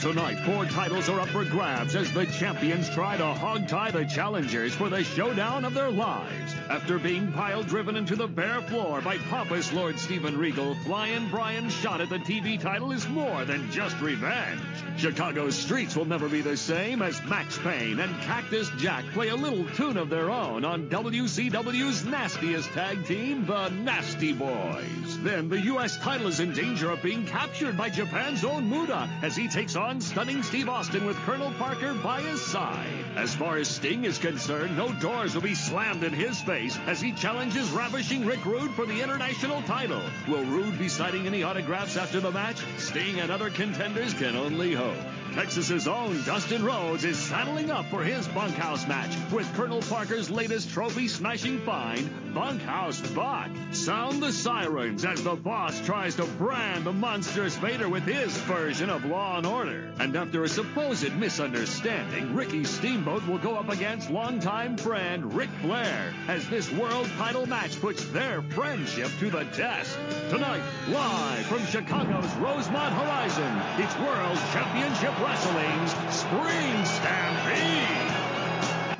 Tonight, four titles are up for grabs as the champions try to hog-tie the challengers for the showdown of their lives. After being pile-driven into the bare floor by pompous Lord Steven Regal, Flying Brian's shot at the TV title is more than just revenge. Chicago's streets will never be the same as Maxx Payne and Cactus Jack play a little tune of their own on WCW's nastiest tag team, the Nasty Boys. Then the U.S. title is in danger of being captured by Japan's own Muta as he takes on stunning Steve Austin with Colonel Parker by his side. As far as Sting is concerned, no doors will be slammed in his face as he challenges ravishing Rick Rude for the international title. Will Rude be signing any autographs after the match? Sting and other contenders can only hope. Texas's own Dustin Rhodes is saddling up for his bunkhouse match with Colonel Parker's latest trophy smashing find, Bunkhouse Buck. Sound the sirens as the boss tries to brand the monstrous Vader with his version of Law and Order. And after a supposed misunderstanding, Ricky Steamboat will go up against longtime friend Ric Flair as this world title match puts their friendship to the test. Tonight, live from Chicago's Rosemont Horizon, it's World Championship Wrestling's Spring Stampede.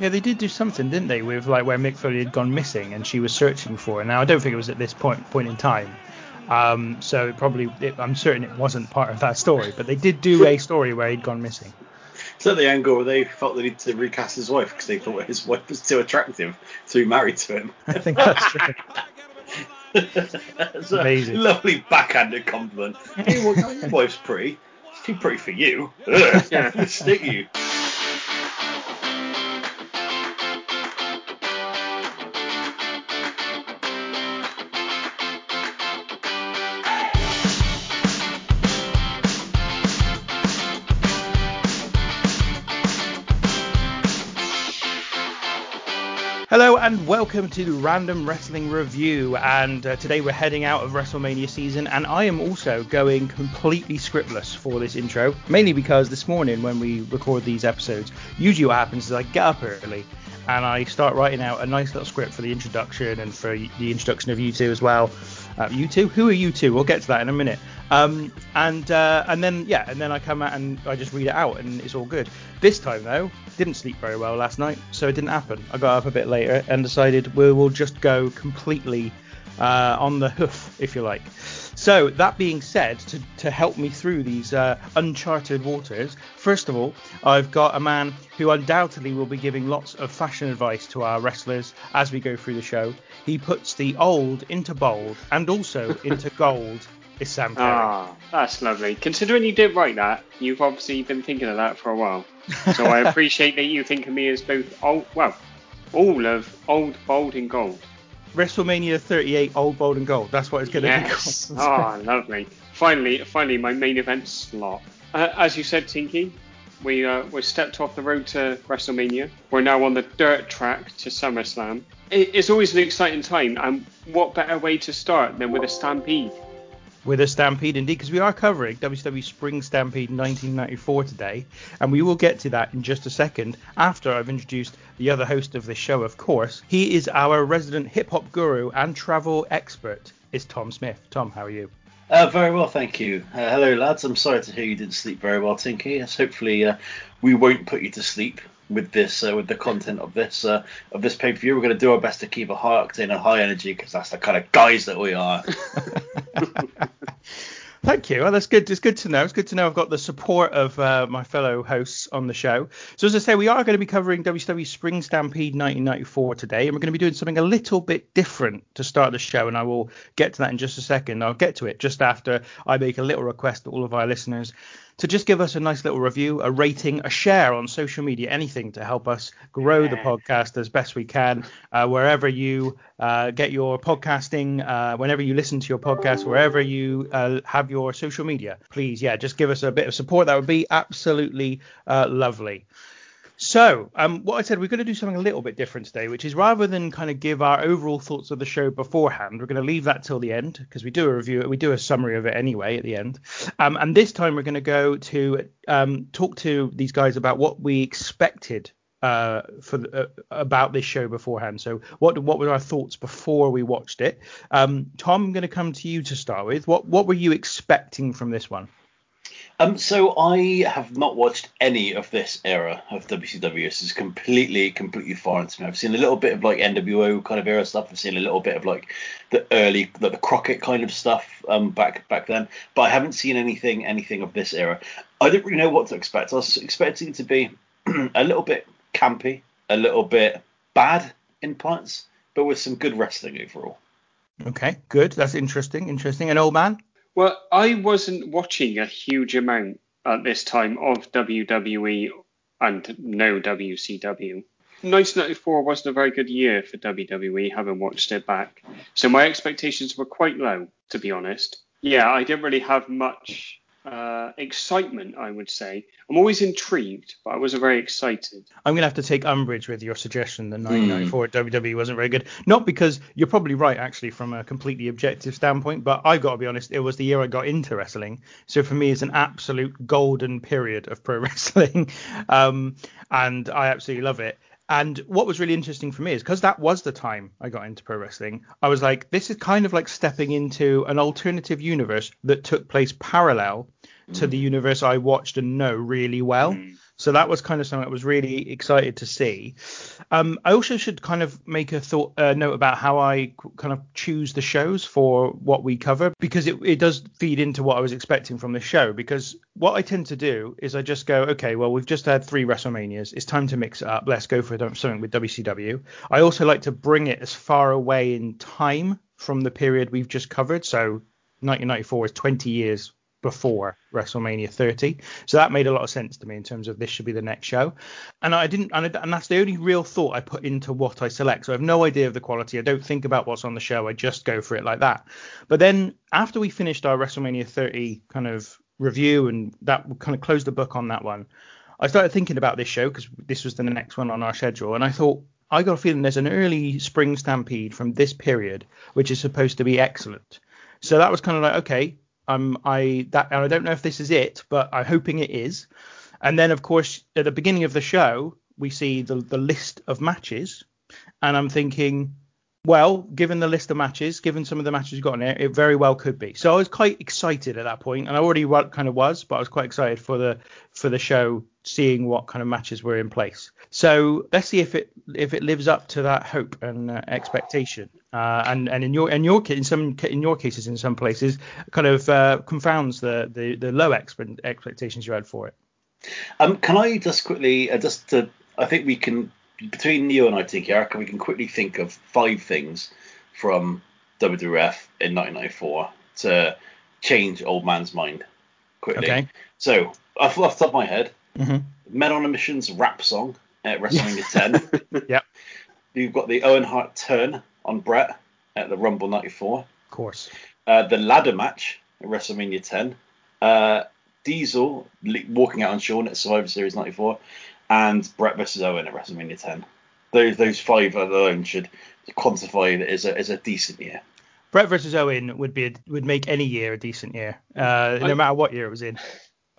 Yeah, they did do something, didn't they, with like where Mick Foley had gone missing and she was searching for it. Now I don't think it was at this point point in time. Um, so it probably, it, I'm certain it wasn't part of that story, but they did do a story where he'd gone missing. Is that the angle where they felt they needed to recast his wife because they thought his wife was too attractive to be married to him? I think that's true. That's a Amazing. lovely backhanded compliment. Hey, well, your wife's pretty. Too pretty for you. Ugh, yeah, stick you. And welcome to Random Wrestling Review. And uh, today we're heading out of WrestleMania season, and I am also going completely scriptless for this intro, mainly because this morning when we record these episodes, usually what happens is I get up early and I start writing out a nice little script for the introduction and for the introduction of you two as well. Uh, you two? Who are you two? We'll get to that in a minute. Um, and uh, and then yeah, and then I come out and I just read it out and it's all good. This time though, didn't sleep very well last night, so it didn't happen. I got up a bit later and decided we will just go completely uh, on the hoof, if you like. So that being said, to, to help me through these uh, uncharted waters, first of all, I've got a man who undoubtedly will be giving lots of fashion advice to our wrestlers as we go through the show. He puts the old into bold and also into gold. Is Sam Perry. Ah, that's lovely. Considering you did write that, you've obviously been thinking of that for a while. So I appreciate that you think of me as both old, well, all of old, bold, and gold. WrestleMania 38, old, bold, and gold. That's what it's going to Yes. be Ah, called. lovely. Finally, finally, my main event slot. Uh, as you said, Tinky, we uh, we stepped off the road to WrestleMania. We're now on the dirt track to SummerSlam. It, it's always an exciting time, and what better way to start than with a stampede? With a Stampede indeed, because we are covering WCW Spring Stampede 1994 today, and we will get to that in just a second after I've introduced the other host of this show, of course. He is our resident hip hop guru and travel expert, is Tom Smith. Tom, how are you? Uh, very well, thank you. Uh, hello, lads. I'm sorry to hear you didn't sleep very well, Tinky. Yes, hopefully, uh, we won't put you to sleep with this, uh, with the content of this, uh, of this pay per view. We're going to do our best to keep a high octane and high energy because that's the kind of guys that we are. Thank you. Well, that's good. It's good to know. It's good to know I've got the support of uh, my fellow hosts on the show. So as I say, we are going to be covering WCW Spring Stampede 1994 today, and we're going to be doing something a little bit different to start the show, and I will get to that in just a second. I'll get to it just after I make a little request to all of our listeners to just give us a nice little review, a rating, a share on social media, anything to help us grow the podcast as best we can, uh, wherever you uh, get your podcasting, uh, whenever you listen to your podcast, wherever you uh, have your social media. Please, yeah, just give us a bit of support. That would be absolutely uh, lovely. So, um, what I said, we're going to do something a little bit different today, which is rather than kind of give our overall thoughts of the show beforehand, we're going to leave that till the end because we do a review, we do a summary of it anyway at the end. Um, and this time we're going to go to um, talk to these guys about what we expected uh, for uh, about this show beforehand. So, what what were our thoughts before we watched it? Um, Tom, I'm going to come to you to start with. What what were you expecting from this one? Um, so I have not watched any of this era of WCW. This is completely, completely foreign to me. I've seen a little bit of like NWO kind of era stuff. I've seen a little bit of like the early, like the Crockett kind of stuff um, back back then, but I haven't seen anything, anything of this era. I didn't really know what to expect. I was expecting it to be a little bit campy, a little bit bad in parts, but with some good wrestling overall. Okay, good. That's interesting. Interesting. An old man. Well, I wasn't watching a huge amount at this time of WWE and no WCW. 1994 wasn't a very good year for WWE, having watched it back. So my expectations were quite low, to be honest. Yeah, I didn't really have much uh, excitement, I would say. I'm always intrigued, but I wasn't very excited. I'm going to have to take umbrage with your suggestion that 1994 mm. WWE wasn't very good. Not because you're probably right, actually, from a completely objective standpoint, but I've got to be honest, it was the year I got into wrestling. So for me, it's an absolute golden period of pro wrestling. um, and I absolutely love it. And what was really interesting for me is because that was the time I got into pro wrestling, I was like, this is kind of like stepping into an alternative universe that took place parallel to the mm. universe I watched and know really well. Mm. So that was kind of something I was really excited to see. Um, I also should kind of make a thought uh, note about how I kind of choose the shows for what we cover because it, it does feed into what I was expecting from the show. Because what I tend to do is I just go, okay, well we've just had three WrestleManias. It's time to mix it up. Let's go for something with WCW. I also like to bring it as far away in time from the period we've just covered. So 1994 is 20 years before WrestleMania 30. So that made a lot of sense to me in terms of this should be the next show. And I didn't, and, and, that's the only real thought I put into what I select. So I have no idea of the quality. I don't think about what's on the show. I just go for it like that. But then after we finished our WrestleMania 30 kind of review and that kind of closed the book on that one, I started thinking about this show because this was the next one on our schedule. And I thought, I got a feeling there's an early spring stampede from this period, which is supposed to be excellent. So that was kind of like, okay, um, I that I don't know if this is it, but I'm hoping it is. And then of course at the beginning of the show we see the the list of matches, and I'm thinking, well, given the list of matches, given some of the matches you've got in there, it very well could be. So I was quite excited at that point, and I already kind of was, but I was quite excited for the for the show, seeing what kind of matches were in place. So let's see if it if it lives up to that hope and uh, expectation. Uh, and and in your in your in some in your cases in some places kind of uh, confounds the, the the low expe- expectations you had for it. Um, can I just quickly uh, just to I think we can between you and I, Tiki Erica, we can quickly think of five things from WWF in 1994 to change old man's mind quickly. Okay. So off, off the top of my head, mm-hmm. Men on a Mission's rap song at WrestleMania 10. yep. You've got the Owen Hart turn on Bret at the Rumble 94. Of course. Uh, the ladder match at WrestleMania 10. Uh, Diesel walking out on Shawn at Survivor Series 94. And Bret versus Owen at WrestleMania 10. Those those five alone should quantify it as a, as a decent year. Bret versus Owen would be a, would make any year a decent year, uh, no matter what year it was in.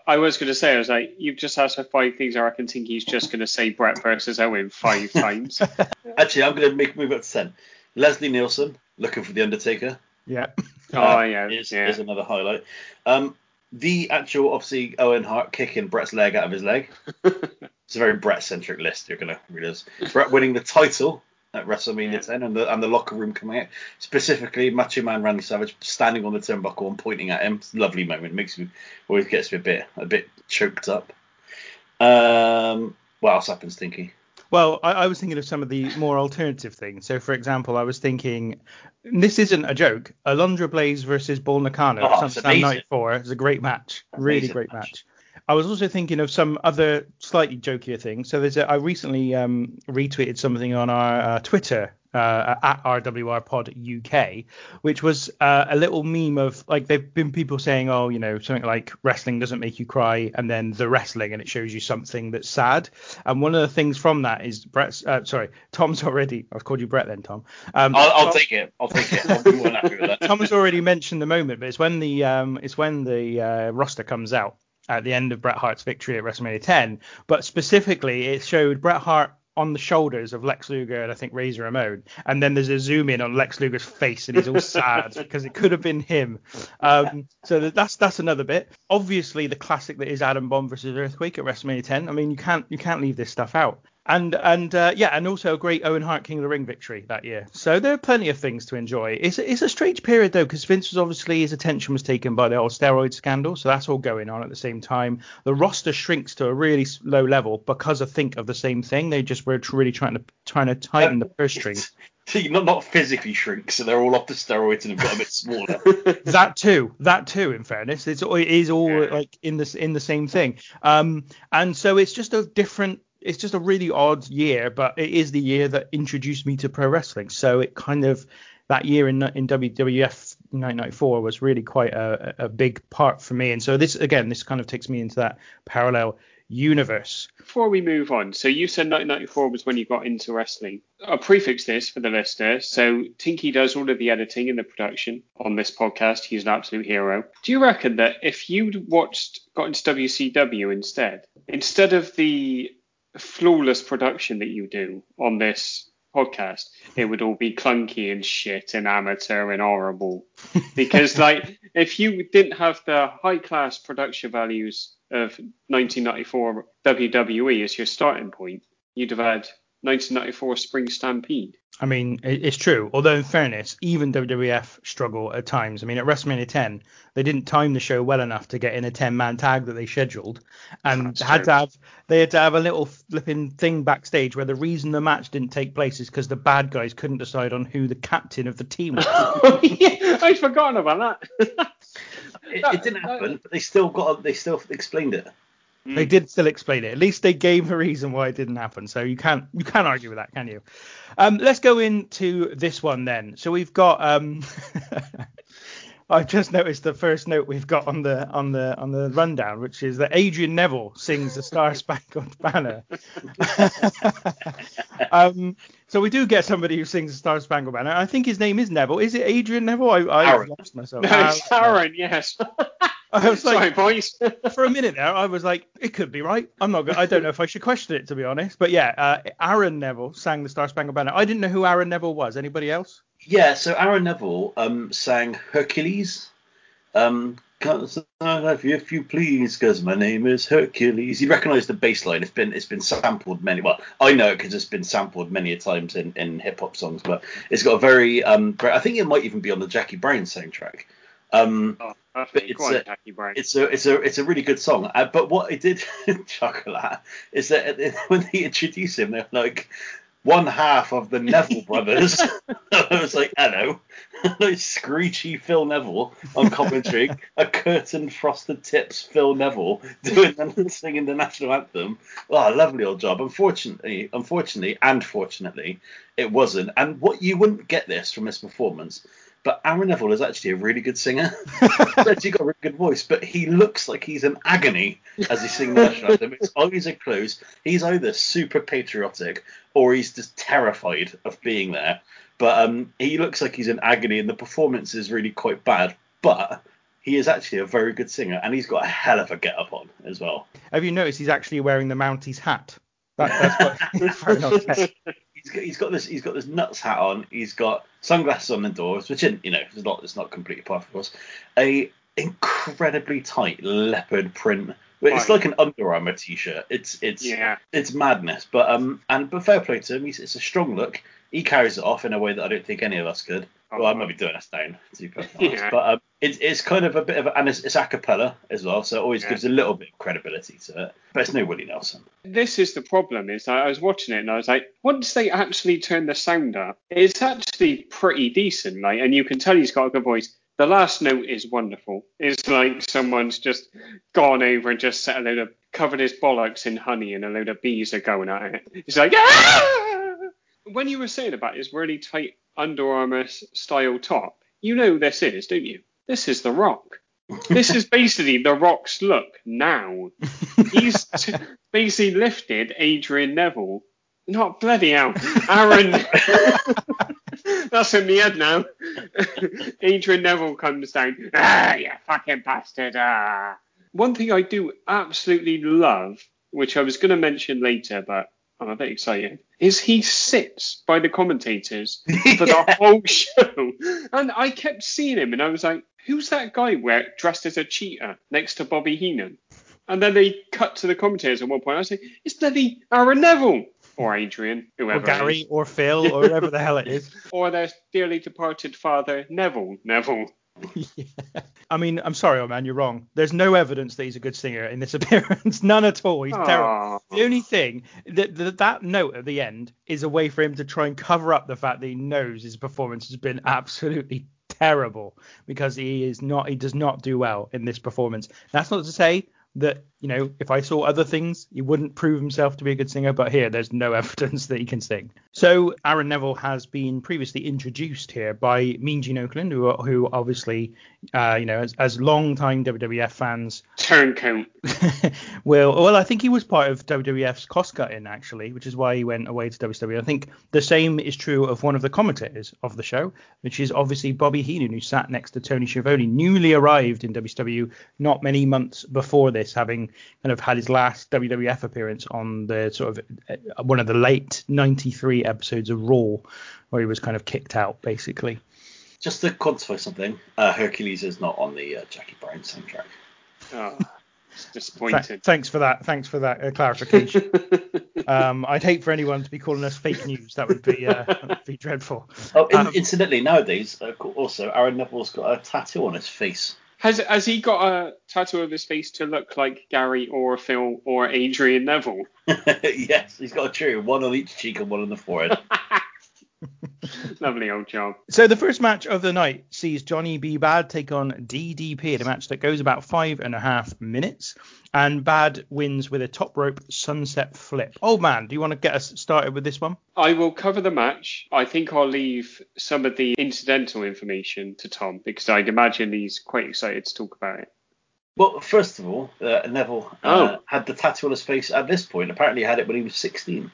I was going to say, I was like, you've just asked for five things. or I reckon he's just going to say Bret versus Owen five times. Actually, I'm going to make move up to ten. Leslie Nielsen looking for the Undertaker. Yeah. Uh, oh yeah. Is, yeah. is another highlight. Um, the actual obviously Owen Hart kicking Bret's leg out of his leg. it's a very Bret centric list. You're gonna realize Bret winning the title at WrestleMania yeah. 10 and the and the locker room coming out. Specifically, Macho Man Randy Savage standing on the turnbuckle and pointing at him. It's a lovely moment. It makes me always gets me a bit a bit choked up. Um, what else happens, Tinky? Well, I, I, was thinking of some of the more alternative things. So, for example, I was thinking this isn't a joke. Alundra Blaze versus Bull Nakano, oh, SummerSlam 94 is a great match, amazing really great match. match. I was also thinking of some other slightly jokier things. So there's a, I recently um, retweeted something on our uh, Twitter uh, at RWR Pod UK, which was uh, a little meme of like there've been people saying, oh, you know, something like wrestling doesn't make you cry, and then the wrestling, and it shows you something that's sad. And one of the things from that is Bret's, uh, sorry, Tom's already, I've called you Bret then, Tom. Um, I'll, I'll Tom, take it. I'll take it. I'll be more happy with that. Tom's already mentioned the moment, but it's when the um, it's when the uh, roster comes out at the end of Bret Hart's victory at WrestleMania 10. But specifically, it showed Bret Hart on the shoulders of Lex Luger and I think Razor Ramon, and then there's a zoom in on Lex Luger's face and he's all sad because it could have been him. Um, so that's that's another bit. Obviously, the classic that is Adam Bomb versus Earthquake at WrestleMania 10. I mean, you can't you can't leave this stuff out. And and uh, yeah, and also a great Owen Hart King of the Ring victory that year. So there are plenty of things to enjoy. It's it's a strange period though because Vince was obviously his attention was taken by the whole steroid scandal, so that's all going on at the same time. The roster shrinks to a really low level because I think of the same thing. They just were really trying to trying to tighten the purse strings. See, not not physically shrink, so they're all off the steroids and have got a bit smaller. that too, that too. In fairness, it's it is all Yeah. like in this in the same thing. Um, and so it's just a different. It's just a really odd year, but it is the year that introduced me to pro wrestling. So it kind of that year in in WWF 1994 was really quite a, a big part for me. And so this again, this kind of takes me into that parallel universe. Before we move on, so you said 1994 was when you got into wrestling. I'll prefix this for the listener. So Tinky does all of the editing and the production on this podcast. He's an absolute hero. Do you reckon that if you'd watched, got into WCW instead, instead of the flawless production that you do on this podcast, it would all be clunky and shit and amateur and horrible? Because like, if you didn't have the high class production values of 1994 WWE as your starting point, you'd have had 1994 Spring Stampede. I mean, it's true. Although in fairness, even WWF struggle at times. I mean, at WrestleMania 10, they didn't time the show well enough to get in a 10-man tag that they scheduled, and That's had true. to have they had to have a little flipping thing backstage where the reason the match didn't take place is because the bad guys couldn't decide on who the captain of the team was. oh, yeah, I'd forgotten about that. It, it didn't uh, happen, but they still got they still explained it. They did still explain it. At least they gave a reason why it didn't happen. So you can't you can't argue with that, can you? Um, let's go into this one then. So we've got um, I've just noticed the first note we've got on the on the on the rundown, which is that Adrian Neville sings the Star Spangled Banner. um, so we do get somebody who sings the Star Spangled Banner. I think his name is Neville. Is it Adrian Neville? I, I Aaron. lost myself. No, it's Aaron, yes. I was Sorry, boys. for a minute there, I was like, it could be right. I'm not. Go- I don't know if I should question it to be honest. But yeah, uh, Aaron Neville sang the Star Spangled Banner. I didn't know who Aaron Neville was. Anybody else? Yeah, so Aaron Neville um, sang Hercules. Um, "Can't have you if you please, because my name is Hercules. You recognise the bass line. It's been it's been sampled many. Well, I know it because it's been sampled many a times in, in hip hop songs. But it's got a very um. I think it might even be on the Jackie Brown soundtrack. Um, Oh, it's a- Jackie Brown. it's a it's a it's a really good song. Uh, but what I did chuckle at is that when they introduce him, they're like one half of the Neville brothers. I was like, hello, like screechy Phil Neville on commentary, a curtain frosted tips Phil Neville doing the, singing the national anthem. Oh, lovely old job. Unfortunately, unfortunately, and fortunately, it wasn't. And what you wouldn't get this from this performance. But Aaron Neville is actually a really good singer. He's actually got a really good voice, but he looks like he's in agony as he sings the national anthem. His eyes are closed. He's either super patriotic or he's just terrified of being there. But um, he looks like he's in agony, and the performance is really quite bad. But he is actually a very good singer, and he's got a hell of a get up on as well. Have you noticed he's actually wearing the Mounties hat? That, that's what. He's got, he's got this he's got this nuts hat on. He's got sunglasses on the doors, which isn't you know it's not it's not completely part of course. A incredibly tight leopard print. It's like an Under Armour t-shirt. It's it's yeah. it's madness. But um and but fair play to him. He's, it's a strong look. He carries it off in a way that I don't think any of us could. Well, I might be doing us down, to be honest. Yeah. But um, it's it's kind of a bit of a, and it's, it's a cappella as well, so it always Yeah. gives a little bit of credibility to it. But it's no Willie Nelson. This is the problem. Is I I was watching it and I was like, once they actually turn the sound up, it's actually pretty decent. Like, and you can tell he's got a good voice. The last note is wonderful. It's like someone's just gone over and just set a load of covered his bollocks in honey and a load of bees are going at it. It's like, "Ah!" when you were saying about his really tight Under Armour style top, you know this is, don't you? This is The Rock. This is basically The Rock's look now. He's t- basically lifted Adrian Neville. Not bloody hell. Aaron. That's in the head now. Adrian Neville comes down. Ah, you fucking bastard. Ah. One thing I do absolutely love, which I was going to mention later, but oh, that exciting, is he sits by the commentators for the whole show. And I kept seeing him and I was like, who's that guy where, dressed as a cheetah next to Bobby Heenan? And then they cut to the commentators at one point. I was like, it's bloody Aaron Neville or Adrian, whoever. Or Gary or Phil or whoever the hell it is. Or their dearly departed father, Neville. Neville. Yeah. I mean, I'm sorry, old man, you're wrong. There's no evidence that he's a good singer in this appearance. None at all. He's Aww. terrible. The only thing that, that that note at the end is a way for him to try and cover up the fact that he knows his performance has been absolutely terrible because he is not he does not do well in this performance. That's not to say that you know if I saw other things he wouldn't prove himself to be a good singer, but here there's no evidence that he can sing. So Aaron Neville has been previously introduced here by Mean Gene Okerlund, who who obviously uh, you know as as long-time WWF fans Turncoat. will well I think he was part of WWF's cost cutting actually, which is why he went away to WCW. I think the same is true of one of the commentators of the show, which is obviously Bobby Heenan, who sat next to Tony Schiavone, newly arrived in WCW not many months before this, having kind of had his last WWF appearance on the sort of uh, one of the late '93 episodes of Raw, where he was kind of kicked out basically. Just to quantify something, uh, Hercules is not on the uh, Jackie Brown soundtrack. Oh, it's disappointed. Th- thanks for that. Thanks for that uh, clarification. um, I'd hate for anyone to be calling us fake news. That would be uh, that would be dreadful. Oh, in, Um, incidentally, nowadays, uh, also Aaron Neville's got a tattoo on his face. Has has he got a tattoo of his face to look like Gary or Phil or Adrian Neville? yes, he's got a true one on each cheek and one on the forehead. Lovely old job. So the first match of the night sees Johnny B. Badd take on DDP in a match that goes about five and a half minutes, and Badd wins with a top rope sunset flip. Old man, do you want to get us started with this one? I will cover the match. I think I'll leave some of the incidental information to Tom because I'd imagine he's quite excited to talk about it. well, first of all, uh, Neville uh, Oh. had the tattoo on his face at this point. Apparently, he had it when he was 16.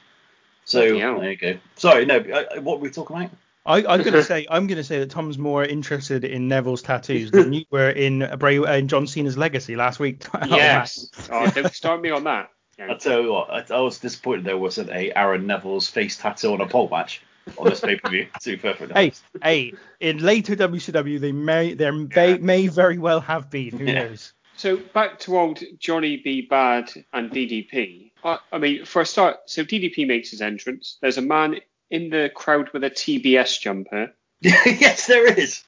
So Bloody hell. there you go. Sorry, no. Uh, what were we talking about? I, I'm gonna say I'm gonna say that Tom's more interested in Neville's tattoos than you were in Bray uh, in John Cena's legacy last week. Yes. Oh, don't start me on that. Yeah. I'll tell you what. I, I was disappointed there wasn't a Aaron Neville's face tattoo on a pole match on this pay per view. To be perfectly Hey, hey! In later WCW, they may there may, may very well have been. Who Yeah. knows? So back to old Johnny B. Badd and DDP. I, I mean, for a start, so DDP makes his entrance. There's a man in the crowd with a TBS jumper. yes, there is.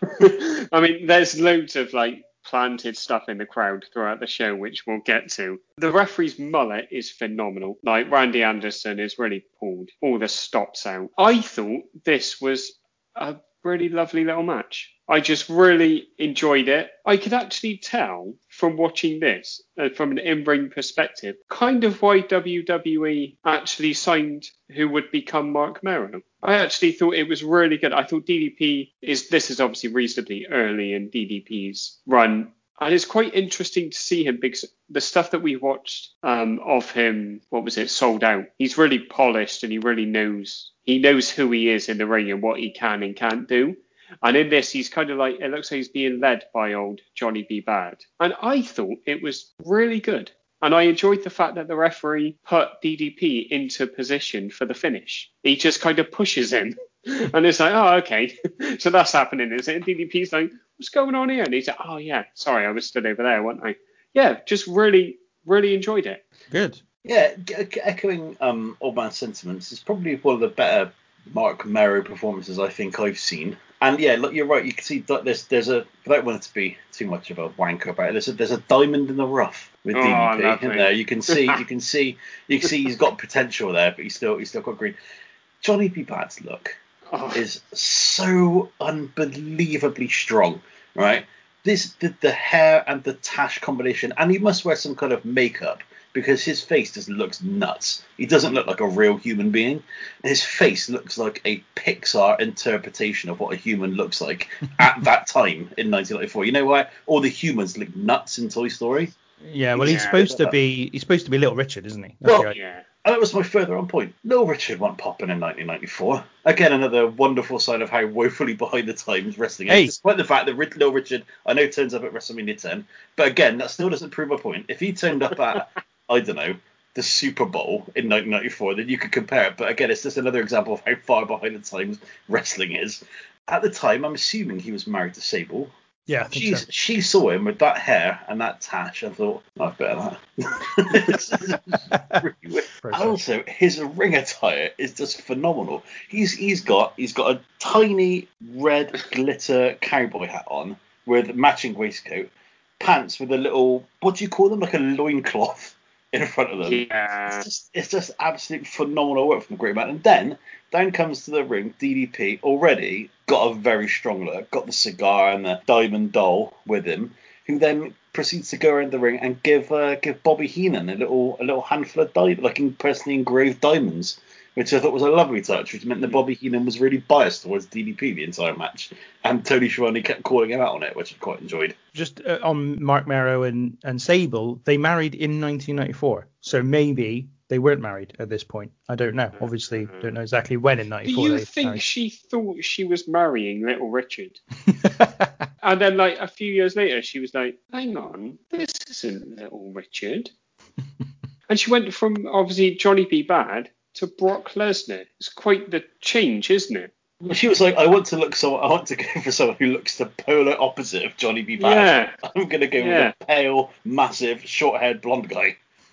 I mean, there's loads of like planted stuff in the crowd throughout the show, which we'll get to. The referee's mullet is phenomenal. Like Randy Anderson is really pulled all the stops out. I thought this was a really lovely little match. I just really enjoyed it. I could actually tell from watching this, uh, from an in-ring perspective, kind of why WWE actually signed who would become Marc Mero. I actually thought it was really good. I thought DDP is this is obviously reasonably early in DDP's run. And it's quite interesting to see him because the stuff that we watched um, of him, what was it, sold out. He's really polished and he really knows he knows who he is in the ring and what he can and can't do. And in this, he's kind of like it looks like he's being led by old Johnny B. Badd. And I thought it was really good. And I enjoyed the fact that the referee put DDP into position for the finish. He just kind of pushes him. And it's like, oh, okay. so that's happening, is it? And DDP's like, what's going on here? And he's like, oh, yeah, sorry, I was stood over there, wasn't I? Yeah, just really, really enjoyed it. Good. Yeah, g- g- echoing um, Old Man's sentiments, it's probably one of the better Marc Mero performances I think I've seen. And yeah, look, you're right. You can see that there's there's a without wanting to be too much of a wanker about it. There's a there's a diamond in the rough with Oh, DDP in there. You can see you can see you can see he's got potential there, but he's still he's still got green. Johnny B. Badd's look Oh, is so unbelievably strong, right? This the, the hair and the tash combination, and he must wear some kind of makeup because his face just looks nuts. He doesn't look like a real human being. His face looks like a Pixar interpretation of what a human looks like at that time in 1994. You know why? All the humans look nuts in Toy Story. Yeah. Well, he's Yeah. supposed to be he's supposed to be Little Richard, isn't he? That's Well, the yeah. And that was my further on point. No Richard went popping in 1994. Again, another wonderful sign of how woefully behind the times wrestling is. Despite the fact that Little Richard, I know, turns up at WrestleMania 10. But again, that still doesn't prove my point. If he turned up at, I don't know, the Super Bowl in 1994, then you could compare it. But again, it's just another example of how far behind the times wrestling is. At the time, I'm assuming he was married to Sable. Yeah, She's, so. She saw him with that hair and that tash oh, and thought, I've better that. really also, his ring attire is just phenomenal. He's he's got he's got a tiny red glitter cowboy hat on with matching waistcoat, pants with a little what do you call them like a loincloth in front of them. Yeah. It's just it's just absolute phenomenal work from the great man. And then down comes to the ring DDP already got a very strong look, got the cigar and the diamond doll with him, who then proceeds to go around the ring and give uh, give Bobby Heenan a little a little handful of di- like personally engraved diamonds. Which I thought was a lovely touch, which meant that Bobby Heenan was really biased towards DDP the entire match, and Tony Schiavone kept calling him out on it, which I quite enjoyed. Just uh, on Marc Mero and, and Sable, they married in 1994. So maybe they weren't married at this point. I don't know. Obviously, don't know exactly when in Do you think married. she thought she was marrying Little Richard? And then, like, a few years later, she was like, hang on, this isn't Little Richard. and she went from, obviously, Johnny B. Badd to Brock Lesnar. It's quite the change, isn't it? She was like, I want to look so I want to go for someone who looks the polar opposite of Johnny B. Badd. Yeah. I'm gonna go Yeah. with a pale, massive, short-haired blonde guy.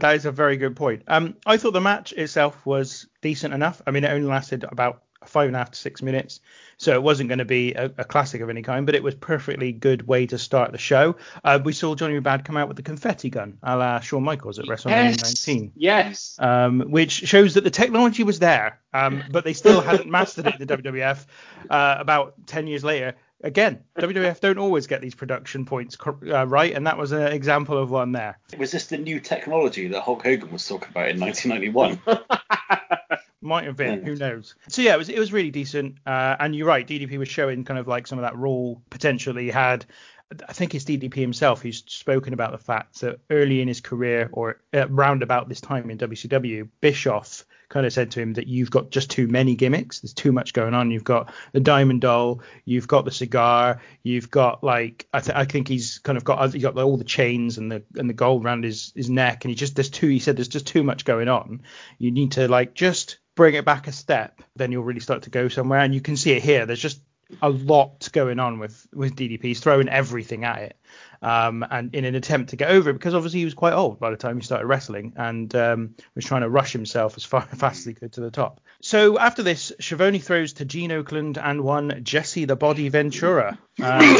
that is a very good point. Um, I thought the match itself was decent enough. I mean, it only lasted about five and a half to six minutes, so it wasn't going to be a, a classic of any kind, but it was perfectly good way to start the show. Uh, we saw Johnny Badd come out with the confetti gun, a la Shawn Michaels at WrestleMania 19. Yes. um, which shows that the technology was there, um, but they still hadn't mastered it in the WWF. Uh, about 10 years later, again, WWF don't always get these production points uh, right, and that was an example of one there. It was this the new technology that Hulk Hogan was talking about in 1991? Might have been, who knows? So yeah, it was it was really decent. Uh, and you're right, DDP was showing kind of like some of that raw potential that he had. I think it's DDP himself who's spoken about the fact that early in his career, or round about this time in WCW, Bischoff kind of said to him that you've got just too many gimmicks. There's too much going on. You've got the diamond doll, you've got the cigar, you've got like I, th- I think he's kind of got he's got all the chains and the and the gold around his his neck, and he just there's too he said there's just too much going on. You need to like just bring it back a step, then you'll really start to go somewhere. And you can see it here. There's just a lot going on with with DDP. He's throwing everything at it, um, and in an attempt to get over it, because obviously he was quite old by the time he started wrestling, and um, was trying to rush himself as far fast as he could to the top. So after this, Schiavone throws to Gene Okerlund and one Jesse the Body Ventura. Um,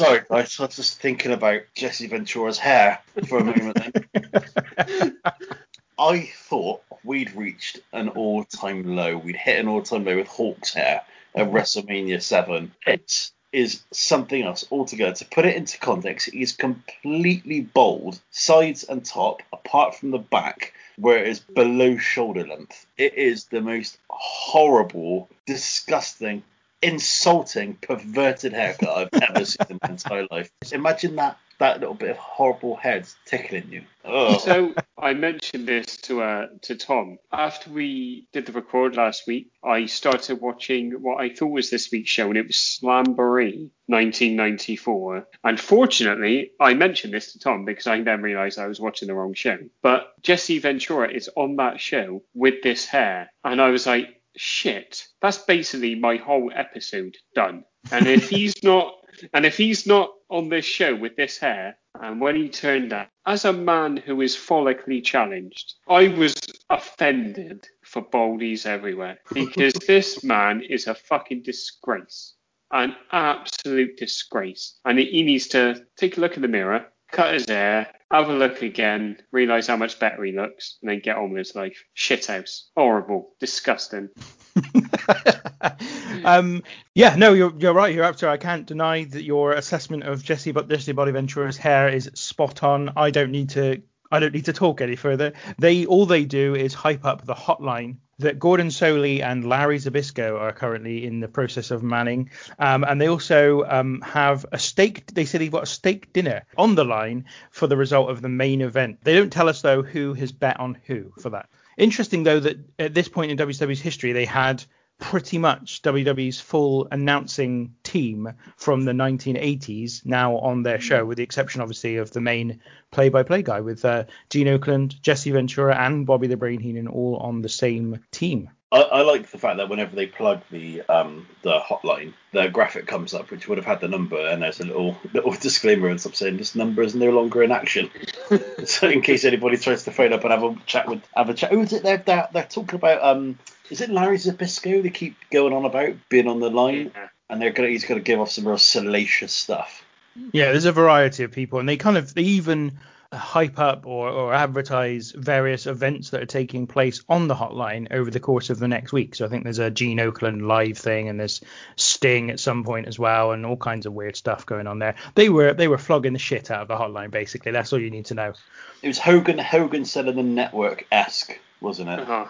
Sorry, guys, I was just thinking about Jesse Ventura's hair for a moment then. I thought we'd reached an all-time low. We'd hit an all-time low with Hawk's hair at mm-hmm. WrestleMania 7. It is something else altogether. To put it into context, it is completely bald, sides and top, apart from the back, where it is below shoulder length. It is the most horrible, disgusting, insulting, perverted haircut I've ever seen in my entire life. Imagine that that little bit of horrible head tickling you. Ugh. So I mentioned this to uh, to Tom after we did the record last week. I started watching what I thought was this week's show, and it was Slamboree 1994. Unfortunately, I mentioned this to Tom because I then realised I was watching the wrong show. But Jesse Ventura is on that show with this hair, and I was like, shit, that's basically my whole episode done. And if he's not and if he's not on this show with this hair, and when he turned up, as a man who is follically challenged, I was offended for baldies everywhere because this man is a fucking disgrace. An absolute disgrace. And he needs to take a look in the mirror, cut his hair, have a look again, realise how much better he looks, and then get on with his life. Shithouse. Horrible. Disgusting. um, yeah, no, you're you're right. You're up to. I can't deny that your assessment of Jesse but Jesse Body Ventura's hair is spot on. I don't need to. I don't need to talk any further. They all they do is hype up the hotline that Gordon Solie and Larry Zbyszko are currently in the process of manning, um, and they also um, have a steak. They said they've got a steak dinner on the line for the result of the main event. They don't tell us though who has bet on who for that. Interesting though that at this point in WWE's history they had pretty much WWE's full announcing team from the 1980s now on their show, with the exception, obviously, of the main play-by-play guy with uh, Gene Okerlund, Jesse Ventura, and Bobby the Brain Heenan all on the same team. I, I, like the fact that whenever they plug the um, the hotline, the graphic comes up, which would have had the number, and there's a little little disclaimer and stuff saying this number is no longer in action. so in case anybody tries to phone up and have a chat with have a chat, who is it? They're, they're, they're talking about um, is it Larry Zbyszko? They keep going on about being on the line, yeah. and they're gonna he's gonna give off some real salacious stuff. Yeah, there's a variety of people, and they kind of they even hype up or, or advertise various events that are taking place on the hotline over the course of the next week. So I think there's a Gene Okerlund live thing and there's Sting at some point as well and all kinds of weird stuff going on there. They were they were flogging the shit out of the hotline basically. That's all you need to know. It was Hogan Hogan selling the network esque, wasn't it? Uh-huh.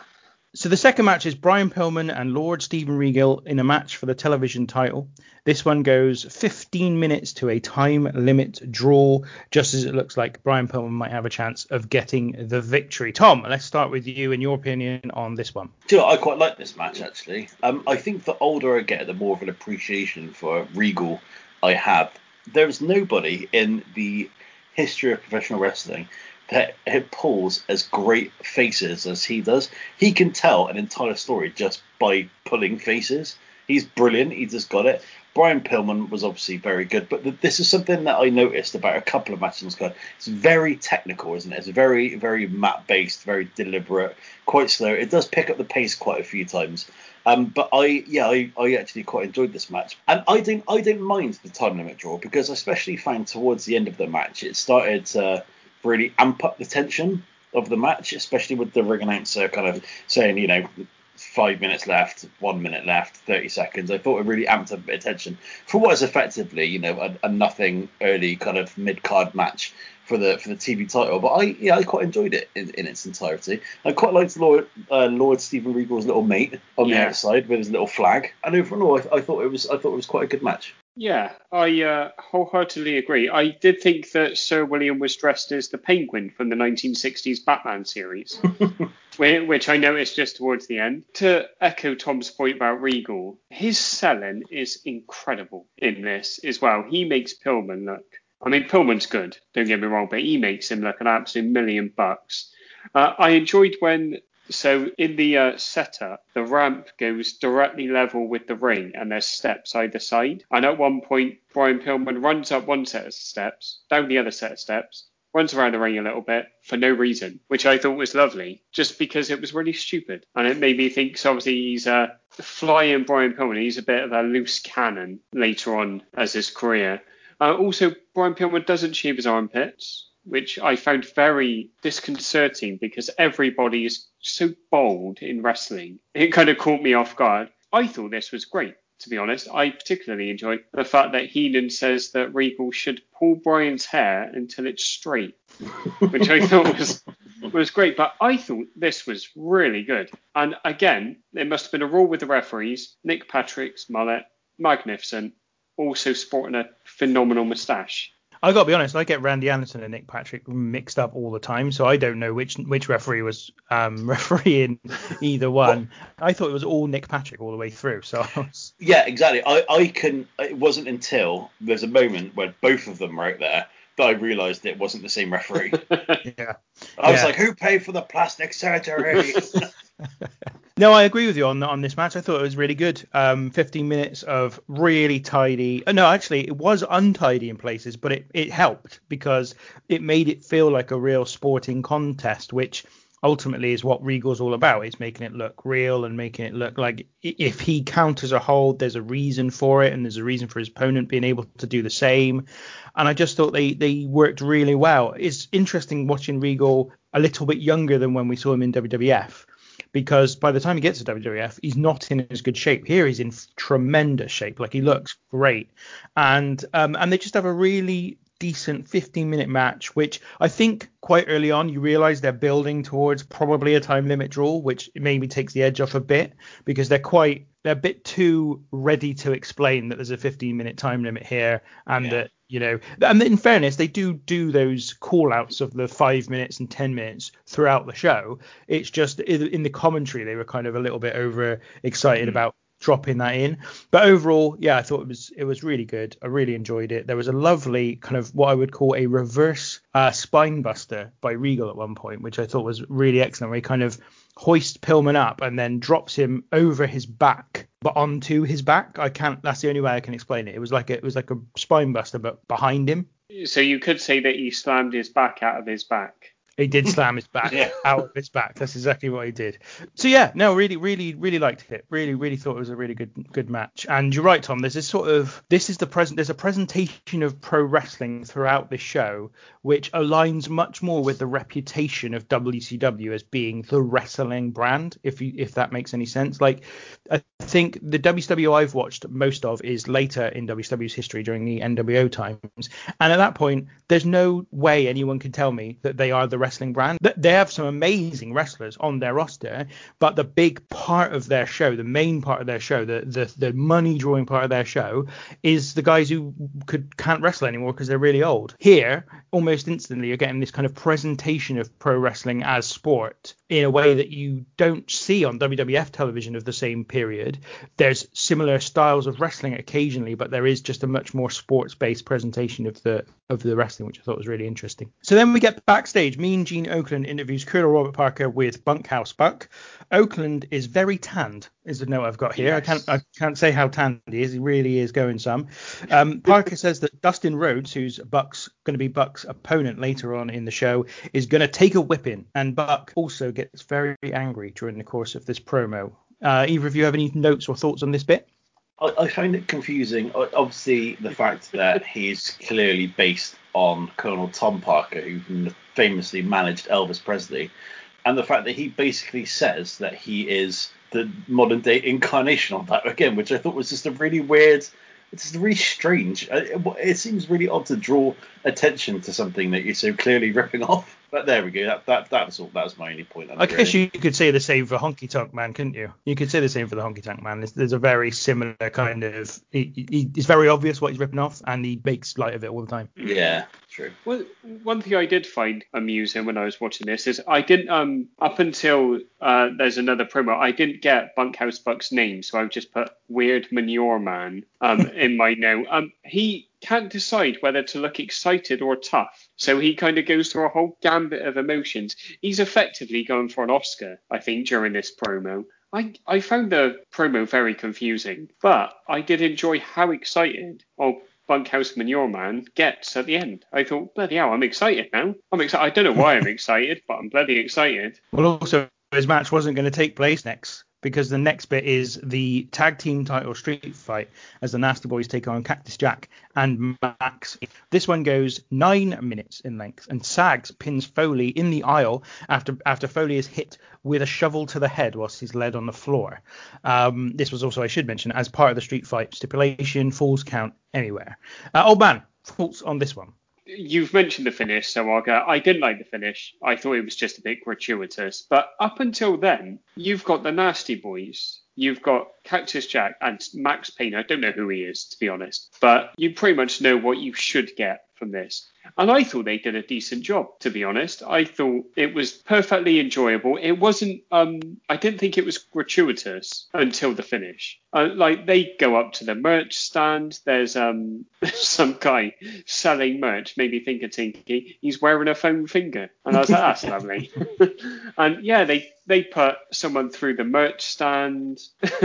So the second match is Brian Pillman and Lord Steven Regal in a match for the television title. This one goes 15 minutes to a time limit draw, just as it looks like Brian Pillman might have a chance of getting the victory. Tom, let's start with you and your opinion on this one. You know, I quite like this match actually. Um, I think the older I get, the more of an appreciation for Regal I have. There's nobody in the history of professional wrestling that it pulls as great faces as he does. He can tell an entire story just by pulling faces. He's brilliant. He just got it. Brian Pillman was obviously very good, but this is something that I noticed about a couple of matches on. It's very technical, isn't it? It's very, very map based, very deliberate, quite slow. It does pick up the pace quite a few times. Um, but I, yeah, I, I actually quite enjoyed this match, and I didn't, I didn't mind the time limit draw because I especially found towards the end of the match it started to really amp up the tension of the match, especially with the ring announcer kind of saying, you know, five minutes left, one minute left, 30 seconds. I thought it really amped up attention for what is effectively, you know, a, a nothing early kind of mid card match for the for the TV title. But I yeah I quite enjoyed it in, in its entirety. I quite liked Lord uh, Lord Steven Regal's little mate on yeah. the outside with his little flag. And overall, I, I, thought it was I thought it was quite a good match. Yeah, I uh, wholeheartedly agree. I did think that Sir William was dressed as the Penguin from the 1960s Batman series, which I noticed just towards the end. To echo Tom's point about Regal, his selling is incredible in this as well. He makes Pillman look. I mean, Pillman's good, don't get me wrong, but he makes him look an absolute million bucks. Uh, I enjoyed when so in the uh, setup, the ramp goes directly level with the ring, and there's steps either side. And at one point, Brian Pillman runs up one set of steps, down the other set of steps, runs around the ring a little bit for no reason, which I thought was lovely, just because it was really stupid. And it made me think, so obviously he's uh, flying Brian Pillman. He's a bit of a loose cannon later on as his career. Uh, also, Brian Pillman doesn't shave his armpits which I found very disconcerting because everybody is so bold in wrestling. It kind of caught me off guard. I thought this was great, to be honest. I particularly enjoyed the fact that Heenan says that Regal should pull Brian's hair until it's straight, which I thought was was great. But I thought this was really good. And again, it must have been a rule with the referees. Nick Patrick's mullet, magnificent, also sporting a phenomenal moustache. I got to be honest, I get Randy Anderson and Nick Patrick mixed up all the time, so I don't know which which referee was um, refereeing either one. I thought it was all Nick Patrick all the way through. So was... yeah, exactly. I, I can. It wasn't until there's a moment where both of them were out there that I realised it wasn't the same referee. yeah. I was like, who paid for the plastic surgery? No, I agree with you on on this match. I thought it was really good. Um, 15 minutes of really tidy. Uh, no, actually, it was untidy in places, but it it helped because it made it feel like a real sporting contest, which ultimately is what Regal's all about. It's making it look real and making it look like if he counters a hold, there's a reason for it, and there's a reason for his opponent being able to do the same. And I just thought they they worked really well. It's interesting watching Regal a little bit younger than when we saw him in WWF because by the time he gets to WWF, he's not in as good shape. Here he's in tremendous shape, like he looks great, and um, and they just have a really decent 15 minute match, which I think quite early on you realize they're building towards probably a time limit draw, which maybe takes the edge off a bit because they're quite they're a bit too ready to explain that there's a 15 minute time limit here and yeah. that you know and in fairness they do do those call outs of the five minutes and ten minutes throughout the show it's just in the commentary they were kind of a little bit over excited mm. about dropping that in. But overall, yeah, I thought it was it was really good. I really enjoyed it. There was a lovely kind of what I would call a reverse uh, spine buster by Regal at one point, which I thought was really excellent. Where he kind of hoists Pillman up and then drops him over his back, but onto his back. I can't. That's the only way I can explain it. It was like a, it was like a spine buster, but behind him. So you could say that he slammed his back out of his back. He did slam his back Yeah. out of his back. That's exactly what he did. So yeah, no, really, really, really liked it. Really, really thought it was a really good, good match. And you're right, Tom. There's this sort of this is the present. There's a presentation of pro wrestling throughout this show, which aligns much more with the reputation of WCW as being the wrestling brand. If you, if that makes any sense. Like, I think the WCW I've watched most of is later in WCW's history during the NWO times, and at that point, there's no way anyone can tell me that they are the wrestling brand. They have some amazing wrestlers on their roster, but the big part of their show, the main part of their show, the the, the money drawing part of their show, is the guys who could can't wrestle anymore because they're really old. Here, almost instantly, you're getting this kind of presentation of pro wrestling as sport in a way that you don't see on WWF television of the same period. There's similar styles of wrestling occasionally, but there is just a much more sports-based presentation of the of the wrestling, which I thought was really interesting. So then we get backstage. Mean Gene Okerlund interviews Colonel Robert Parker with Bunkhouse Buck. Okerlund is very tanned, is the note I've got here. I can't I can't say how tanned he is. He really is going some. Um, Parker says that Dustin Rhodes, who's Buck's going to be Buck's opponent later on in the show, is going to take a whipping, and Buck also gets very angry during the course of this promo. Uh, either of you have any notes or thoughts on this bit? I, I find it confusing. Obviously, the fact that he's clearly based on Colonel Tom Parker, who famously managed Elvis Presley, and the fact that he basically says that he is the modern day incarnation of that again, which I thought was just a really weird. It's really strange. Uh, It, it seems really odd to draw attention to something that you're so clearly ripping off. But there we go. That that that was all. That was my only point. I guess really. you could say the same for Honky Tonk Man, couldn't you? You could say the same for the Honky Tonk Man. There's, there's a very similar kind of. He, he, it's very obvious what he's ripping off, and he makes light of it all the time. Yeah, true. Well, one thing I did find amusing when I was watching this is I didn't um up until uh, there's another promo I didn't get Bunkhouse Buck's name, so I've just put Weird Manure Man um in my note. Um, he can't decide whether to look excited or tough, so he kind of goes through a whole gambit of emotions. He's effectively going for an Oscar, I think, during this promo. I, I found the promo very confusing, but I did enjoy how excited old Bunkhouse Manure Man gets at the end. I thought, bloody hell, I'm excited now. I'm excited. I don't know why I'm excited, but I'm bloody excited. Well, also his match wasn't going to take place next because the next bit is the tag team title street fight as the Nasty Boys take on Cactus Jack and Maxx. This one goes nine minutes in length, and Sags pins Foley in the aisle after after Foley is hit with a shovel to the head whilst he's led on the floor. Um, this was also, I should mention, as part of the street fight stipulation, falls count anywhere. Uh, old man, thoughts on this one? You've mentioned the finish, so I'll go. I didn't like the finish. I thought it was just a bit gratuitous. But up until then, you've got the Nasty Boys. You've got Cactus Jack and Maxx Payne. I don't know who he is, to be honest. But you pretty much know what you should get from this. And I thought they did a decent job, to be honest. I thought it was perfectly enjoyable. It wasn't, um, I didn't think it was gratuitous until the finish. Uh, like they go up to the merch stand. There's um some guy selling merch. maybe of Tinky. He's wearing a foam finger, and I was like, that's lovely. and yeah, they they put someone through the merch stand.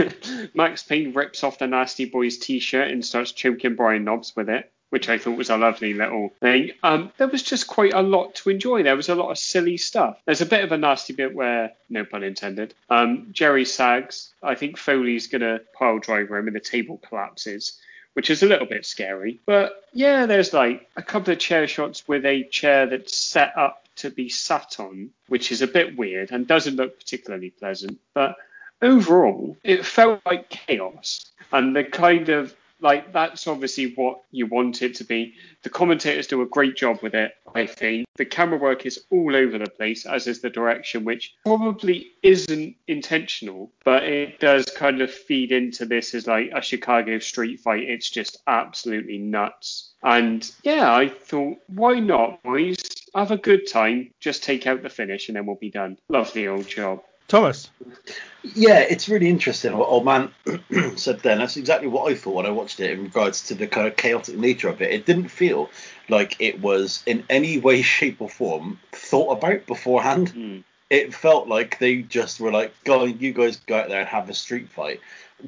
Maxx Payne rips off the Nasty Boys t-shirt and starts choking Brian Knobbs with it which I thought was a lovely little thing. Um, there was just quite a lot to enjoy. There was a lot of silly stuff. There's a bit of a nasty bit where, no pun intended, um, Jerry Sags. I think Foley's gonna pile driver him and the table collapses. Which is a little bit scary. But yeah, there's like a couple of chair shots with a chair that's set up to be sat on, which is a bit weird and doesn't look particularly pleasant. But overall, it felt like chaos. And the kind of like that's obviously what you want it to be. The commentators do a great job with it, I think. The camera work is all over the place, as is the direction, which probably isn't intentional, but it does kind of feed into this as like a Chicago street fight. It's just absolutely nuts. And yeah, I thought, why not, boys? Have a good time. Just take out the finish and then we'll be done. Lovely old job. Thomas. Yeah, it's really interesting what old man said then. That's exactly what I thought when I watched it in regards to the kind of chaotic nature of it. It didn't feel like it was in any way, shape, or form thought about beforehand. Mm. It felt like they just were like, "Go, you guys go out there and have a street fight,"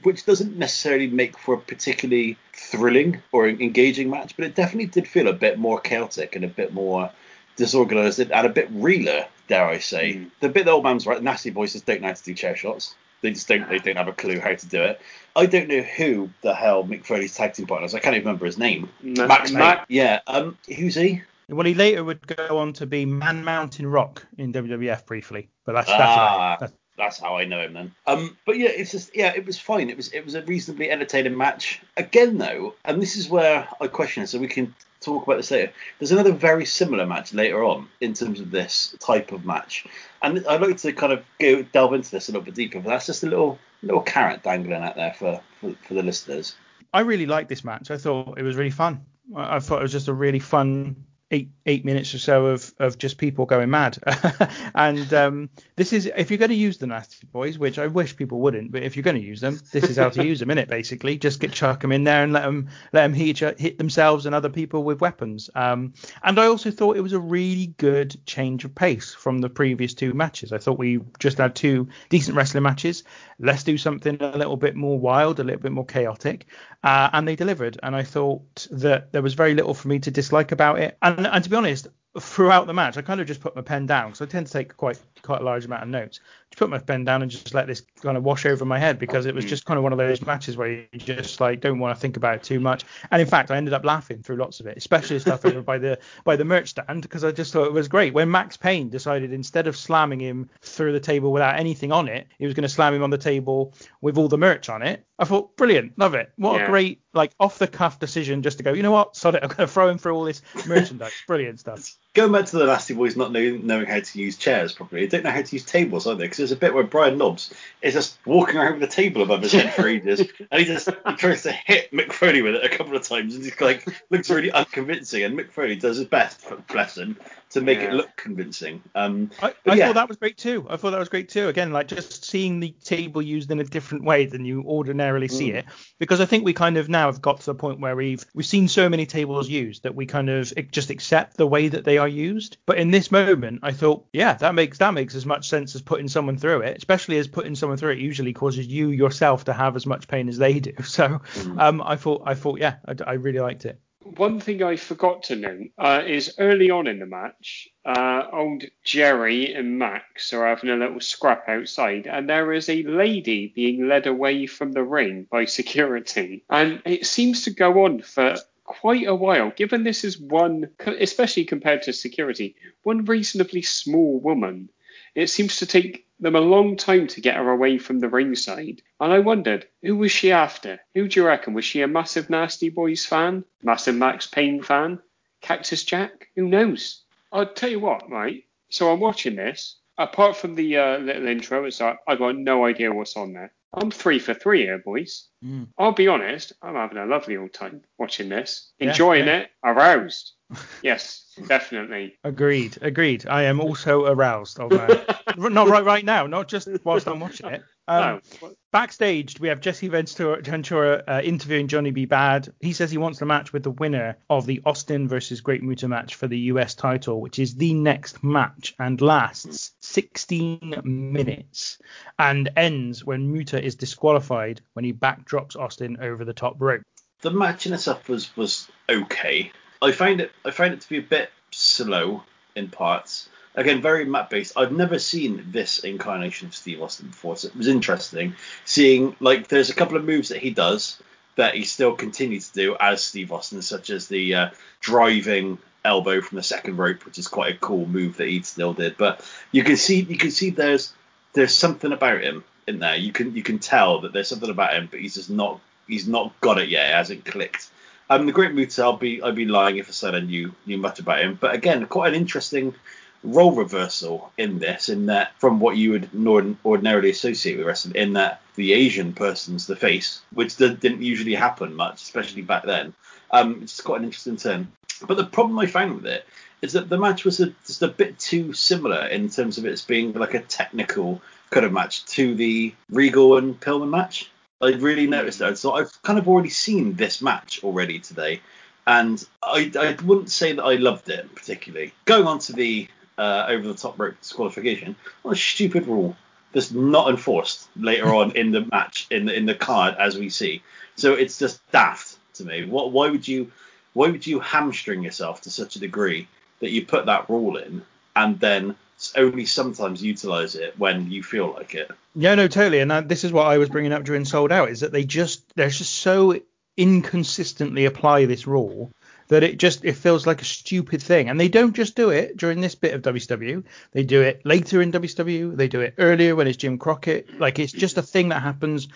which doesn't necessarily make for a particularly thrilling or engaging match, but it definitely did feel a bit more chaotic and a bit more disorganized and a bit realer, dare I say. Mm. The bit the old man's right, nasty boys just don't know how to do chair shots. They just don't. They don't have a clue how to do it. I don't know who the hell Mick Foley's tag team partner is. I can't even remember his name. Ma- Maxx. Ma- Yeah. Um. Who's he? Well, he later would go on to be Man Mountain Rock in WWF briefly, but that's that's, Ah. that's That's how I know him then. Um, but yeah, it's just yeah, it was fine. It was it was a reasonably entertaining match. Again though, and this is where I question so we can talk about this later. There's another very similar match later on in terms of this type of match, and I'd like to kind of go delve into this a little bit deeper. But that's just a little little carrot dangling out there for for, for the listeners. I really liked this match. I thought it was really fun. I, I thought it was just a really fun eight eight minutes or so of of just people going mad. and um, this is if you're going to use the nasty boys, which I wish people wouldn't, but if you're going to use them, this is how to use them in it. Basically, just get chuck them in there and let them let them hit hit themselves and other people with weapons. Um, and I also thought it was a really good change of pace from the previous two matches. I thought we just had two decent wrestling matches. Let's do something a little bit more wild, a little bit more chaotic, uh, and they delivered. And I thought that there was very little for me to dislike about it. And, and to be honest, throughout the match, I kind of just put my pen down because I tend to take quite quite a large amount of notes. Just put my pen down and just let this kind of wash over my head because it was mm. just kind of one of those matches where you just like don't want to think about it too much. And in fact, I ended up laughing through lots of it, especially stuff over by the by the merch stand because I just thought it was great when Maxx Payne decided instead of slamming him through the table without anything on it, he was going to slam him on the table with all the merch on it. I thought brilliant, love it. What Yeah. a great like off the cuff decision just to go. You know what? Sod it. I'm going to throw him through all this merchandise. Brilliant stuff. Going back to the Nasty Boys not knowing, knowing how to use chairs properly, they don't know how to use tables either. Because there's a bit where Brian Knobbs is just walking around with a table above his head for ages, and he just he tries to hit Mick Foley with it a couple of times, and he's like looks really unconvincing. And Mick Foley does his best, bless him, to make it look convincing. Um, I, I yeah. thought that was great too. I thought that was great too. Again, like just seeing the table used in a different way than you ordinarily see it, because I think we kind of now have got to the point where we've we've seen so many tables used that we kind of just accept the way that they are used. But in this moment, I thought, yeah, that makes that makes as much sense as putting someone through it, especially as putting someone through it usually causes you yourself to have as much pain as they do. So, um, I thought, I thought, yeah, I, I really liked it. One thing I forgot to note uh, is early on in the match, uh, old Jerry and Maxx are having a little scrap outside, and there is a lady being led away from the ring by security. And it seems to go on for quite a while, given this is one, especially compared to security, one reasonably small woman. It seems to take them a long time to get her away from the ringside. And I wondered, who was she after? Who do you reckon? Was she a massive Nasty Boys fan? Massive Maxx Payne fan? Cactus Jack? Who knows? I'll tell you what, right? So I'm watching this. Apart from the uh, little intro, it's like, I've got no idea what's on there. I'm three for three here, boys. Mm. I'll be honest, I'm having a lovely old time watching this. Enjoying yeah. it, aroused. yes, definitely. Agreed, agreed. I am also aroused, man. not right right now, not just whilst I'm watching it. Um, no, Backstage, we have Jesse Ventura, Ventura uh, interviewing Johnny B. Badd. He says he wants the match with the winner of the Austin versus Great Muta match for the US title, which is the next match and lasts 16 minutes and ends when Muta is disqualified when he backdrops Austin over the top rope. the match in itself was was okay. I find it I find it to be a bit slow in parts. Again, very map based. I've never seen this incarnation of Steve Austin before, so it was interesting seeing like there's a couple of moves that he does that he still continues to do as Steve Austin, such as the uh, driving elbow from the second rope, which is quite a cool move that he still did. But you can see you can see there's there's something about him in there. You can you can tell that there's something about him, but he's just not he's not got it yet. It hasn't clicked. Um, the Great Muta, I'll be I'd be lying if I said I knew knew much about him. But again, quite an interesting role reversal in this, in that from what you would nor- ordinarily associate with wrestling, in that the Asian person's the face, which d- didn't usually happen much, especially back then. Um, it's quite an interesting turn. But the problem I found with it is that the match was a, just a bit too similar in terms of its being like a technical kind of match to the Regal and Pillman match. I really noticed that. So I've kind of already seen this match already today, and I, I wouldn't say that I loved it particularly. Going on to the uh, over the top rope disqualification, what a stupid rule that's not enforced later on in the match in the in the card as we see. So it's just daft to me. What why would you why would you hamstring yourself to such a degree that you put that rule in and then only sometimes utilize it when you feel like it. Yeah, no, totally. And that, this is what I was bringing up during Sold Out is that they just they're just so inconsistently apply this rule that it just it feels like a stupid thing. And they don't just do it during this bit of WCW. They do it later in WCW. They do it earlier when it's Jim Crockett. Like it's just a thing that happens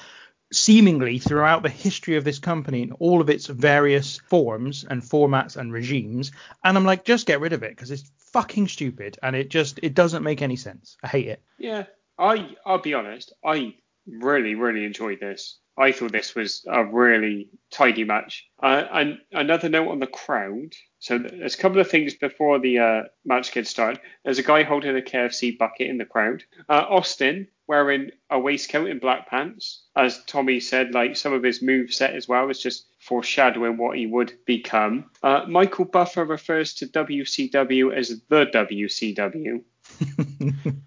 seemingly throughout the history of this company in all of its various forms and formats and regimes. And I'm like, just get rid of it because it's fucking stupid and it just it doesn't make any sense. I hate it. Yeah, I I'll be honest, I really really enjoyed this. I thought this was a really tidy match. Uh, and another note on the crowd. So there's a couple of things before the uh, match gets started. There's a guy holding a KFC bucket in the crowd. Uh, Austin wearing a waistcoat and black pants. As Tommy said, like some of his move set as well is just foreshadowing what he would become. Uh, Michael Buffer refers to WCW as the WCW.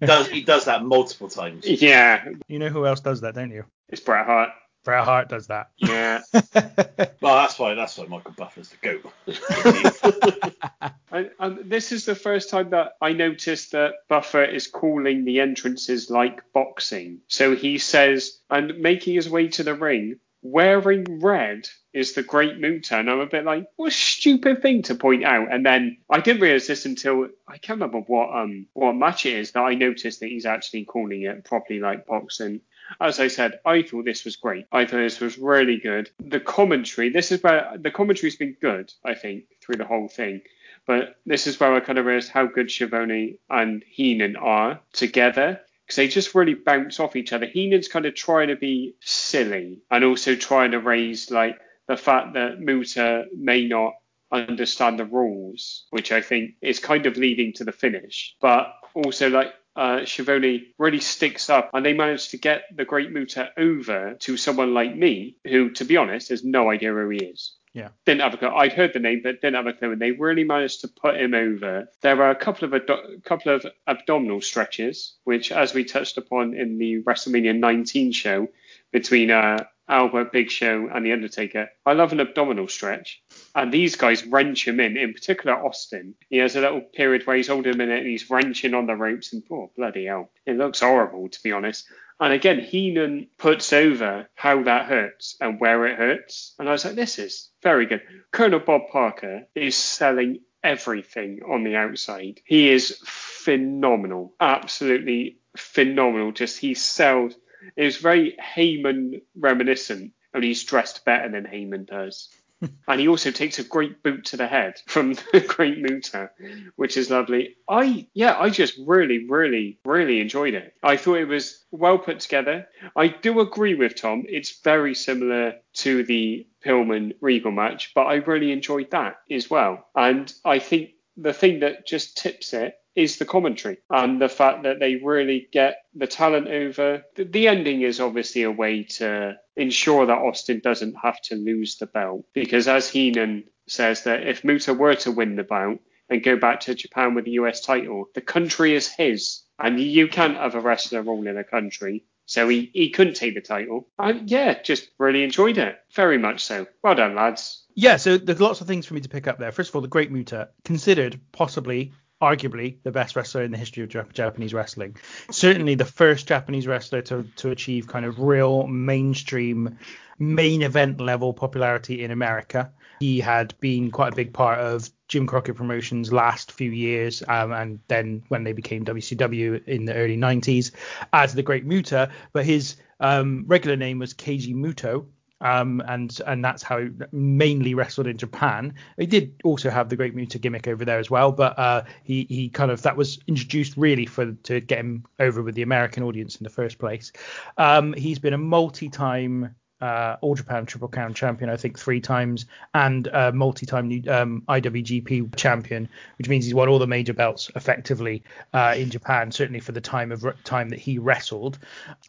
does he does that multiple times? Yeah. You know who else does that, don't you? It's Bret Hart. Bret Hart does that. Yeah. well, that's why that's why Michael Buffer's the goat. and, and, this is the first time that I noticed that Buffer is calling the entrances like boxing. So he says, and making his way to the ring, wearing red is the Great Muta. And I'm a bit like, what a stupid thing to point out. And then I didn't realize this until I can't remember what um what match it is that I noticed that he's actually calling it properly like boxing. As I said, I thought this was great. I thought this was really good. The commentary, this is where the commentary's been good, I think, through the whole thing. But this is where I kind of realized how good Schiavone and Heenan are together because they just really bounce off each other. Heenan's kind of trying to be silly and also trying to raise like the fact that Muta may not understand the rules, which I think is kind of leading to the finish. But also like uh, Schiavone really sticks up, and they managed to get the Great Muta over to someone like me, who, to be honest, has no idea who he is. Yeah. Didn't have a clue. I'd heard the name, but didn't have a clue. And they really managed to put him over. There were a couple of ad- couple of abdominal stretches, which, as we touched upon in the WrestleMania 19 show between uh, Albert, Big Show, and The Undertaker. I love an abdominal stretch. And these guys wrench him in, in particular Austin. He has a little period where he's holding him in and he's wrenching on the ropes and oh bloody hell. It looks horrible to be honest. And again, Heenan puts over how that hurts and where it hurts. And I was like, this is very good. Colonel Bob Parker is selling everything on the outside. He is phenomenal. Absolutely phenomenal. Just he sells it was very Heyman reminiscent, and he's dressed better than Heyman does. and he also takes a great boot to the head from the Great Muta, which is lovely. I yeah, I just really, really, really enjoyed it. I thought it was well put together. I do agree with Tom. It's very similar to the Pillman Regal match, but I really enjoyed that as well. And I think the thing that just tips it is the commentary and the fact that they really get the talent over. The, the, ending is obviously a way to ensure that Austin doesn't have to lose the belt because, as Heenan says, that if Muta were to win the belt and go back to Japan with the US title, the country is his, and you can't have a wrestler rule in a country. So he, he couldn't take the title. And yeah, just really enjoyed it. Very much so. Well done, lads. Yeah, so there's lots of things for me to pick up there. First of all, the Great Muta, considered possibly arguably the best wrestler in the history of Japanese wrestling. Certainly the first Japanese wrestler to, to achieve kind of real mainstream main event level popularity in America. He had been quite a big part of Jim Crockett Promotions last few years, um, and then when they became WCW in the early 90s as the Great Muta. But his um, regular name was Keiji Muto, um, and and that's how he mainly wrestled in Japan. He did also have the Great Muta gimmick over there as well, but uh, he he kind of that was introduced really for to get him over with the American audience in the first place. Um, he's been a multi-time uh, All Japan Triple Crown champion, I think three times, and uh, multi-time um, IWGP champion, which means he's won all the major belts effectively uh, in Japan, certainly for the time of time that he wrestled.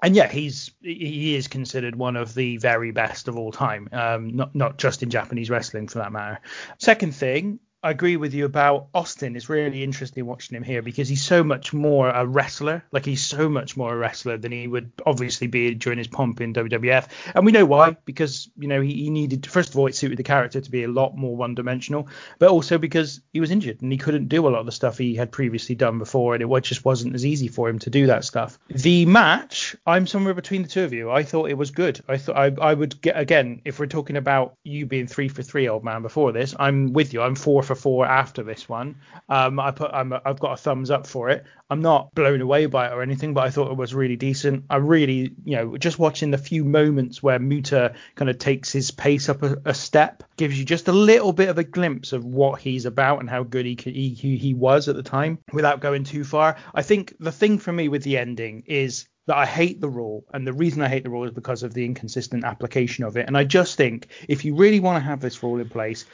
And yeah, he's he is considered one of the very best of all time, um, not not just in Japanese wrestling for that matter. Second thing I agree with you about Austin. It's really interesting watching him here because he's so much more a wrestler. Like he's so much more a wrestler than he would obviously be during his pomp in WWF. And we know why because you know he, he needed first of all it suited the character to be a lot more one dimensional, but also because he was injured and he couldn't do a lot of the stuff he had previously done before, and it just wasn't as easy for him to do that stuff. The match, I'm somewhere between the two of you. I thought it was good. I thought I, I would get again if we're talking about you being three for three, old man. Before this, I'm with you. I'm four for four after this one. Um, I put I'm, I've got a thumbs up for it. I'm not blown away by it or anything, but I thought it was really decent. I really, you know, just watching the few moments where Muta kind of takes his pace up a, a step gives you just a little bit of a glimpse of what he's about and how good he, he he was at the time without going too far. I think the thing for me with the ending is that I hate the rule, and the reason I hate the rule is because of the inconsistent application of it. And I just think if you really want to have this rule in place,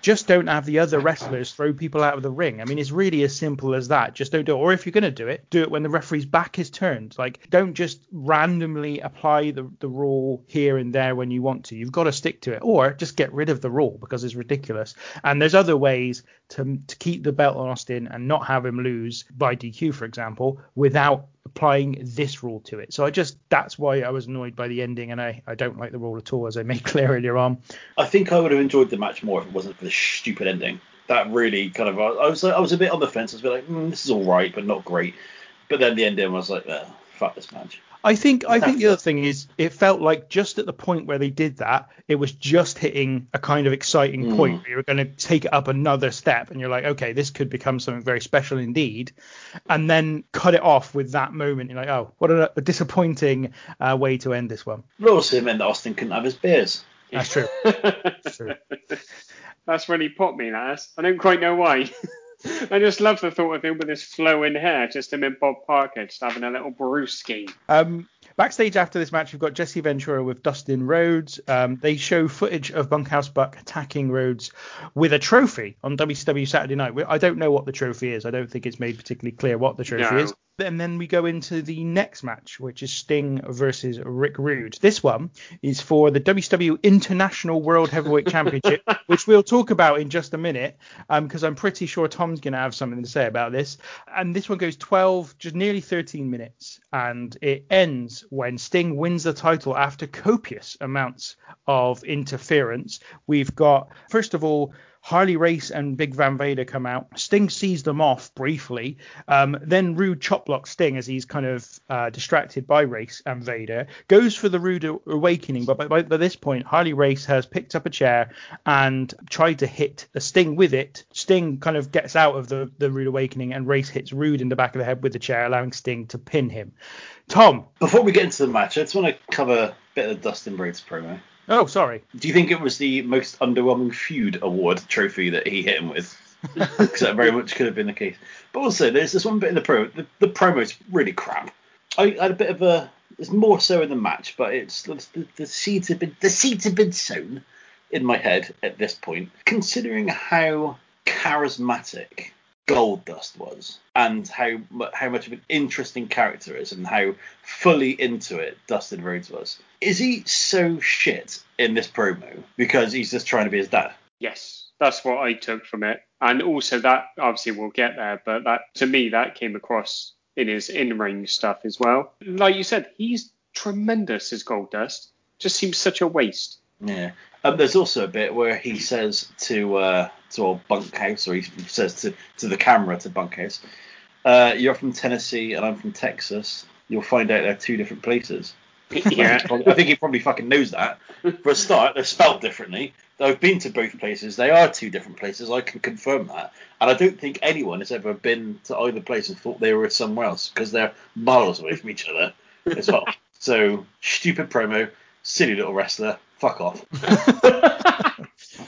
just don't have the other wrestlers throw people out of the ring. I mean, it's really as simple as that. Just don't do it. Or if you're going to do it, do it when the referee's back is turned. Like, don't just randomly apply the, the rule here and there when you want to. You've got to stick to it. Or just get rid of the rule because it's ridiculous. And there's other ways to, to keep the belt on Austin and not have him lose by DQ, for example, without applying this rule to it. So I just that's why I was annoyed by the ending, and I, I don't like the rule at all, as I made clear earlier on. I think I would have enjoyed the match more if it wasn't for the stupid ending. That really kind of I was I was a bit on the fence. I was a bit like mm, this is all right, but not great. But then the ending I was like, oh, fuck this match. I think I think the other thing is it felt like just at the point where they did that, it was just hitting a kind of exciting mm. point where you were going to take it up another step, and you're like, okay, this could become something very special indeed, and then cut it off with that moment. You're like, oh, what a, a disappointing uh, way to end this one. It also meant that Austin couldn't have his beers. That's true. That's true. That's really popped me, that. I don't quite know why. I just love the thought of him with his flowing hair, just him and Bob Parker, just having a little brewski. Um, backstage after this match, we've got Jesse Ventura with Dustin Rhodes. Um, they show footage of Bunkhouse Buck attacking Rhodes with a trophy on WCW Saturday Night. I don't know what the trophy is. I don't think it's made particularly clear what the trophy no. is. And then we go into the next match, which is Sting versus Rick Rude. This one is for the WCW International World Heavyweight Championship, which we'll talk about in just a minute, because um, I'm pretty sure Tom's going to have something to say about this. And this one goes 12, just nearly 13 minutes, and it ends when Sting wins the title after copious amounts of interference. We've got, first of all, Harley Race and Big Van Vader come out. Sting sees them off briefly. Um, then Rude chopblock Sting as he's kind of uh, distracted by Race and Vader. Goes for the Rude Awakening, but by, by, by, this point, Harley Race has picked up a chair and tried to hit Sting with it. Sting kind of gets out of the, the Rude Awakening, and Race hits Rude in the back of the head with the chair, allowing Sting to pin him. Tom. Before we get into the match, I just want to cover a bit of Dustin Rhodes promo. Oh, sorry. Do you think it was the most underwhelming feud award trophy that he hit him with? Because that very much could have been the case. But also, there's this one bit in the promo. The, the promo is really crap. I had a bit of a. It's more so in the match, but it's the, the seeds have been the seeds have been sown in my head at this point. Considering how charismatic Goldust was, and how how much of an interesting character is, and how fully into it Dustin Rhodes was. Is he so shit in this promo because he's just trying to be his dad? Yes, that's what I took from it, and also that obviously we'll get there, but that to me that came across in his in-ring stuff as well. Like you said, he's tremendous as Goldust. Just seems such a waste. Yeah. Um, there's also a bit where he says to uh, to old Bunkhouse, or he says to, to the camera to Bunkhouse, uh, "You're from Tennessee and I'm from Texas. You'll find out they're two different places." Yeah. I think he probably fucking knows that. For a start, they're spelt differently. I've been to both places. They are two different places. I can confirm that. And I don't think anyone has ever been to either place and thought they were somewhere else because they're miles away from each other as well. so stupid promo, silly little wrestler. Fuck off.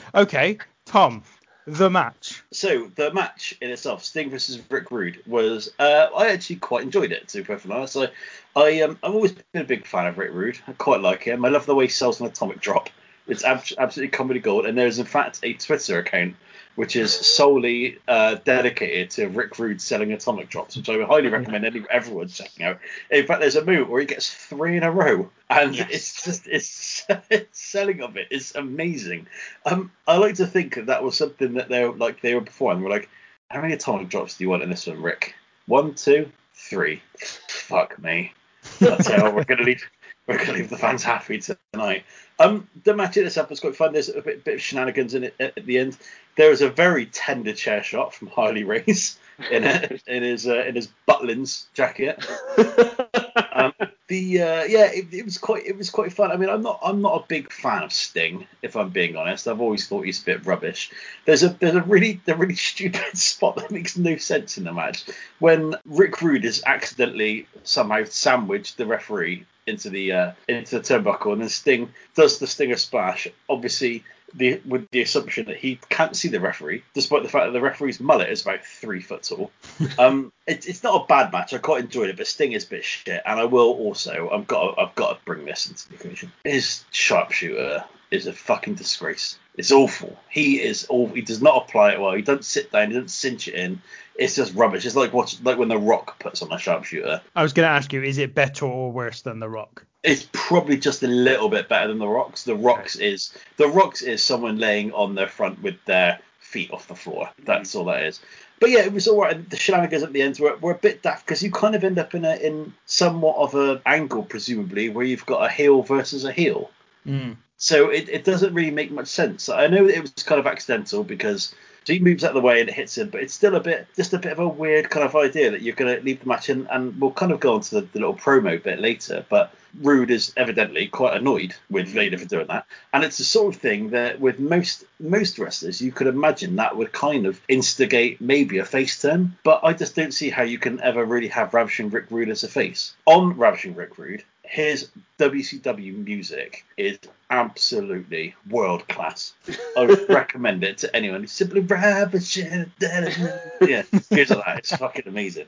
okay, Tom. the match. So the match in itself, Sting versus Rick Rude, was uh, I actually quite enjoyed it. To be perfectly honest, I, I um, I've always been a big fan of Rick Rude. I quite like him. I love the way he sells an atomic drop. It's ab- absolutely comedy gold. And there's in fact a Twitter account which is solely uh, dedicated to Rick Rude selling atomic drops, which I would highly recommend any, everyone checking out. In fact, there's a move where he gets three in a row, and yes. it's just it's, it's, selling of it is amazing. Um, I like to think that, that was something that they were like they were before, and we're like, how many atomic drops do you want in this one, Rick? One, two, three. Fuck me. That's how we're gonna leave we're going to leave the fans happy tonight. Um, the match itself was quite fun. There's a bit, bit of shenanigans in it at, at the end. There was a very tender chair shot from Harley Race in it, in his uh, in his Butlins jacket. um, the uh, yeah, it, it, was quite it was quite fun. I mean, I'm not I'm not a big fan of Sting, if I'm being honest. I've always thought he's a bit rubbish. There's a there's a really a really stupid spot that makes no sense in the match when Rick Rude is accidentally somehow sandwiched the referee into the uh, into the turnbuckle, and then Sting does the Stinger splash. Obviously, the with the assumption that he can't see the referee, despite the fact that the referee's mullet is about three foot tall. um, it, it's not a bad match. I quite enjoyed it, but Sting is a bit shit. And I will also, I've got, to, I've got to bring this into the equation. His sharpshooter is a fucking disgrace. It's awful. He is all. He does not apply it well. He doesn't sit down. He doesn't cinch it in. It's just rubbish. It's like what, like when the Rock puts on a sharpshooter. I was going to ask you, is it better or worse than the Rock? It's probably just a little bit better than the Rocks. The Rocks okay. is the Rocks is someone laying on their front with their feet off the floor. That's all that is. But yeah, it was all right. The shenanigans at the end were, were a bit daft because you kind of end up in a in somewhat of an angle, presumably, where you've got a heel versus a heel. Mm. So it, it doesn't really make much sense. I know it was kind of accidental because so he moves out of the way and it hits him, but it's still a bit, just a bit of a weird kind of idea that you're going to leave the match in, and we'll kind of go on to the, the, little promo bit later. But Rude is evidently quite annoyed with mm. Vader for doing that, and it's the sort of thing that with most most wrestlers you could imagine that would kind of instigate maybe a face turn, but I just don't see how you can ever really have Ravishing Rick Rude as a face. On Ravishing Rick Rude, his WCW music is absolutely world class. I would recommend it to anyone. It's simply ravishing. Yeah, here's that. It's fucking amazing.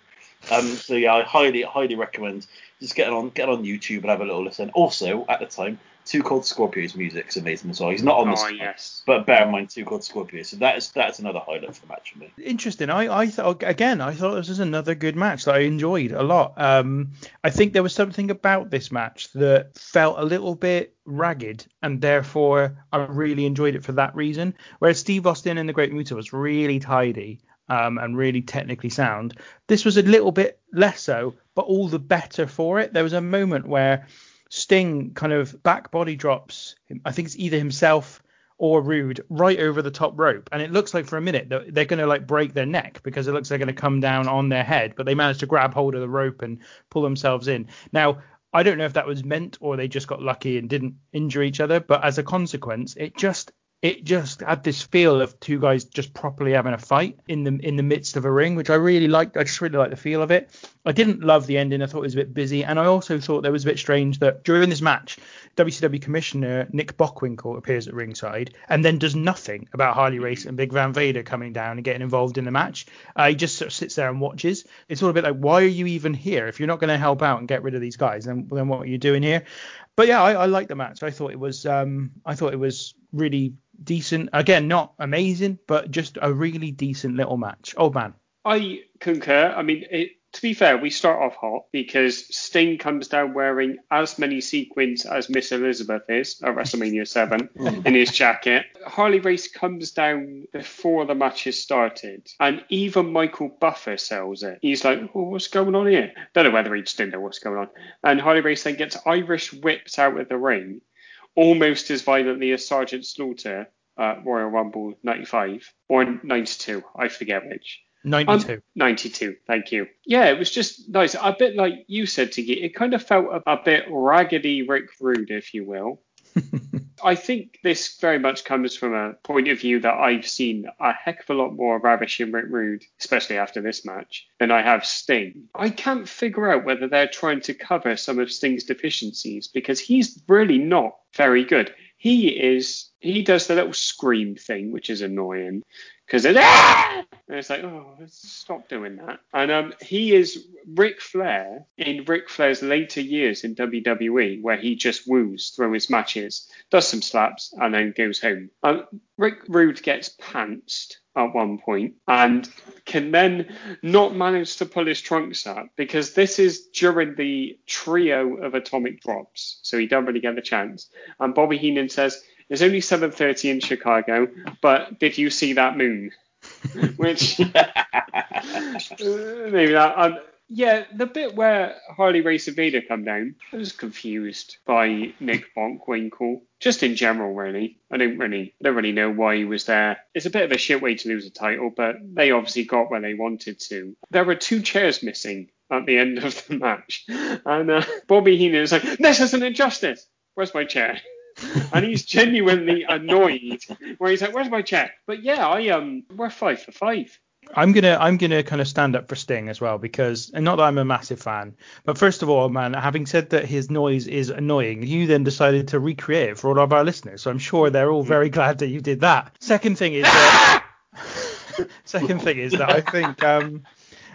Um, so yeah, I highly, highly recommend just get on, get on YouTube and have a little listen. Also, at the time, Two Cold Scorpios music's amazing as well. He's not on this, oh, yes. but bear in mind Two Cold Scorpios. So that is that's another highlight for the match for me. Interesting. I I thought again I thought this was another good match that I enjoyed a lot. Um, I think there was something about this match that felt a little bit ragged, and therefore I really enjoyed it for that reason. Whereas Steve Austin and the Great Muta was really tidy. Um, and really technically sound. This was a little bit less so, but all the better for it. There was a moment where Sting kind of back body drops. I think it's either himself or Rude right over the top rope, and it looks like for a minute that they're going to like break their neck because it looks like they're going to come down on their head, but they managed to grab hold of the rope and pull themselves in. Now I don't know if that was meant or they just got lucky and didn't injure each other, but as a consequence, it just it just had this feel of two guys just properly having a fight in the in the midst of a ring, which I really liked. I just really liked the feel of it. I didn't love the ending. I thought it was a bit busy, and I also thought there was a bit strange that during this match, WCW Commissioner Nick Bockwinkel appears at ringside and then does nothing about Harley Race and Big Van Vader coming down and getting involved in the match. Uh, he just sort of sits there and watches. It's all a bit like, why are you even here if you're not going to help out and get rid of these guys? Then then what are you doing here? But yeah, I, I liked the match. I thought it was um, I thought it was really decent. Again, not amazing, but just a really decent little match. Oh man. I concur. I mean, it, to be fair, we start off hot because Sting comes down wearing as many sequins as Miss Elizabeth is at WrestleMania 7 mm. in his jacket. Harley Race comes down before the match has started, and even Michael Buffer sells it. He's like, oh, what's going on here? Don't know whether he just didn't know what's going on. And Harley Race then gets Irish whipped out of the ring almost as violently as Sergeant Slaughter at Royal Rumble 95 or 92, I forget which. 92. Um, 92, thank you. Yeah, it was just nice. A bit like you said, Tiki, it kind of felt a, a bit raggedy Rick Rude, if you will. I think this very much comes from a point of view that I've seen a heck of a lot more Ravishing Rick Rude, especially after this match, than I have Sting. I can't figure out whether they're trying to cover some of Sting's deficiencies because he's really not very good. He is he does the little scream thing, which is annoying. Because it's, ah! and it's like, oh, stop doing that. And um, he is Ric Flair in Ric Flair's later years in WWE, where he just woos through his matches, does some slaps, and then goes home. Um, Rick Rude gets pantsed at one point and can then not manage to pull his trunks up because this is during the trio of atomic drops, so he don't really get the chance. And Bobby Heenan says, "It's only 7:30 in Chicago, but did you see that moon?" Which maybe that. Um, yeah, the bit where Harley Race and Vader come down, I was confused by Nick Bockwinkel. Just in general, really. I don't really, I don't really know why he was there. It's a bit of a shit way to lose a title, but they obviously got where they wanted to. There were two chairs missing at the end of the match, and uh, Bobby Heenan is like, "This is an injustice. Where's my chair?" and he's genuinely annoyed. Where he's like, "Where's my chair?" But yeah, I um, we're five for five. I'm gonna I'm gonna kind of stand up for Sting as well because and not that I'm a massive fan, but first of all, man, having said that his noise is annoying, you then decided to recreate it for all of our listeners, so I'm sure they're all very glad that you did that. Second thing is that second thing is that I think um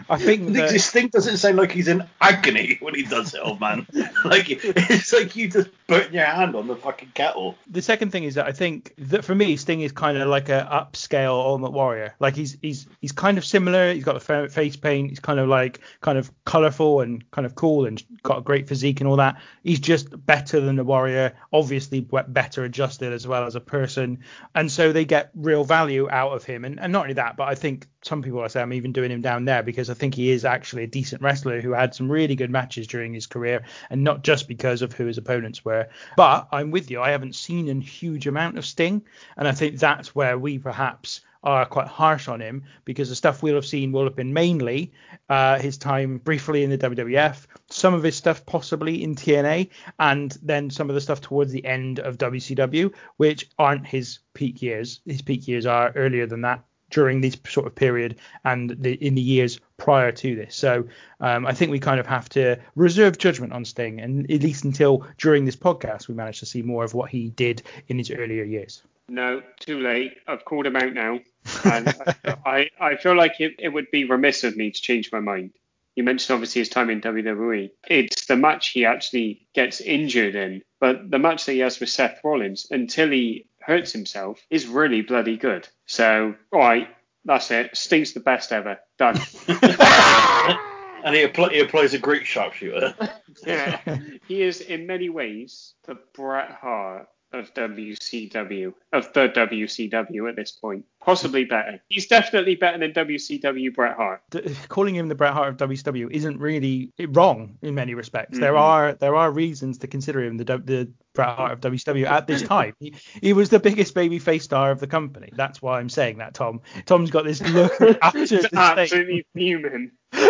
I think that, this thing doesn't sound like he's in agony when he does it, old man. like it's like you just putting your hand on the fucking kettle. The second thing is that I think that for me, Sting is kind of like a upscale Ultimate Warrior. Like he's he's he's kind of similar. He's got the face paint. He's kind of like kind of colourful and kind of cool and got a great physique and all that. He's just better than the Warrior. Obviously better adjusted as well as a person, and so they get real value out of him. And, and not only that, but I think some people are saying I'm even doing him down there because I think he is actually a decent wrestler who had some really good matches during his career, and not just because of who his opponents were. But I'm with you. I haven't seen a huge amount of Sting, and I think that's where we perhaps are quite harsh on him because the stuff we'll have seen will have been mainly uh, his time briefly in the WWF, some of his stuff possibly in TNA, and then some of the stuff towards the end of WCW, which aren't his peak years. His peak years are earlier than that during this sort of period and the, in the years prior to this. So um, I think we kind of have to reserve judgment on Sting, and at least until during this podcast we managed to see more of what he did in his earlier years. No, too late. I've called him out now, and I, I feel like it, it would be remiss of me to change my mind. You mentioned obviously his time in WWE. It's the match he actually gets injured in, but the match that he has with Seth Rollins until he hurts himself is really bloody good. So, all right, that's it. Sting's the best ever. Done. and he, appl- he applies a great sharpshooter. yeah, he is in many ways the Bret Hart of WCW, of the WCW at this point. Possibly better. He's definitely better than WCW Bret Hart. calling him the Bret Hart of WCW isn't really wrong in many respects. Mm-hmm. There are there are reasons to consider him the the Bret Hart of WCW at this time. He, he was the biggest babyface star of the company. That's why I'm saying that, Tom. Tom's got this look after absolutely fuming.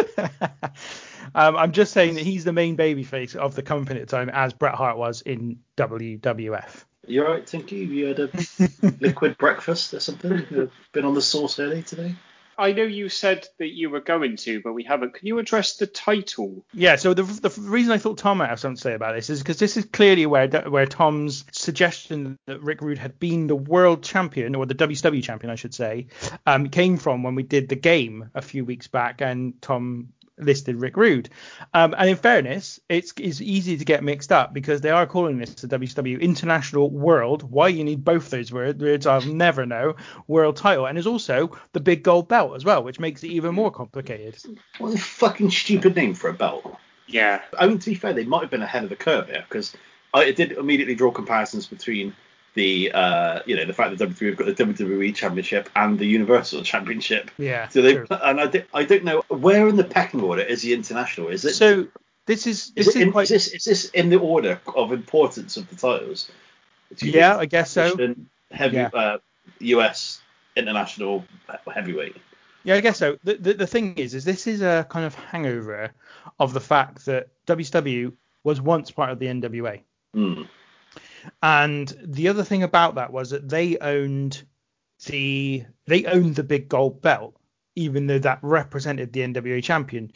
Um, I'm just saying that he's the main babyface of the company at the time, as Bret Hart was in WWF. You're right, Tinky? You had a liquid breakfast or something? You've been on the sauce early today? I know you said that you were going to, but we haven't. Can you address the title? Yeah. So the, the reason I thought Tom might have something to say about this is because this is clearly where where Tom's suggestion that Rick Rude had been the world champion or the WCW champion, I should say, um, came from when we did the game a few weeks back, and Tom listed Rick Rude. Um, and in fairness, it's, it's easy to get mixed up because they are calling this the WCW International World. Why you need both those words, I'll never know. World title, and there's also the big gold belt as well, which makes it even more complicated. What a fucking stupid name for a belt. Yeah. I mean, to be fair, they might have been ahead of the curve here because I did immediately draw comparisons between the uh, you know the fact that WWE have got the WWE Championship and the Universal Championship. Yeah. So they true. and I, di- I don't know where in the pecking order is the international? Is it so? This is this is, is, in, quite... is, this, is this in the order of importance of the titles? Yeah, I guess so. Heavy yeah. uh, US international heavyweight. Yeah, I guess so. The, the, the thing is, is this is a kind of hangover of the fact that WCW was once part of the NWA. Mm. And the other thing about that was that they owned the they owned the big gold belt, even though that represented the NWA champion.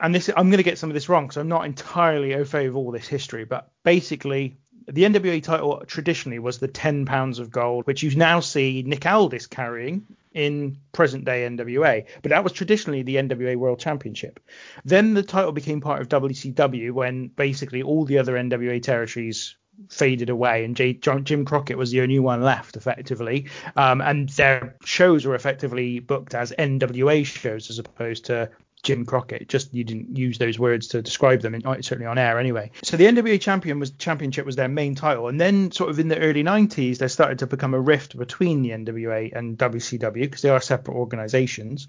And this I'm going to get some of this wrong because I'm not entirely au fait with all this history, but basically the NWA title traditionally was the 10 pounds of gold, which you now see Nick Aldis carrying in present day NWA, but that was traditionally the NWA World Championship. Then the title became part of WCW when basically all the other NWA territories faded away and J- Jim Crockett was the only one left effectively. Um, and their shows were effectively booked as NWA shows as opposed to Jim Crockett. Just you didn't use those words to describe them, in, certainly on air anyway. So the NWA champion was championship was their main title, and then sort of in the early 90s there started to become a rift between the NWA and WCW because they are separate organizations.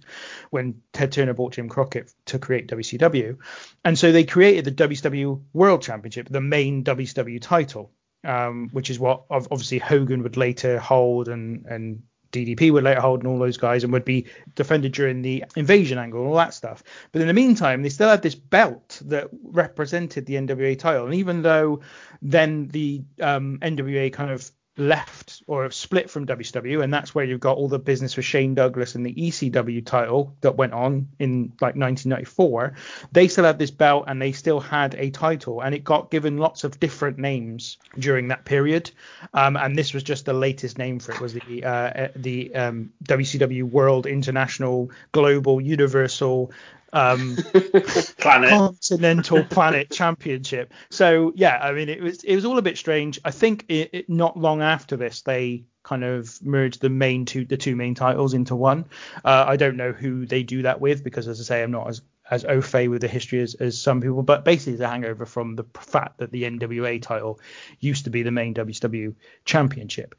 When Ted Turner bought Jim Crockett to create WCW, and so they created the WCW World Championship, the main WCW title. Um, which is what obviously Hogan would later hold and and DDP would later hold and all those guys and would be defended during the invasion angle and all that stuff. But in the meantime, they still had this belt that represented the NWA title. And even though then the um, NWA kind of left or have split from WCW, and that's where you've got all the business with Shane Douglas and the ECW title that went on in like 1994. They still had this belt and they still had a title, and it got given lots of different names during that period. Um, and this was just the latest name for it was the uh, the um, WCW World International Global Universal um, planet continental planet championship. So yeah, I mean it was it was all a bit strange. I think it, it, not long after this they kind of merged the main two the two main titles into one. Uh, I don't know who they do that with because as I say I'm not as as au fait with the history as, as some people, but basically it's a hangover from the fact that the NWA title used to be the main WCW championship.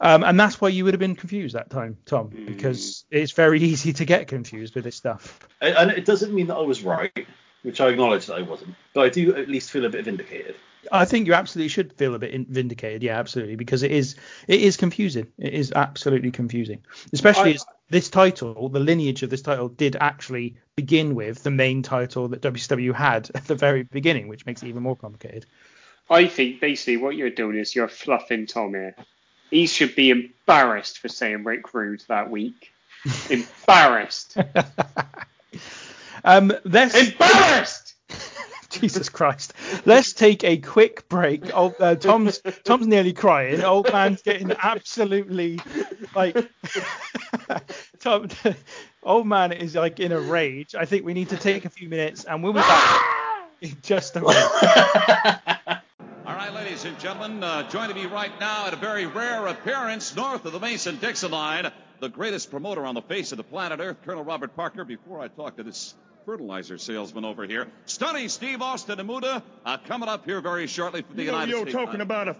Um, and that's why you would have been confused that time, Tom, mm. because it's very easy to get confused with this stuff. And it doesn't mean that I was right, which I acknowledge that I wasn't, but I do at least feel a bit vindicated. I think you absolutely should feel a bit vindicated, yeah, absolutely, because it is it is confusing. It is absolutely confusing, especially I, as this title, the lineage of this title, did actually begin with the main title that WCW had at the very beginning, which makes it even more complicated. I think basically what you're doing is you're fluffing Tom here. He should be embarrassed for saying Rick Rude that week. embarrassed. um, let's embarrassed. Jesus Christ. Let's take a quick break. Old, uh, Tom's Tom's nearly crying. Old man's getting absolutely like Tom. Old man is like in a rage. I think we need to take a few minutes, and we'll be back in just a minute. Ladies and gentlemen, uh, joining me right now at a very rare appearance north of the Mason Dixon line, the greatest promoter on the face of the planet Earth, Colonel Robert Parker. Before I talk to this fertilizer salesman over here, stunning Steve Austin Amuda, uh, coming up here very shortly from the you know, United you're States. You're talking about a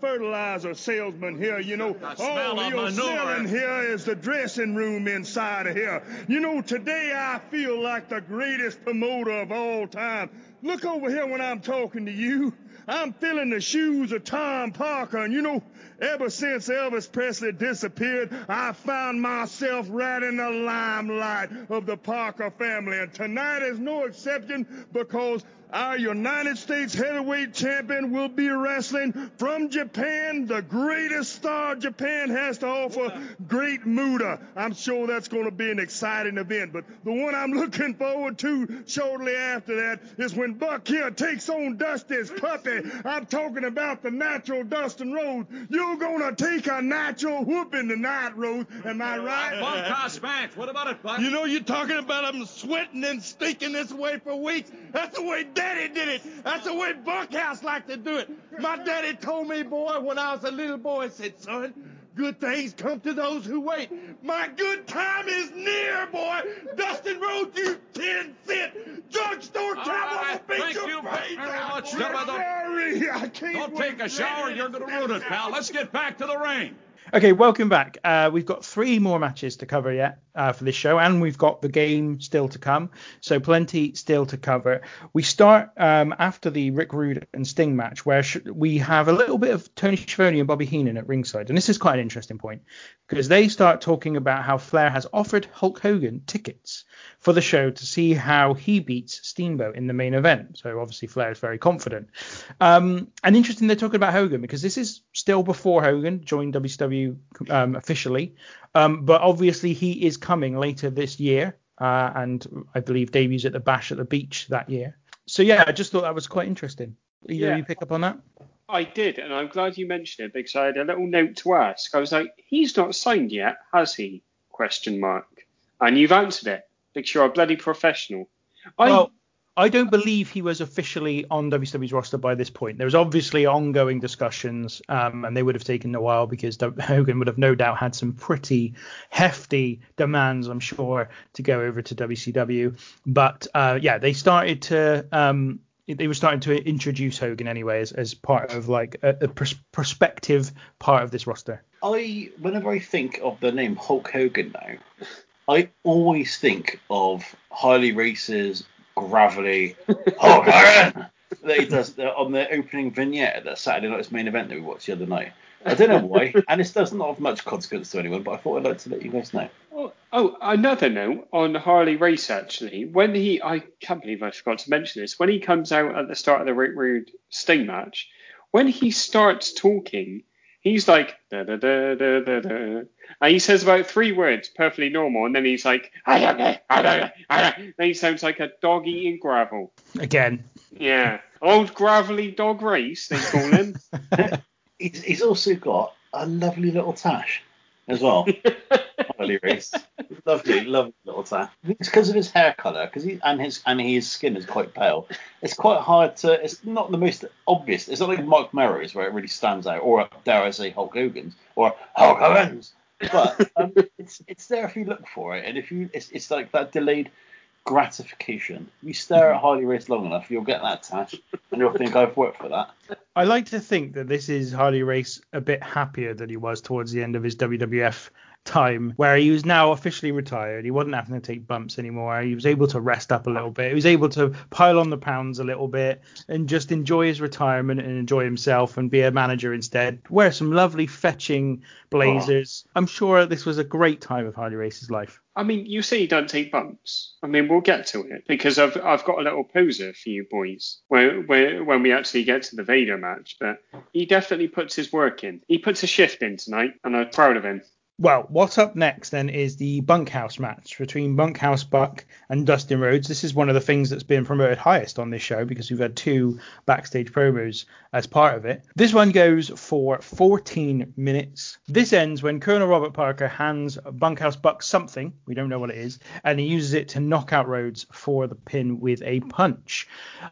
fertilizer salesman here. You know, all you're selling here is the dressing room inside of here. You know, today I feel like the greatest promoter of all time. Look over here when I'm talking to you. I'm filling the shoes of Tom Parker, and you know, ever since Elvis Presley disappeared, I found myself right in the limelight of the Parker family, and tonight is no exception because our United States heavyweight champion will be wrestling from Japan, the greatest star Japan has to offer, Great Muta. I'm sure that's going to be an exciting event, but the one I'm looking forward to shortly after that is when Buck here takes on Dusty's puppy. I'm talking about the natural Dustin Rhodes. You're going to take a natural whooping tonight, Rhodes. Am I right? Bunkhouse match. What about it, Buck? You know, you're talking about them sweating and stinking this way for weeks. That's the way daddy did it. That's the way Bunkhouse liked to do it. My daddy told me, boy, when I was a little boy, said, son, good things come to those who wait. My good time is near, boy. Dustin Rhodes, you 10 cent drugstore cowboy right, Thank you very much, gentlemen. I can't don't take a shower. You're going to ruin it, pal. Let's get back to the ring. Okay, welcome back. Uh, we've got three more matches to cover yet uh, for this show, and we've got the game still to come. So plenty still to cover. We start um, after the Rick Rude and Sting match, where sh- we have a little bit of Tony Schiavone and Bobby Heenan at ringside, and this is quite an interesting point because they start talking about how Flair has offered Hulk Hogan tickets for the show to see how he beats Steamboat in the main event. So obviously Flair is very confident. Um, and interesting they're talking about Hogan because this is still before Hogan joined Um, officially, um, but obviously he is coming later this year, uh, and I believe debuts at the Bash at the Beach that year. So yeah, I just thought that was quite interesting. Either yeah. you pick up on that? I did, and I'm glad you mentioned it because I had a little note to ask. I was like, he's not signed yet, has he? Question mark. And you've answered it because you're a bloody professional. I, Well, I don't believe he was officially on WWE's roster by this point. There was obviously ongoing discussions, um, and they would have taken a while because Hogan would have no doubt had some pretty hefty demands, I'm sure, to go over to WCW. But uh, yeah, they started to. Um, they were starting to introduce Hogan anyway as, as part of like a, a pros- prospective part of this roster. I whenever I think of the name Hulk Hogan now, I always think of Harley Race's gravelly Hogan that he does the- on the opening vignette at that Saturday night's main event that we watched the other night. I don't know why, and this does not have much consequence to anyone, but I thought I'd like to let you guys know. Oh, oh, another note on Harley Race actually. When he, I can't believe I forgot to mention this. When he comes out at the start of the Rick Rude Sting match, when he starts talking, he's like da da da da da da, and he says about three words, perfectly normal, and then he's like, I don't know, I don't know, I don't. Then he sounds like a dog eating gravel. Again, Yeah, old gravelly dog race they call him. He's, he's also got a lovely little tash as well. Harley Race, lovely, lovely little tash. It's because of his hair colour, because he and his and his skin is quite pale. It's quite hard to. It's not the most obvious. It's not like Marc Mero's where it really stands out, or dare I say Hulk Hogan's, or Hulk Hogan's. But um, it's it's there if you look for it, and if you, it's it's like that delayed gratification. You stare at mm-hmm. Harley Race long enough, you'll get that tash, and you'll think I've worked for that. I like to think that this is Harley Race a bit happier than he was towards the end of his WWF time, where he was now officially retired. He wasn't having to take bumps anymore. He was able to rest up a little bit. He was able to pile on the pounds a little bit and just enjoy his retirement and enjoy himself and be a manager instead. Wear some lovely fetching blazers. Oh. I'm sure this was a great time of Harley Race's life. I mean, you say you don't take bumps. I mean, we'll get to it because I've I've got a little poser for you boys when when when we actually get to the Vader match. But he definitely puts his work in. He puts a shift in tonight, and I'm proud of him. Well, what's up next then is the bunkhouse match between Bunkhouse Buck and Dustin Rhodes. This is one of the things that's been promoted highest on this show because we've had two backstage promos as part of it. This one goes for 14 minutes. This ends when Colonel Robert Parker hands Bunkhouse Buck something, we don't know what it is, and he uses it to knock out Rhodes for the pin with a punch.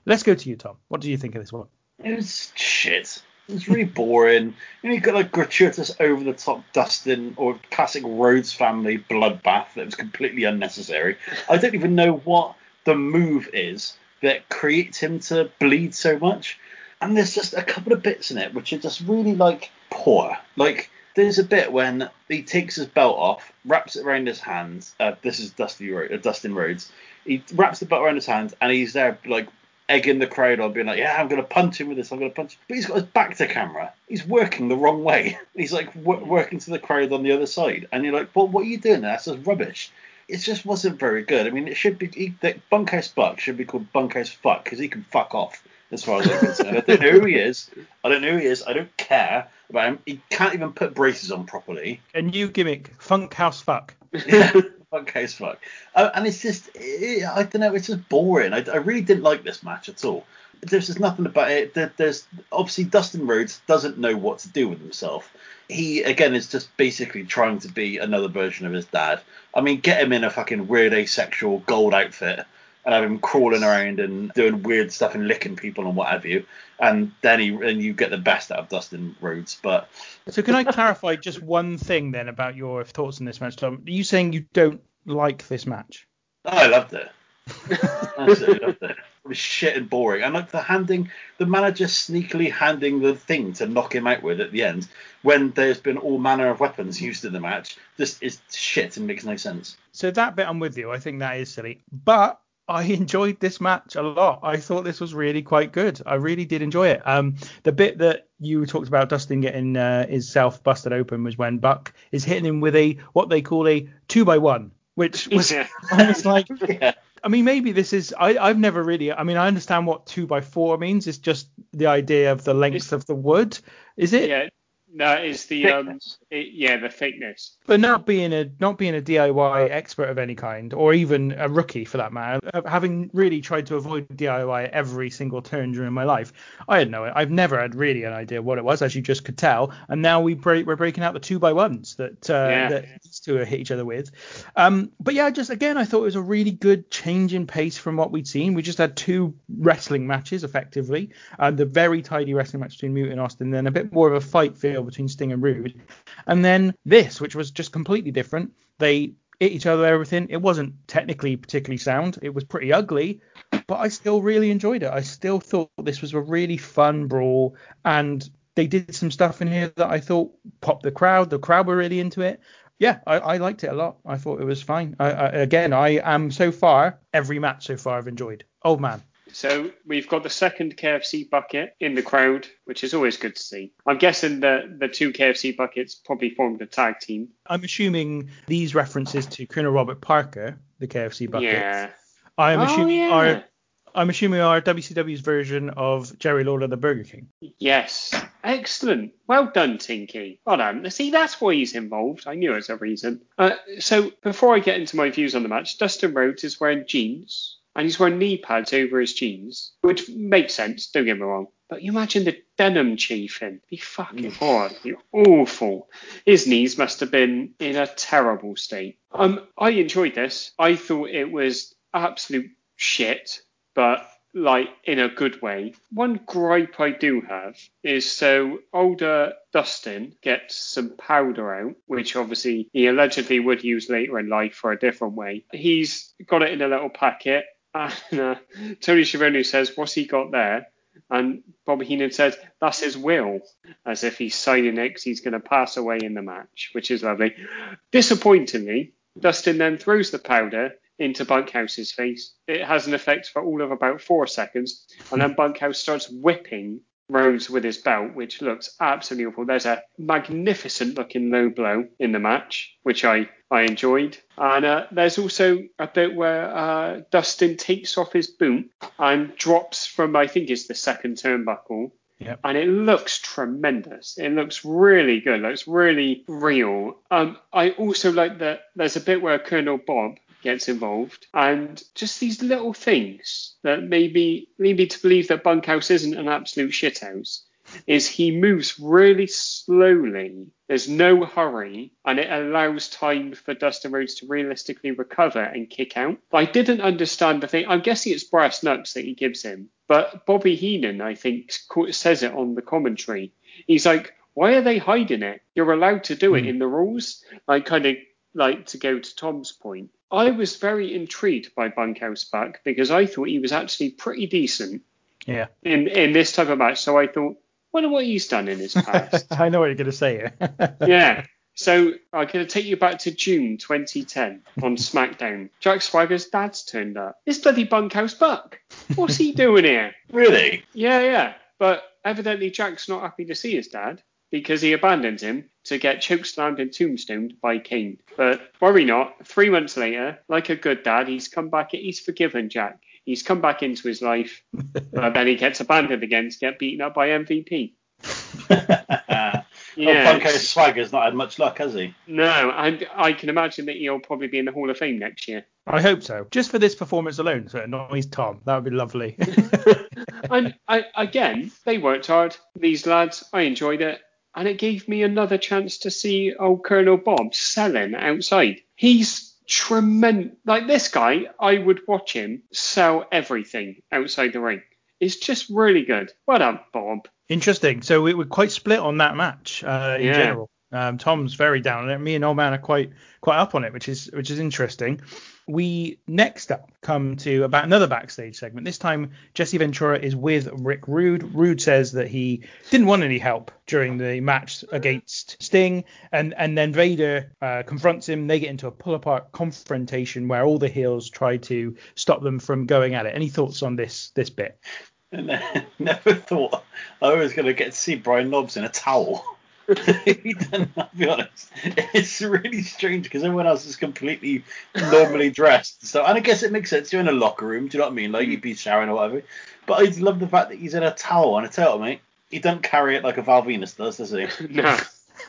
Let's go to you, Tom. What do you think of this one? It was shit. It was really boring. You know, you got like gratuitous over the top Dustin or classic Rhodes family bloodbath that was completely unnecessary. I don't even know what the move is that creates him to bleed so much. And there's just a couple of bits in it which are just really like poor. Like there's a bit when he takes his belt off, wraps it around his hands. Uh, this is Dusty Ro- uh, Dustin Rhodes. He wraps the belt around his hands and he's there like egging the crowd on, being like, "Yeah, I'm gonna punch him with this. I'm gonna punch." Him. But he's got his back to camera. He's working the wrong way. He's like w- mm. working to the crowd on the other side, and you're like, "Well, what are you doing there? That's just rubbish." It just wasn't very good. I mean, it should be he, the Bunkhouse Buck should be called Bunkhouse Fuck because he can fuck off. As far as I'm concerned, I don't know who he is. I don't know who he is. I don't care about him. He can't even put braces on properly. A new gimmick, Funk House Fuck. Yeah, okay as fuck. Uh, and it's just, it, I don't know, it's just boring. I, I really didn't like this match at all. There's just nothing about it. There, there's obviously Dustin Rhodes doesn't know what to do with himself. He again is just basically trying to be another version of his dad. I mean, get him in a fucking weird asexual gold outfit and have him crawling around and doing weird stuff and licking people and what have you. And then he and you get the best out of Dustin Rhodes. But So can I clarify just one thing then about your thoughts on this match, Tom? Are you saying you don't like this match? Oh, I loved it. Absolutely loved it. It was shit and boring. And like the handing, the manager sneakily handing the thing to knock him out with at the end, when there's been all manner of weapons used in the match, just is shit and makes no sense. So that bit I'm with you. I think that is silly. But I enjoyed this match a lot. I thought this was really quite good. I really did enjoy it. Um, the bit that you talked about Dustin getting uh, himself busted open was when Buck is hitting him with a what they call a two by one, which was Yeah. I was like, Yeah. I mean, maybe this is. I, I've never really. I mean, I understand what two by four means. It's just the idea of the length It's- of the wood. Is it? Yeah, That is the um, it, yeah, the thickness. But not being a not being a DIY expert of any kind, or even a rookie for that matter, having really tried to avoid DIY every single turn during my life, I had no, I've never had really an idea what it was, as you just could tell. And now we break, we're breaking out the two by ones that uh, yeah. that these two hit each other with. Um, but yeah, just again, I thought it was a really good change in pace from what we'd seen. We just had two wrestling matches effectively, uh, the very tidy wrestling match between Muta and Austin, then a bit more of a fight feel between Sting and Rude. And then this, which was just completely different. They hit each other, everything. It wasn't technically particularly sound. It was pretty ugly, but I still really enjoyed it. I still thought this was a really fun brawl, and they did some stuff in here that I thought popped the crowd. The crowd were really into it. Yeah, I, I liked it a lot. I thought it was fine. I, I, again, I am so far every match so far I've enjoyed. Old man. So we've got the second KFC bucket in the crowd, which is always good to see. I'm guessing the the two KFC buckets probably formed a tag team. I'm assuming these references to Colonel Robert Parker, the KFC bucket. Yeah. I am oh, assuming yeah. are I'm assuming are WCW's version of Jerry Lawler the Burger King. Yes. Excellent. Well done, Tinky. Well done. See, that's why he's involved. I knew it was a reason. Uh, so before I get into my views on the match, Dustin Rhodes is wearing jeans and he's wearing knee pads over his jeans, which makes sense, don't get me wrong. But you imagine the denim chafing. Be fucking hard. Be awful. His knees must have been in a terrible state. Um, I enjoyed this. I thought it was absolute shit, but like in a good way. One gripe I do have is so older Dustin gets some powder out, which obviously he allegedly would use later in life for a different way. He's got it in a little packet and uh, Tony Schiavone says, "What's he got there?" And Bobby Heenan says, "That's his will," as if he's signing because he's going to pass away in the match, which is lovely. Disappointingly, Dustin then throws the powder into Bunkhouse's face. It has an effect for all of about four seconds, and then Bunkhouse starts whipping Rhodes with his belt, which looks absolutely awful. There's a magnificent looking low blow in the match, which I, I enjoyed. And uh, there's also a bit where uh, Dustin takes off his boot and drops from, I think it's the second turnbuckle. Yep. And it looks tremendous. It looks really good. It looks really real. Um, I also like that there's a bit where Colonel Bob gets involved, and just these little things that maybe lead me to believe that Bunkhouse isn't an absolute shithouse. Is he moves really slowly. There's no hurry, and it allows time for Dustin Rhodes to realistically recover and kick out. I didn't understand the thing. I'm guessing it's brass knucks that he gives him, but Bobby Heenan, I think, says it on the commentary. He's like, "Why are they hiding it? You're allowed to do it Mm. in the rules." Like, kind of like to go to Tom's point. I was very intrigued by Bunkhouse Buck because I thought he was actually pretty decent Yeah. in in this type of match. So I thought, wonder what he's done in his past. I know what you're going to say here. yeah. So I'm going to take you back to June 2010 on SmackDown. Jack Swagger's dad's turned up. It's bloody Bunkhouse Buck. What's he doing here? Really? Yeah, yeah. But evidently Jack's not happy to see his dad because he abandoned him to get chokeslammed and tombstoned by Kane. But worry not, three months later, like a good dad, he's come back, he's forgiven Jack. He's come back into his life, but then he gets abandoned again to get beaten up by MVP. yeah. Yeah. Well, Bunko Swagger's not had much luck, has he? No, and I can imagine that he'll probably be in the Hall of Fame next year. I hope so. Just for this performance alone, so it annoys Tom. That would be lovely. and I, again, they worked hard. These lads, I enjoyed it. And it gave me another chance to see old Colonel Bob selling outside. He's tremendous. Like this guy, I would watch him sell everything outside the ring. It's just really good. Well done, Bob. Interesting. So we were quite split on that match uh, in Yeah. general. Um, Tom's very down on it. Me and Old Man are quite quite up on it, which is which is interesting. We next up come to about another backstage segment. This time Jesse Ventura is with Rick Rude. Rude says that he didn't want any help during the match against Sting, and and then Vader uh, confronts him. They get into a pull apart confrontation where all the heels try to stop them from going at it. Any thoughts on this this bit? Never thought I was going to get to see Brian Knobbs in a towel. he done, I'll be honest. It's really strange because everyone else is completely normally dressed. So, and I guess it makes sense. You're in a locker room. Do you know what I mean? Like you'd be showering or whatever. But I love the fact that he's in a towel. And a tell you, what, mate, he doesn't carry it like a Val Venis does, does he? no.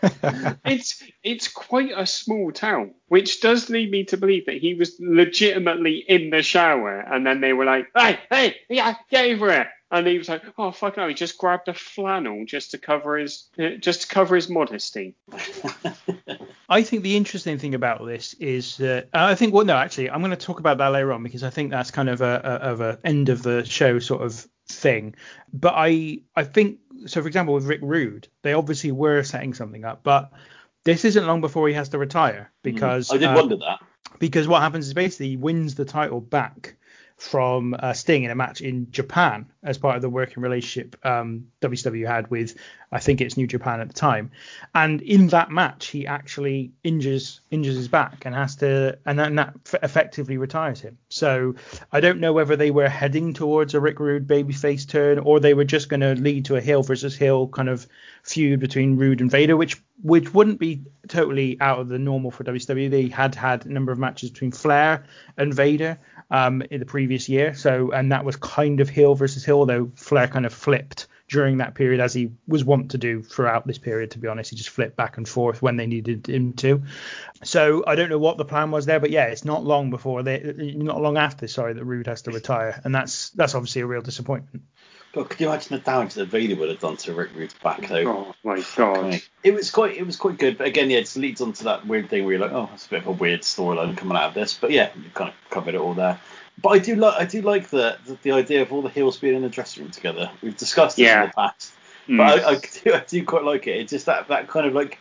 it's it's quite a small town, which does lead me to believe that he was legitimately in the shower, and then they were like, "Hey, hey, yeah, get over here," and he was like, "Oh fuck no!" He just grabbed a flannel just to cover his just to cover his modesty. I think the interesting thing about this is that I think well no actually I'm going to talk about that later on because I think that's kind of a, a of a end of the show sort of thing. But I I think so. For example, with Rick Rude, they obviously were setting something up, but this isn't long before he has to retire because I did uh, wonder that. because what happens is basically he wins the title back from uh, Sting in a match in Japan as part of the working relationship um, WCW had with I think it's New Japan at the time, and in that match he actually injures injures his back and has to and then that effectively retires him. So I don't know whether they were heading towards a Rick Rude babyface turn or they were just going to lead to a heel versus heel kind of feud between Rude and Vader, which which wouldn't be totally out of the normal for WCW. They had had a number of matches between Flair and Vader um, in the previous year, so and that was kind of heel versus heel, although Flair kind of flipped during that period as he was wont to do throughout this period. To be honest, he just flipped back and forth when they needed him to. So I don't know what the plan was there, but yeah, it's not long before they, not long after, sorry, that Rude has to retire, and that's that's obviously a real disappointment. But could you imagine the damage that Vader would have done to Rick Rude's back though? Oh my god! It was quite it was quite good, but again, yeah, it leads on to that weird thing where you're like, oh, it's a bit of a weird storyline coming out of this, but yeah, you kind of covered it all there. But I do like I do like the, the the idea of all the heels being in the dressing room together. We've discussed this Yeah. in the past, Mm. but I, I do I do quite like it. It's just that that kind of like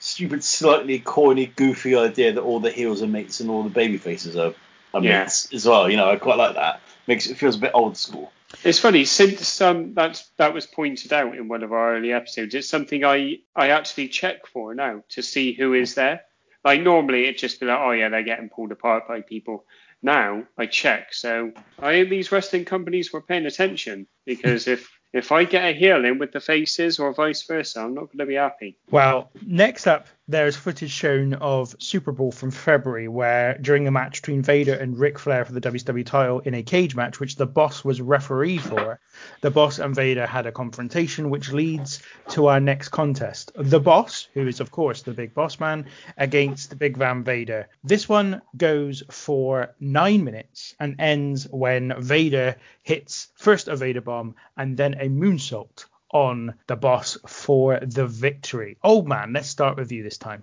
stupid, slightly corny, goofy idea that all the heels are mates and all the baby faces are, are Yeah. mates as well. You know, I quite like that. Makes it feels a bit old school. It's funny since um, that that was pointed out in one of our early episodes. It's something I I actually check for now to see who is there. Like normally it'd just be like, oh yeah, they're getting pulled apart by people. Now I check, so I these wrestling companies were paying attention because if if I get a heel in with the faces or vice versa, I'm not going to be happy. Well, next up, there's footage shown of SuperBrawl from February, where during a match between Vader and Ric Flair for the WCW title in a cage match, which the boss was referee for, the boss and Vader had a confrontation, which leads to our next contest. The boss, who is of course the big boss man, against the Big Van Vader. This one goes for nine minutes and ends when Vader hits first a Vader bomb and then a moonsault on the boss for the victory. Old man, let's start with you this time.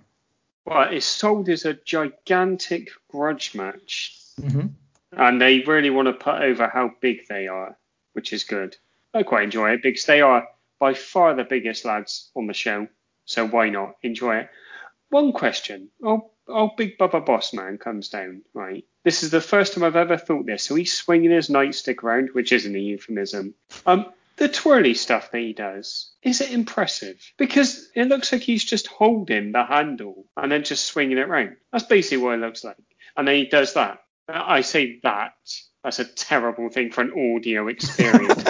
Well, it's sold as a gigantic grudge match, Mm-hmm. and they really want to put over how big they are, which is good. I quite enjoy it because they are by far the biggest lads on the show, so why not enjoy it? One question: Oh, oh, Big Bubba Boss Man comes down, right? This is the first time I've ever thought this. So he's swinging his nightstick around, which isn't a euphemism. Um, the twirly stuff that he does, is it impressive? Because it looks like he's just holding the handle and then just swinging it round. That's basically what it looks like. And then he does that. I say that. That's a terrible thing for an audio experience.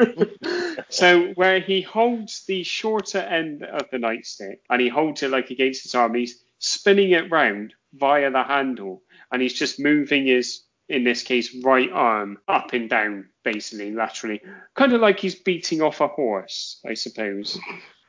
so where he holds the shorter end of the nightstick and he holds it like against his arm, he's spinning it round via the handle and he's just moving his in this case right arm up and down basically laterally kind of like he's beating off a horse i suppose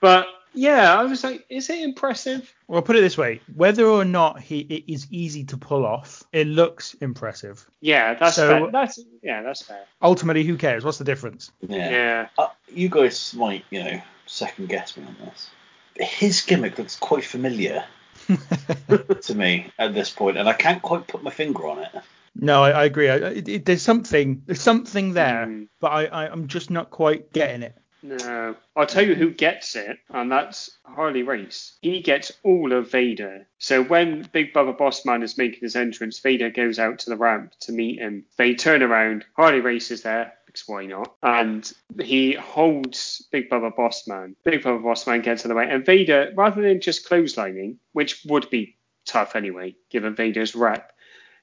but yeah i was like is it impressive Well, put it this way: whether or not he it is easy to pull off, it looks impressive. yeah that's So- fair. that's yeah that's fair Ultimately, who cares? What's the difference? Yeah. yeah Uh, you guys might, you know, second guess me on this. His gimmick looks quite familiar to me at this point, and I can't quite put my finger on it. No, I, I agree. I, it, it- there's something, there's something there, Mm. but I, I, I'm just not quite getting it. No, I'll tell you who gets it, and that's Harley Race. He gets all of Vader. So when Big Bubba Bossman is making his entrance, Vader goes out to the ramp to meet him. They turn around, Harley Race is there, because why not? And he holds Big Bubba Bossman. Big Bubba Bossman gets in the way, and Vader, rather than just clotheslining, which would be tough anyway, given Vader's rep,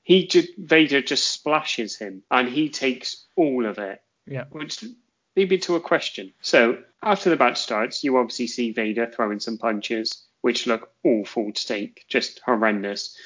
he just, Vader just splashes him, and he takes all of it Yeah. which lead me to a question. So after the match starts, you obviously see Vader throwing some punches, which look awful to take, just horrendous.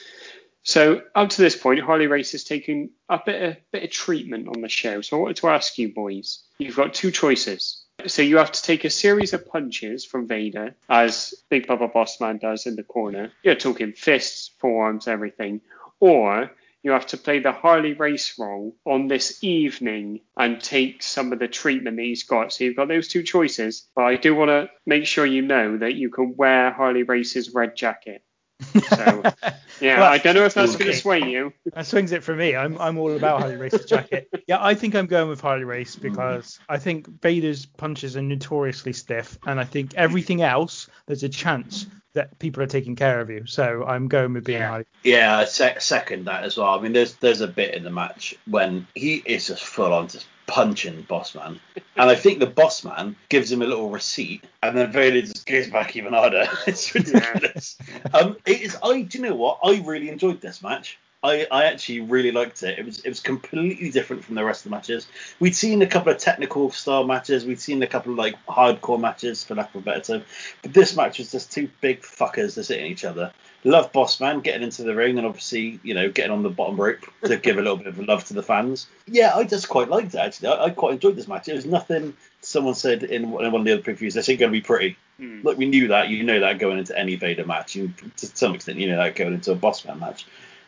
So up to this point, Harley Race has taken a bit of bit of treatment on the show. So I wanted to ask you boys, you've got two choices. So you have to take a series of punches from Vader, as Big Bubba Bossman does in the corner. You're talking fists, forearms, everything. Or you have to play the Harley race role on this evening and take some of the treatment that he's got. So you've got those two choices. But I do want to make sure you know that you can wear Harley Race's red jacket. So yeah, Well, I don't know if that's going to sway you. That swings it for me. I'm I'm all about Harley Race's jacket. Yeah, I think I'm going with Harley Race because I think Vader's punches are notoriously stiff, and I think everything else there's a chance that people are taking care of you. So I'm going with being Yeah. Harley. Yeah, sec- second that as well. I mean, there's there's a bit in the match when he is just full on just punching boss man. and I think the boss man gives him a little receipt, and then Vader just goes back even harder. It's ridiculous. um, it is. I do you know what? I really enjoyed this match. I, I actually really liked it. It was it was completely different from the rest of the matches. We'd seen a couple of technical style matches. We'd seen a couple of like hardcore matches, for lack of a better term. But this match was just two big fuckers just hitting each other. Love Boss Man getting into the ring and obviously, you know, getting on the bottom rope to give a little bit of love to the fans. Yeah, I just quite liked it actually. I, I quite enjoyed this match. It was nothing someone said in one of the other previews, this ain't going to be pretty. Hmm. Look, we knew that. You know that going into any Vader match. You, to some extent, you know that going into a Boss Man match.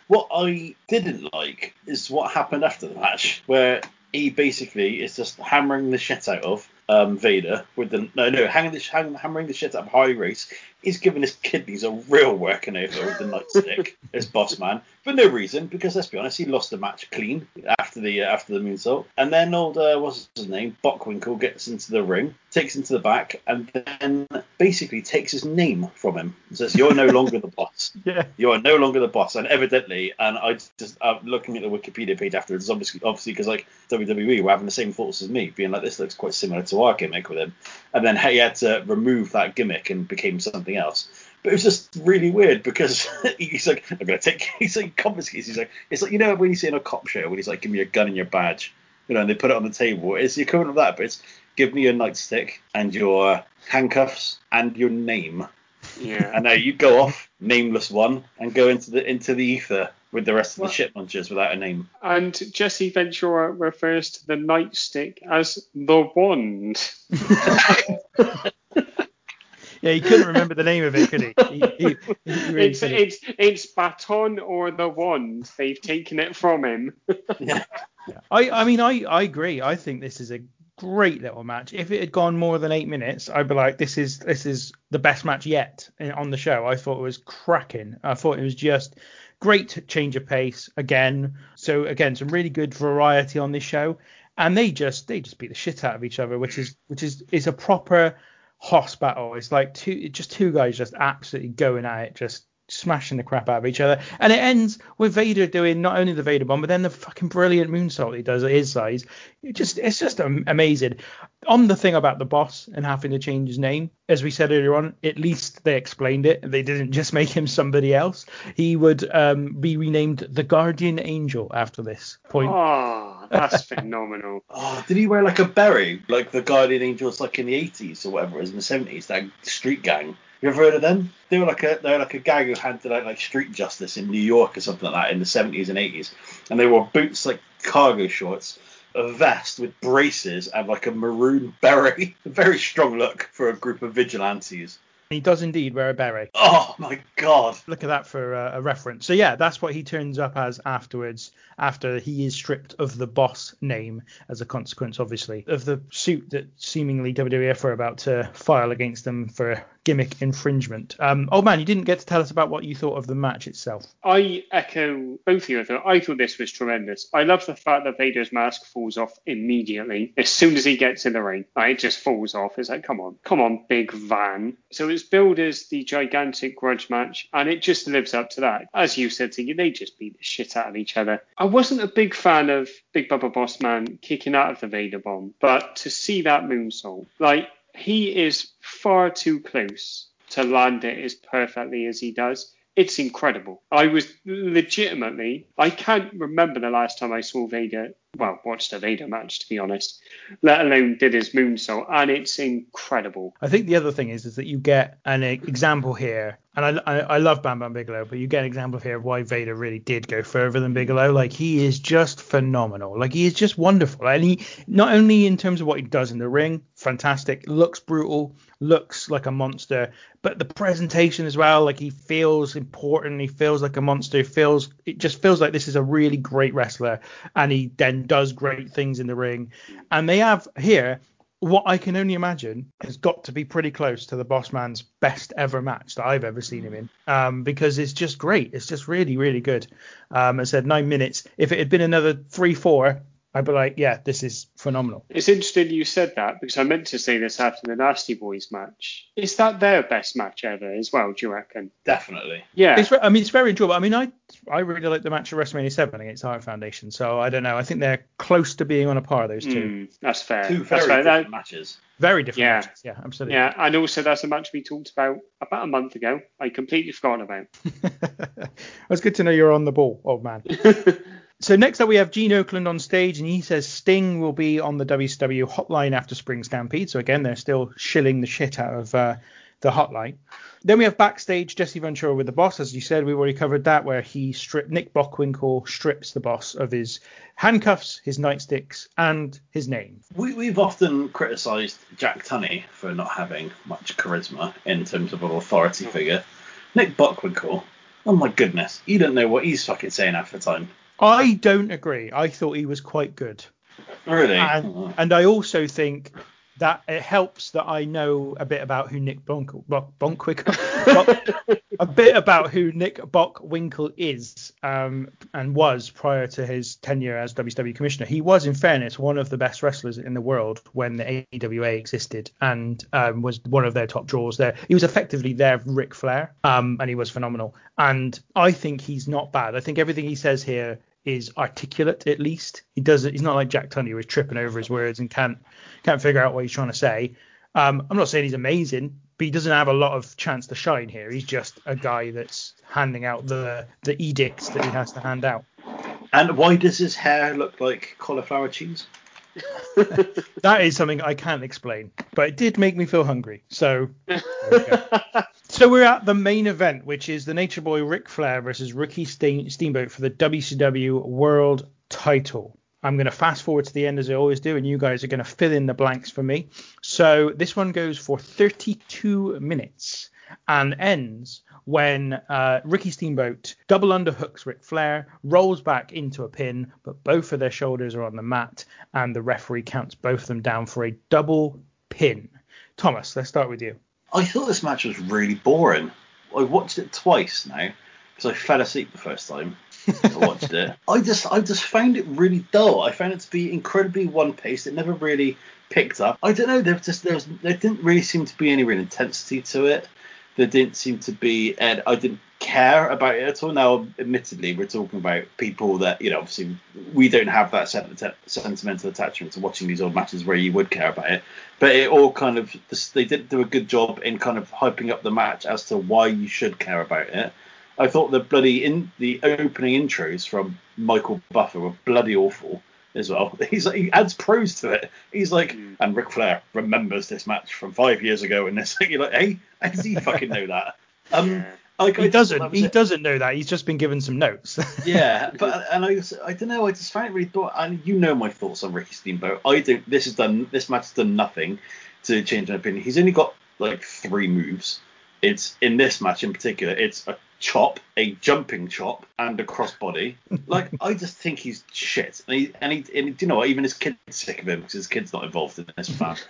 What I didn't like is what happened after the match, where he basically is just hammering the shit out of um, Vader with the no no hanging the, hammering the shit out of Harley Race. He's giving his kidneys a real working over with the nightstick as boss man for no reason because let's be honest, he lost the match clean after the uh, after the moonsault. And then old uh, what's his name Bockwinkel gets into the ring, takes him to the back, and then basically takes his name from him. and Says you're no longer the boss. Yeah. You are no longer the boss, and evidently, and I just uh, looking at the Wikipedia page afterwards, obviously, obviously because like WWE were having the same thoughts as me, being like this looks quite similar to our gimmick with him, and then he had to remove that gimmick and became something else. But it was just really weird because he's like, I'm gonna take, he's like confiscates. He's like, it's like you know when you see in a cop show when he's like, give me your gun and your badge, you know, and they put it on the table. It's the equivalent of that, but it's give me your nightstick and your handcuffs and your name. Yeah. And now you go off, nameless one, and go into the into the ether with the rest of What? the shit munchers without a name. And Jesse Ventura refers to the nightstick as the wand. Yeah, he couldn't remember the name of it, could he? He, he, he really It's it's it's baton or the wand. They've taken it from him. Yeah. I, I mean, I, I agree. I think this is a great little match. If it had gone more than eight minutes, I'd be like, this is this is the best match yet on the show. I thought it was cracking. I thought it was just great change of pace again. So again, some really good variety on this show, and they just they just beat the shit out of each other, which is which is is a proper hoss battle. It's like two just two guys just absolutely going at it, just smashing the crap out of each other. And it ends with Vader doing not only the Vader bomb, but then the fucking brilliant moonsault he does at his size. It just it's just amazing. On the thing about the boss and having to change his name, as we said earlier on, at least they explained it. They didn't just make him somebody else. He would um, be renamed the Guardian Angel after this point. Oh, that's phenomenal. Oh, did he wear like a beret, like the Guardian Angels, like in the 80s or whatever it was in the 70s? That street gang. You ever heard of them? They were like a they were like a gang who handed out like street justice in New York or something like that in the 70s and 80s, and they wore boots like cargo shorts, a vest with braces, and like a maroon beret. A very strong look for a group of vigilantes. He does indeed wear a beret. Oh my god! Look at that for uh, a reference. So yeah, that's what he turns up as afterwards, after he is stripped of the boss name as a consequence, obviously, of the suit that seemingly WWF are about to file against them for gimmick infringement. Um, oh man, you didn't get to tell us about what you thought of the match itself. I echo both of you. I thought, this was tremendous. I love the fact that Vader's mask falls off immediately as soon as he gets in the ring. Like, it just falls off. It's like, come on, come on, big van. So it's billed as the gigantic grudge match, and it just lives up to that. As you said, Tinky, they just beat the shit out of each other. I wasn't a big fan of Big Bubba Boss Man kicking out of the Vader bomb, but to see that moonsault, like he is far too close to land it as perfectly as he does. It's incredible. I was legitimately, I can't remember the last time I saw Vader, well, watched a Vader match, to be honest, let alone did his moonsault, and it's incredible. I think the other thing is is that you get an example here and I, I, I love Bam Bam Bigelow, but you get an example here of why Vader really did go further than Bigelow. Like he is just phenomenal. Like he is just wonderful, and he not only in terms of what he does in the ring, fantastic, looks brutal, looks like a monster, but the presentation as well. Like he feels important, he feels like a monster, feels it just feels like this is a really great wrestler, and he then does great things in the ring. And they have here what I can only imagine has got to be pretty close to the Boss Man's best ever match that I've ever seen him in, um, because it's just great. It's just really, really good. Um, I said nine minutes. If it had been another three, four, I'd be like, yeah, this is phenomenal. It's interesting you said that because I meant to say this after the Nasty Boys match. Is that their best match ever as well? Do you reckon? Definitely. Yeah. It's, I mean, it's very enjoyable. I mean, I I really like the match at WrestleMania 7 against Hart Foundation. So I don't know. I think they're close to being on a par, those two. Mm, that's fair. Two that's very fair. different That- matches. Very different Yeah. matches. Yeah, absolutely. yeah, and also that's a match we talked about about a month ago. I completely forgot about. it's good to know you're on the ball, old man. so next up we have Gene Okerlund on stage, and he says Sting will be on the WCW hotline after Spring Stampede. So again, they're still shilling the shit out of uh, the hotline. Then we have backstage Jesse Ventura with the boss, as you said, we've already covered that, where he stripped Nick Bockwinkel strips the boss of his handcuffs, his nightsticks, and his name. We, we've often criticised Jack Tunney for not having much charisma in terms of an authority figure. Nick Bockwinkel, oh my goodness, you don't know what he's fucking saying half the time. I don't agree. I thought he was quite good. Really? and, Oh. and I also think that it helps that I know a bit about who Nick Bonk, Bonk, Bonkwinkle, a bit about who Nick Bockwinkel is um, and was prior to his tenure as WCW commissioner. He was, in fairness, one of the best wrestlers in the world when the AWA existed and um, was one of their top draws there. He was effectively their Ric Flair, um, and he was phenomenal. And I think he's not bad. I think everything he says here is articulate at least. He doesn't. He's not like Jack Tunney who is tripping over his words and can't can't figure out what he's trying to say. Um, I'm not saying he's amazing, but he doesn't have a lot of chance to shine here. He's just a guy that's handing out the the edicts that he has to hand out. And why does his hair look like cauliflower cheese? That is something I can't explain, but it did make me feel hungry. So we so we're at the main event, which is the Nature Boy Ric Flair versus Ricky Steam- Steamboat for the WCW World Title. I'm going to fast forward to the end as I always do, and you guys are going to fill in the blanks for me. So this one goes for 32 minutes and ends when uh, Ricky Steamboat double underhooks Ric Flair, rolls back into a pin, but both of their shoulders are on the mat, and the referee counts both of them down for a double pin. Thomas, let's start with you. I thought this match was really boring. I watched it twice now because I fell asleep the first time I watched it. I just I just found it really dull. I found it to be incredibly one paced. It never really picked up. I don't know. There just there was there didn't really seem to be any real intensity to it. There didn't seem to be, and I didn't care about it at all. Now, admittedly, we're talking about people that you know. Obviously, we don't have that senti- sentimental attachment to watching these old matches where you would care about it. But it all kind of they did do a good job in kind of hyping up the match as to why you should care about it. I thought the bloody in the opening intros from Michael Buffer were bloody awful as well. He's like, he adds prose to it. He's like, and Ric Flair remembers this match from five years ago, and this you're like, hey, how does he fucking know that? Um, like, He just doesn't. He it. doesn't know that. He's just been given some notes. Yeah, but and I, I don't know. I just found it really thought. And you know my thoughts on Ricky Steamboat. I don't. This has done. This match has done nothing to change my opinion. He's only got like three moves. It's in this match in particular. It's a chop, a jumping chop, and a crossbody. Like I just think he's shit. And he and he and you know what? Even his kid's sick of him because his kid's not involved in this match.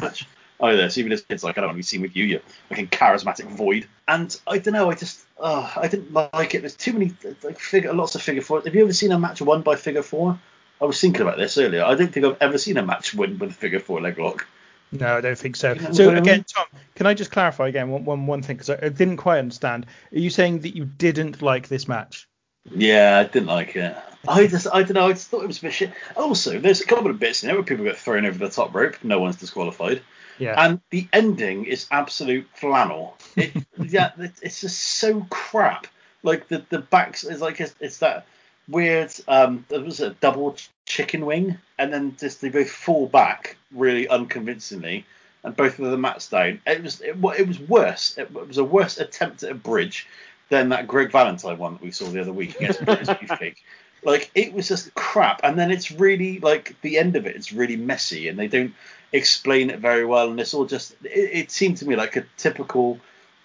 match either. So even his kid's like, I don't want to be seen with you, you fucking charismatic void. And I don't know. I just, oh, I didn't like it. There's too many like figure, lots of figure four. Have you ever seen a match won by figure four? I was thinking about this earlier. I don't think I've ever seen a match win with a figure four leg lock. No, I don't think so. So again. Tom, can I just clarify again one one, one thing because I, I didn't quite understand. Are you saying that you didn't like this match? Yeah, I didn't like it. I just, I don't know. I just thought it was a bit shit. Also, there's a couple of bits in there where people get thrown over the top rope. No one's disqualified. Yeah. And the ending is absolute flannel. It, yeah, it, it's just so crap. Like the the backs is like it's, it's that weird. Um, there was a double ch- chicken wing, and then just they both fall back really unconvincingly, and both of the mats down. It was it, it was worse. It was a worse attempt at a bridge than that Greg Valentine one that we saw the other week against Beefcake. Like it was just crap, and then it's really like the end of it. It's really messy, and they don't explain it very well, and it's all just. It, it seemed to me like a typical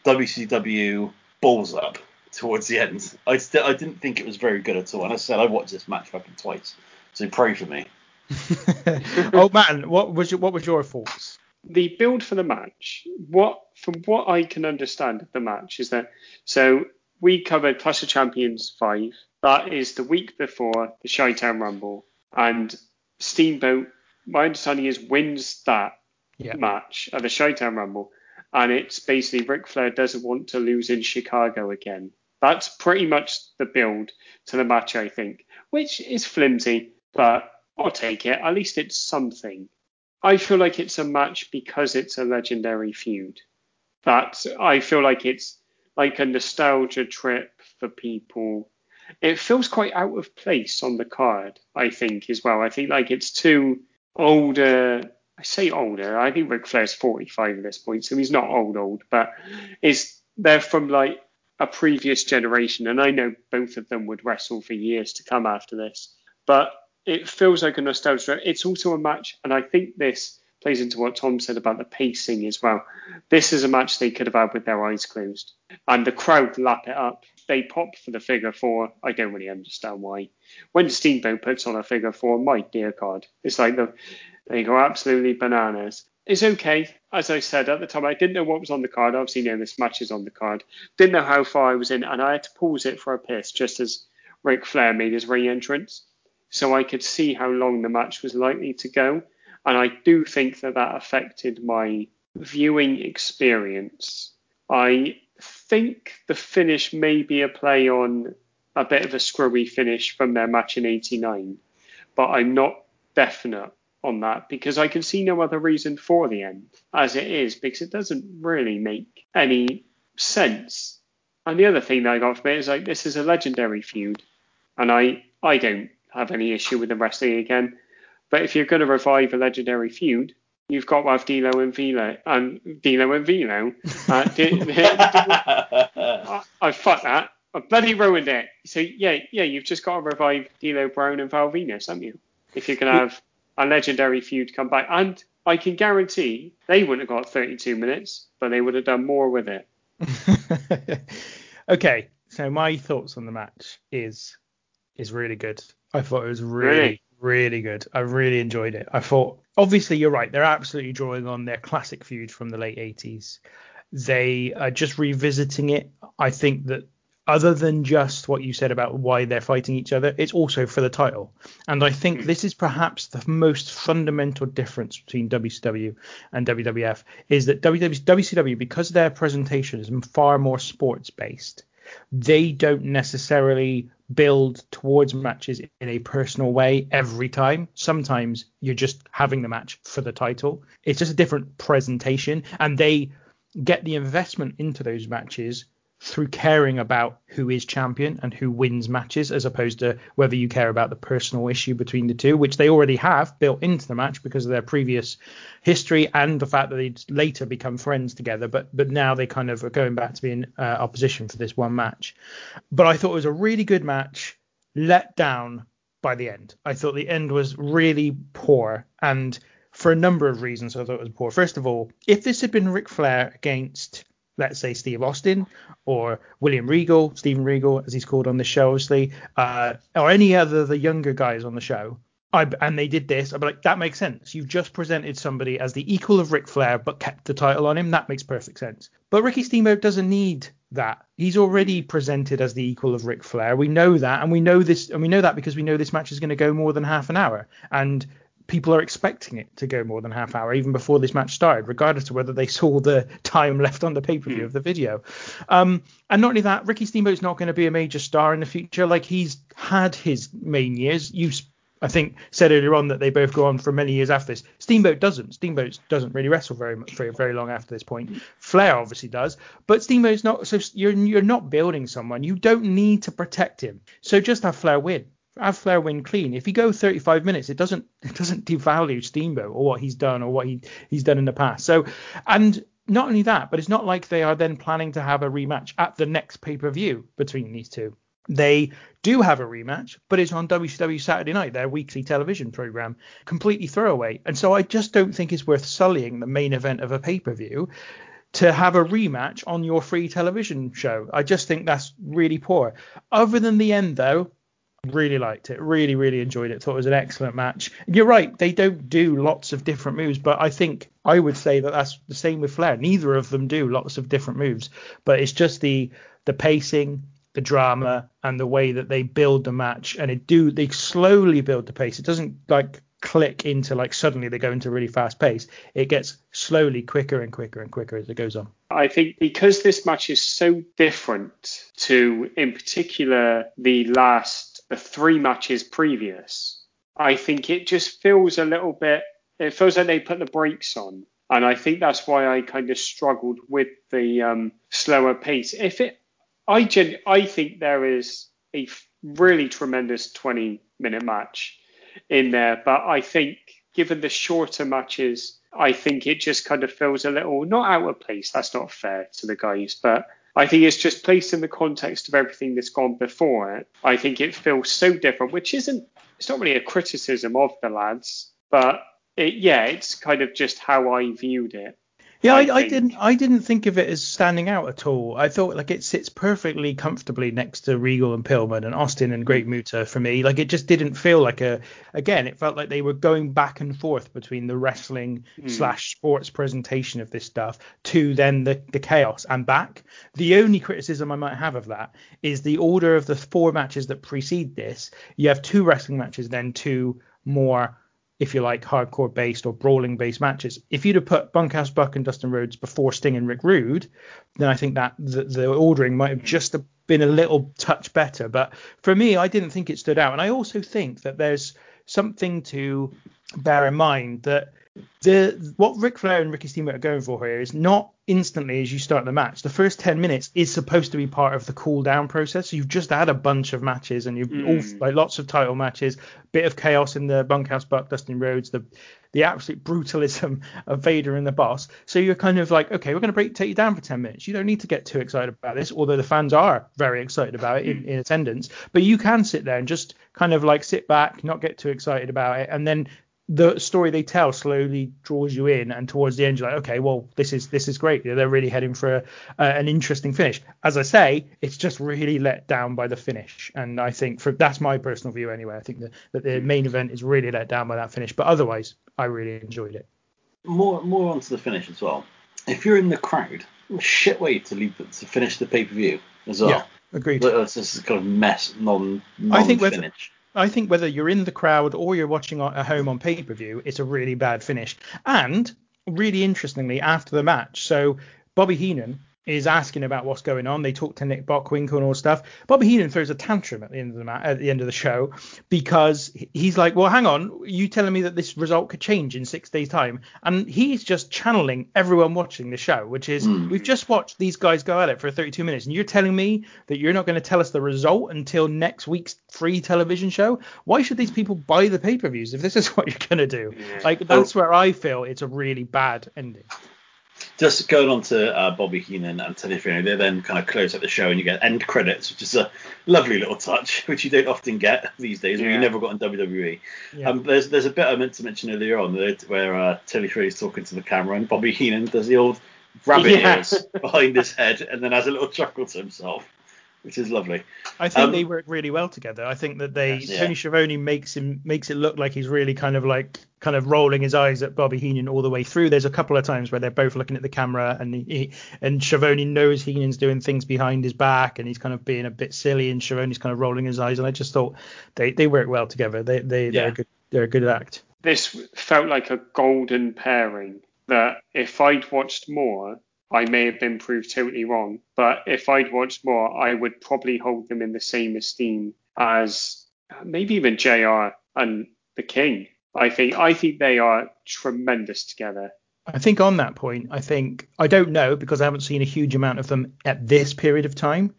WCW balls up towards the end. I st- I didn't think it was very good at all, and I said I watched this match fucking twice, so pray for me. oh man, what was your, what was your thoughts? The build for the match, what from what I can understand of the match is that so we covered Clash of Champions five. That is the week before the Chi-Town Rumble, and Steamboat. My understanding is wins that Yeah. match at the Chi-Town Rumble, and it's basically Ric Flair doesn't want to lose in Chicago again. That's pretty much the build to the match, I think, which is flimsy, but I'll take it. At least it's something. I feel like it's a match because it's a legendary feud. That I feel like it's like a nostalgia trip for people. It feels quite out of place on the card, I think, as well. I think like it's too older. I say older. I think Ric Flair's 45 at this point, so he's not old, old, but is they're from like a previous generation, and I know both of them would wrestle for years to come after this. But it feels like a nostalgia. It's also a match, and I think this plays into what Tom said about the pacing as well. This is a match they could have had with their eyes closed, and the crowd lap it up. They pop for the figure four. I don't really understand why. When Steamboat puts on a figure four, my dear God, it's like the they go absolutely bananas. It's okay. As I said at the time, I didn't know what was on the card. Obviously, know this match is on the card. Didn't know how far I was in, and I had to pause it for a piss just as Ric Flair made his re-entrance, so I could see how long the match was likely to go. And I do think that that affected my viewing experience. I think the finish may be a play on a bit of a screwy finish from their match in '89, but I'm not definite on that because I can see no other reason for the end as it is because it doesn't really make any sense. And the other thing that I got from it is like this is a legendary feud, and I I don't have any issue with them wrestling again. But if you're going to revive a legendary feud, you've got to have D'Lo and Velo and D'Lo and Velo. Uh, D- I, I fucked that. I bloody ruined it. So yeah, yeah, you've just got to revive D'Lo Brown and Val Venis, haven't you? If you're going to have a legendary feud come back, and I can guarantee they wouldn't have got 32 minutes, but they would have done more with it. okay, so my thoughts on the match is is really good. I thought it was really, Really? really good. I really enjoyed it. I thought, obviously, you're right. They're absolutely drawing on their classic feud from the late 80s. They are just revisiting it. I think that other than just what you said about why they're fighting each other, it's also for the title. And I think hmm. this is perhaps the most fundamental difference between WCW and WWF is that WW WCW, because their presentation is far more sports based, they don't necessarily build towards matches in a personal way every time. Sometimes you're just having the match for the title. It's just a different presentation, and they get the investment into those matches through caring about who is champion and who wins matches, as opposed to whether you care about the personal issue between the two, which they already have built into the match because of their previous history and the fact that they'd later become friends together. But but now they kind of are going back to being uh, opposition for this one match. But I thought it was a really good match, let down by the end. I thought the end was really poor and for a number of reasons I thought it was poor. First of all, if this had been Ric Flair against let's say Steve Austin or William Regal, Stephen Regal, as he's called on the show, obviously, uh, or any other of the younger guys on the show. I, and they did this. I'd be like, that makes sense. You've just presented somebody as the equal of Ric Flair, but kept the title on him. That makes perfect sense. But Ricky Steamboat doesn't need that. He's already presented as the equal of Ric Flair. We know that, and we know this, and we know that because we know this match is going to go more than half an hour. And people are expecting it to go more than half hour even before this match started, regardless of whether they saw the time left on the pay per view of the video. Um, and not only that, Ricky Steamboat's not going to be a major star in the future. Like he's had his main years. You, I think, said earlier on that they both go on for many years after this. Steamboat doesn't. Steamboat doesn't really wrestle very much, very, very long after this point. Flair obviously does, but Steamboat's not. So you're you're not building someone. You don't need to protect him. So just have Flair win have Flair win clean. If you go 35 minutes, it doesn't it doesn't devalue Steamboat or what he's done or what he he's done in the past. So and not only that, but it's not like they are then planning to have a rematch at the next pay per view between these two. They do have a rematch, but it's on WCW Saturday Night, their weekly television program, completely throwaway. And so I just don't think it's worth sullying the main event of a pay per view to have a rematch on your free television show. I just think that's really poor. Other than the end, though, really liked it. Really, really enjoyed it. Thought it was an excellent match. You're right, they don't do lots of different moves, but I think I would say that that's the same with Flair. Neither of them do lots of different moves, but it's just the the pacing, the drama, and the way that they build the match. And it do they slowly build the pace. It doesn't like click into like suddenly they go into really fast pace. It gets slowly quicker and quicker and quicker as it goes on. I think because this match is so different to, in particular, the last the three matches previous, I think it just feels a little bit. It feels like they put the brakes on, and I think that's why I kind of struggled with the um, slower pace. If it, I gen, I think there is a really tremendous 20 minute match in there. But I think given the shorter matches, I think it just kind of feels a little not out of place. That's not fair to the guys, but I think it's just placed in the context of everything that's gone before it. I think it feels so different, which isn't it's not really a criticism of the lads, but it, yeah, it's kind of just how I viewed it. Yeah, I, I, I, didn't. I didn't think of it as standing out at all. I thought like it sits perfectly comfortably next to Regal and Pillman and Austin and Great Muta for me. Like it just didn't feel like a. Again, it felt like they were going back and forth between the wrestling mm. slash sports presentation of this stuff to then the the chaos and back. The only criticism I might have of that is the order of the four matches that precede this. You have two wrestling matches, then two more if you like, hardcore based or brawling based matches. If you'd have put Bunkhouse Buck and Dustin Rhodes before Sting and Rick Rude, then I think that the, the ordering might have just been a little touch better. But for me, I didn't think it stood out. And I also think that there's something to bear in mind that the what Ric Flair and Ricky Steamboat are going for here is not instantly as you start the match. The first 10 minutes is supposed to be part of the cool down process. So you've just had a bunch of matches and you've mm. all like lots of title matches, bit of chaos in the bunkhouse buck, Dustin Rhodes, the the absolute brutalism of Vader and the boss. So you're kind of like, okay, we're going to break take you down for 10 minutes. You don't need to get too excited about this, although the fans are very excited about it in, in attendance. But you can sit there and just kind of like sit back, not get too excited about it, and then the story they tell slowly draws you in, and towards the end you're like, okay, well this is this is great. They're really heading for a, uh, an interesting finish. As I say, it's just really let down by the finish, and I think for that's my personal view anyway. I think that, that the main event is really let down by that finish, but otherwise I really enjoyed it. More more onto the finish as well. If you're in the crowd, shit way to leave to finish the pay per view as well. Yeah, agreed. It's just kind of mess non non I think finish. I think whether you're in the crowd or you're watching at home on pay per view, it's a really bad finish. And really interestingly, after the match, so Bobby Heenan is asking about what's going on. They talk to Nick Bockwinkel and all stuff. Bobby Heenan throws a tantrum at the end of the ma- at the end of the show because he's like, "Well, hang on, you telling me that this result could change in six days' time?" And he's just channeling everyone watching the show, which is mm. we've just watched these guys go at it for 32 minutes, and you're telling me that you're not going to tell us the result until next week's free television show? Why should these people buy the pay-per-views if this is what you're going to do? Like that's where I feel it's a really bad ending just going on to uh, Bobby Heenan and Teddy Rino, they then kind of close out the show and you get end credits, which is a lovely little touch, which you don't often get these days, yeah. or you never got in WWE. Yeah. Um, there's there's a bit I meant to mention earlier on where uh, Teddy is talking to the camera and Bobby Heenan does the old rabbit yeah. ears behind his head and then has a little chuckle to himself which is lovely. I think um, they work really well together. I think that they yes, Tony Schiavone makes him makes it look like he's really kind of like kind of rolling his eyes at Bobby Heenan all the way through. There's a couple of times where they're both looking at the camera and he, and Schiavone knows Heenan's doing things behind his back and he's kind of being a bit silly and Schiavone's kind of rolling his eyes and I just thought they, they work well together. They they yeah. they're a good they're a good act. This felt like a golden pairing that if I'd watched more I may have been proved totally wrong, but if I'd watched more, I would probably hold them in the same esteem as uh, maybe even JR and the King. I think I think they are tremendous together. I think on that point, I think I don't know because I haven't seen a huge amount of them at this period of time.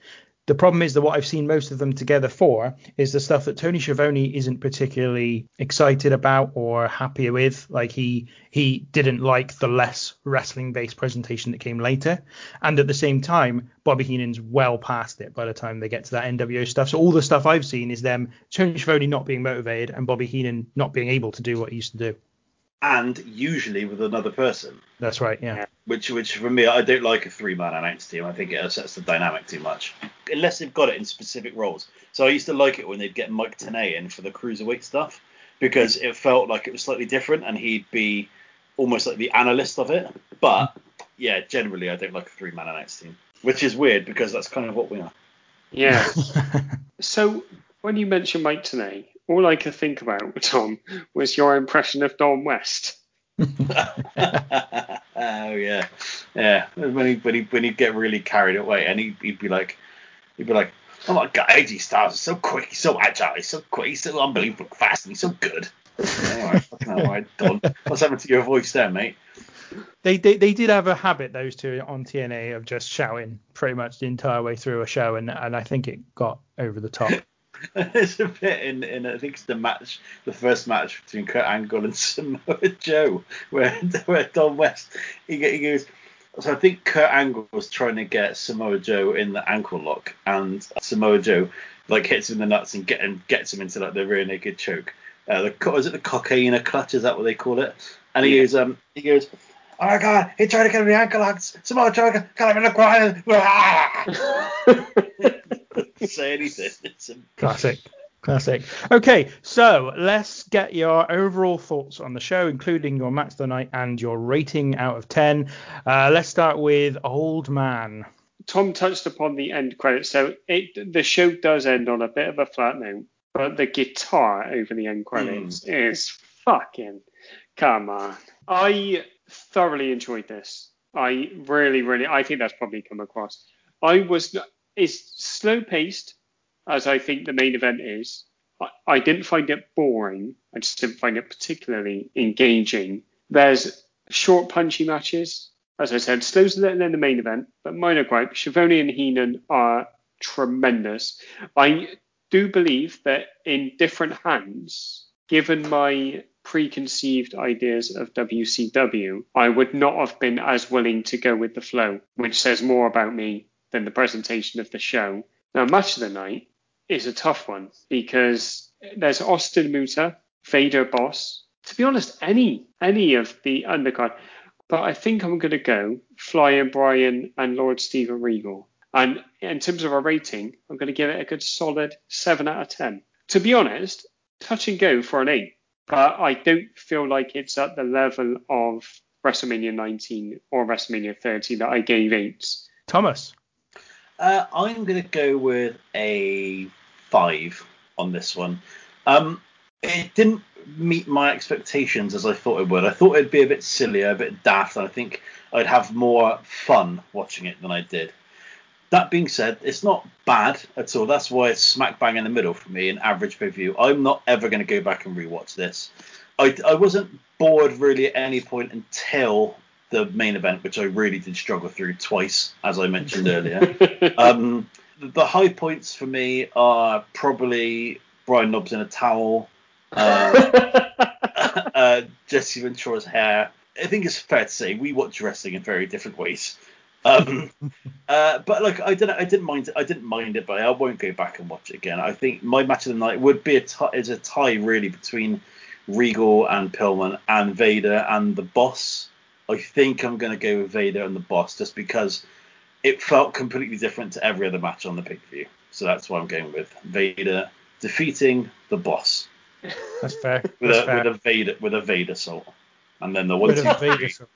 The problem is that what I've seen most of them together for is the stuff that Tony Schiavone isn't particularly excited about or happy with. Like he he didn't like the less wrestling based presentation that came later, and at the same time, Bobby Heenan's well past it by the time they get to that NWO stuff. So all the stuff I've seen is them Tony Schiavone not being motivated and Bobby Heenan not being able to do what he used to do. And usually with another person. That's right, yeah. Which, which for me, I don't like a three-man announce team. I think it upsets the dynamic too much, unless they've got it in specific roles. So I used to like it when they'd get Mike Tenay in for the cruiserweight stuff because it felt like it was slightly different, and he'd be almost like the analyst of it. But yeah, generally, I don't like a three-man announce team, which is weird because that's kind of what we are. Yeah. so when you mention Mike Tenay, all I could think about, Tom, was your impression of Don West. oh yeah, yeah. When he when he when he'd get really carried away, and he, he'd be like, he'd be like, "Oh my God, AJ Styles is so quick, he's so agile, he's so quick, he's so unbelievably fast, and he's so good." all right, all right, Don. What's happened to your voice there, mate? They, they they did have a habit those two on TNA of just shouting pretty much the entire way through a show, and and I think it got over the top. There's a bit in, in I think it's the match, the first match between Kurt Angle and Samoa Joe, where where Don West he, he goes. So I think Kurt Angle was trying to get Samoa Joe in the ankle lock, and Samoa Joe like hits him in the nuts and get and gets him into like the rear naked choke. Uh, the was it the Coquina Clutch? Is that what they call it? And he goes, um, he goes, oh my god, he tried to get me ankle lock. Samoa Joe got him in the groin. say anything. It's a... Classic. Classic. Okay, so let's get your overall thoughts on the show, including your match of the night and your rating out of 10. Uh, let's start with Old Man. Tom touched upon the end credits, so it the show does end on a bit of a flat note, but the guitar over the end credits mm. is fucking come on. I thoroughly enjoyed this. I really, really, I think that's probably come across. I was it's slow paced, as I think the main event is. I, I didn't find it boring. I just didn't find it particularly engaging. There's short, punchy matches. As I said, slower than the main event, but minor gripe. Schiavone and Heenan are tremendous. I do believe that in different hands, given my preconceived ideas of WCW, I would not have been as willing to go with the flow, which says more about me than the presentation of the show. Now, match of the night is a tough one because there's Austin Muta, Vader Boss. To be honest, any any of the undercard, but I think I'm going to go Flying Brian and Lord Steven Regal. And in terms of a rating, I'm going to give it a good solid seven out of ten. To be honest, touch and go for an eight, but I don't feel like it's at the level of WrestleMania 19 or WrestleMania 30 that I gave eights. Thomas. Uh, I'm going to go with a five on this one. Um, it didn't meet my expectations as I thought it would. I thought it'd be a bit sillier, a bit daft, and I think I'd have more fun watching it than I did. That being said, it's not bad at all. That's why it's smack bang in the middle for me in average pay per view. I'm not ever going to go back and rewatch this. I, I wasn't bored really at any point until the main event, which I really did struggle through twice, as I mentioned earlier. um, the high points for me are probably Brian Knobbs in a towel, uh, uh, Jesse Ventura's hair. I think it's fair to say we watch wrestling in very different ways. Um, uh, but like I didn't, I didn't mind, I didn't mind it, but I won't go back and watch it again. I think my match of the night would be a tie, is a tie really between Regal and Pillman and Vader and the Boss. I think I'm going to go with Vader and the Boss just because it felt completely different to every other match on the pay per view. So that's why I'm going with Vader defeating the Boss. That's fair. with, that's a, fair. with a Vader with a Vader salt, and then the one With two a Vader salt.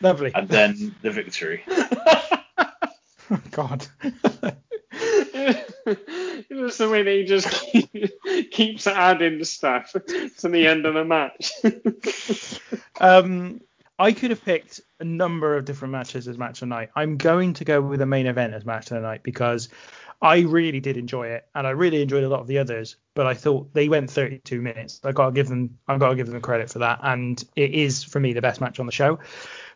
Lovely. and then the victory. God. It's the way that he just keep, keeps adding stuff to the end of the match. Um, I could have picked a number of different matches as match of the night. I'm going to go with the main event as match of the night because I really did enjoy it, and I really enjoyed a lot of the others. But I thought they went 32 minutes. I gotta give them, I gotta give them credit for that, and it is for me the best match on the show.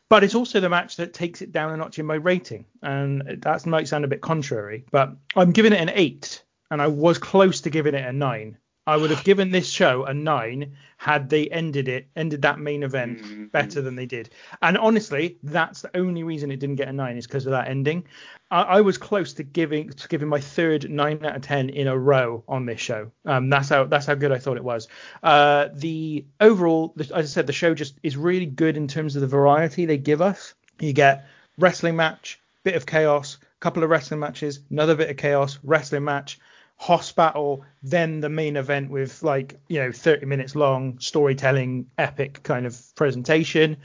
but it's also the match that takes it down a notch in my rating, and that might sound a bit contrary, but I'm giving it an eight, and I was close to giving it a nine. I would have given this show a nine had they ended it, ended that main event mm-hmm. better than they did. And honestly, that's the only reason it didn't get a nine is because of that ending. I, I, was close to giving to giving my third nine out of ten in a row on this show. Um, that's how that's how good I thought it was. Uh, the overall, as I said, the show just is really good in terms of the variety they give us. You get wrestling match, bit of chaos, couple of wrestling matches, another bit of chaos, wrestling match Hoss battle, then the main event with like you know 30 minutes long storytelling, epic kind of presentation.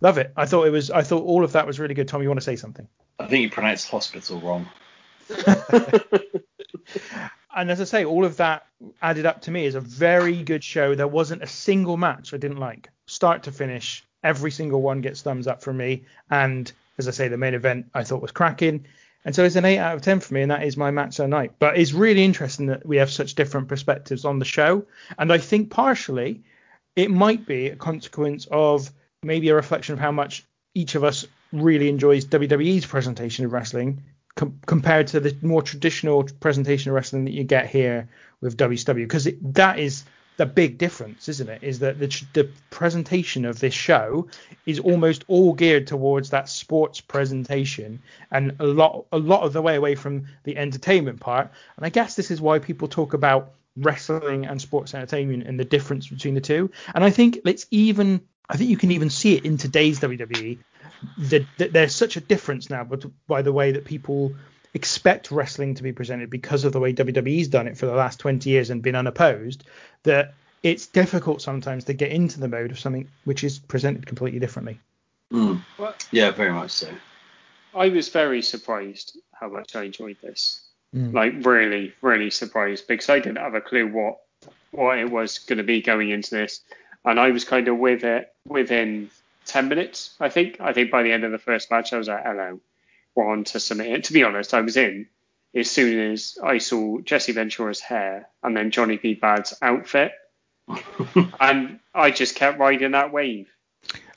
Love it. I thought it was. I thought all of that was really good. Tom, you want to say something? I think you pronounced hospital wrong. and as I say, all of that added up to me is a very good show. There wasn't a single match I didn't like, start to finish. Every single one gets thumbs up from me. And as I say, the main event I thought was cracking. And so it's an 8 out of 10 for me, and that is my match of night. But it's really interesting that we have such different perspectives on the show. And I think partially it might be a consequence of maybe a reflection of how much each of us really enjoys WWE's presentation of wrestling com- compared to the more traditional presentation of wrestling that you get here with WCW. Because that is the big difference, isn't it? Is that the, the presentation of this show is almost all geared towards that sports presentation, and a lot a lot of the way away from the entertainment part. And I guess this is why people talk about wrestling and sports entertainment and the difference between the two. And I think let's even I think you can even see it in today's WWE that, that there's such a difference now, but by the way that people expect wrestling to be presented because of the way WWE's done it for the last 20 years and been unopposed, that it's difficult sometimes to get into the mode of something which is presented completely differently. Mm. yeah, very much so. I was very surprised how much I enjoyed this. Mm. Like really, really surprised because I didn't have a clue what what it was going to be going into this, and I was kind of with it within 10 minutes. I think. I think by the end of the first match, I was like, "Hello, on to submit it. To be honest, I was in as soon as I saw Jesse Ventura's hair and then Johnny B. Badd's outfit, and I just kept riding that wave.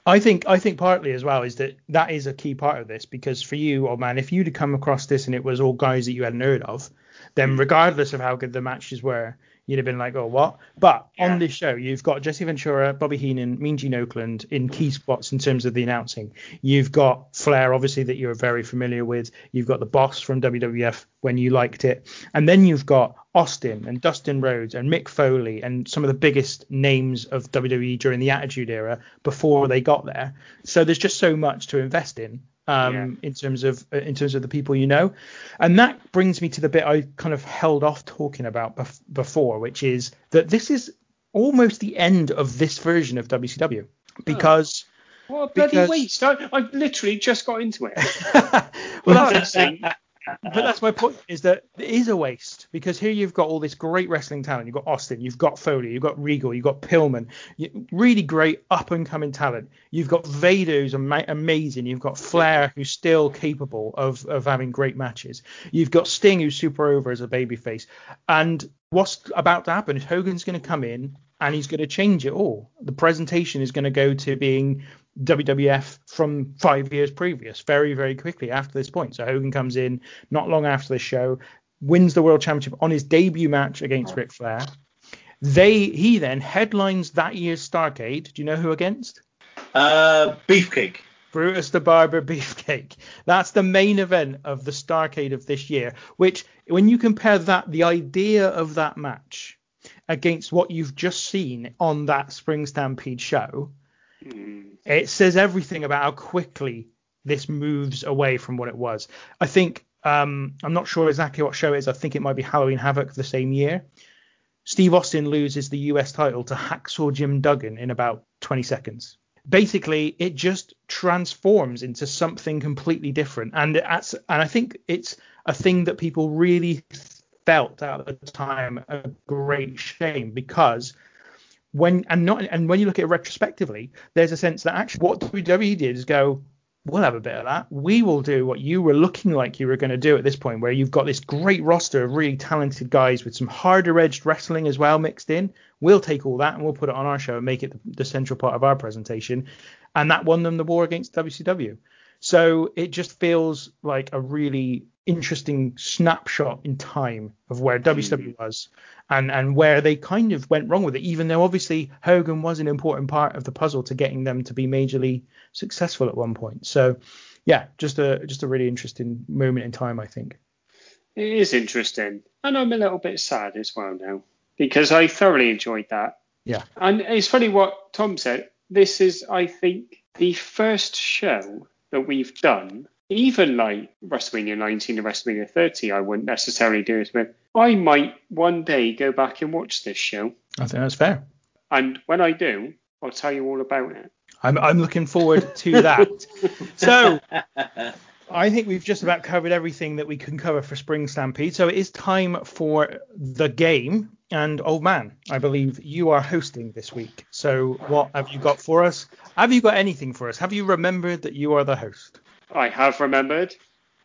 I think I think partly as well is that that is a key part of this because for you, oh man, if you'd have come across this and it was all guys that you hadn't heard of, then hmm. regardless of how good the matches were, you'd have been like, oh, what? But yeah. on this show, you've got Jesse Ventura, Bobby Heenan, Mean Gene Okerlund in key spots in terms of the announcing. You've got Flair, obviously, that you're very familiar with. You've got the boss from WWF when you liked it. And then you've got Austin and Dustin Rhodes and Mick Foley and some of the biggest names of WWE during the Attitude Era before they got there. So there's just so much to invest in um, yeah. in terms of uh, in terms of the people you know, and that brings me to the bit I kind of held off talking about bef- before, which is that this is almost the end of this version of WCW because. Oh. What a bloody because... waste! I, I've literally just got into it. well, that's, but that's my point is that it is a waste because here you've got all this great wrestling talent. You've got Austin, you've got Foley, you've got Regal, you've got Pillman, really great up and coming talent. You've got Vader who's ama- amazing. You've got Flair who's still capable of of having great matches. You've got Sting who's super over as a babyface. And what's about to happen is Hogan's going to come in and he's going to change it all. The presentation is going to go to being WWF from five years previous, very, very quickly after this point. So Hogan comes in not long after the show, wins the World Championship on his debut match against Ric Flair. They he then headlines that year's Starcade. Do you know who against? Uh, Beefcake. Brutus the Barber Beefcake. That's the main event of the Starcade of this year. Which, when you compare that, the idea of that match against what you've just seen on that Spring Stampede show, it says everything about how quickly this moves away from what it was. I think um, I'm not sure exactly what show it is. I think it might be Halloween Havoc the same year. Steve Austin loses the US title to Hacksaw Jim Duggan in about 20 seconds. Basically, it just transforms into something completely different, and and I think it's a thing that people really felt at the time a great shame because when and not and when you look at it retrospectively, there's a sense that actually what WWE did is go, we'll have a bit of that. We will do what you were looking like you were going to do at this point, where you've got this great roster of really talented guys with some harder edged wrestling as well mixed in. We'll take all that and we'll put it on our show and make it the, the central part of our presentation. And that won them the war against WCW. So it just feels like a really interesting snapshot in time of where WCW hmm. was and and where they kind of went wrong with it, even though obviously Hogan was an important part of the puzzle to getting them to be majorly successful at one point. So yeah, just a just a really interesting moment in time, I think. It is interesting, and I'm a little bit sad as well now because I thoroughly enjoyed that. Yeah, and it's funny what Tom said. This is, I think, the first show that we've done, even like WrestleMania 19 and WrestleMania 30, I wouldn't necessarily do it with. I might one day go back and watch this show. I think that's fair. And when I do, I'll tell you all about it. I'm, I'm looking forward to that. so I think we've just about covered everything that we can cover for Spring Stampede. So it is time for the game. And old man, I believe you are hosting this week. So what have you got for us? Have you got anything for us? Have you remembered that you are the host? I have remembered.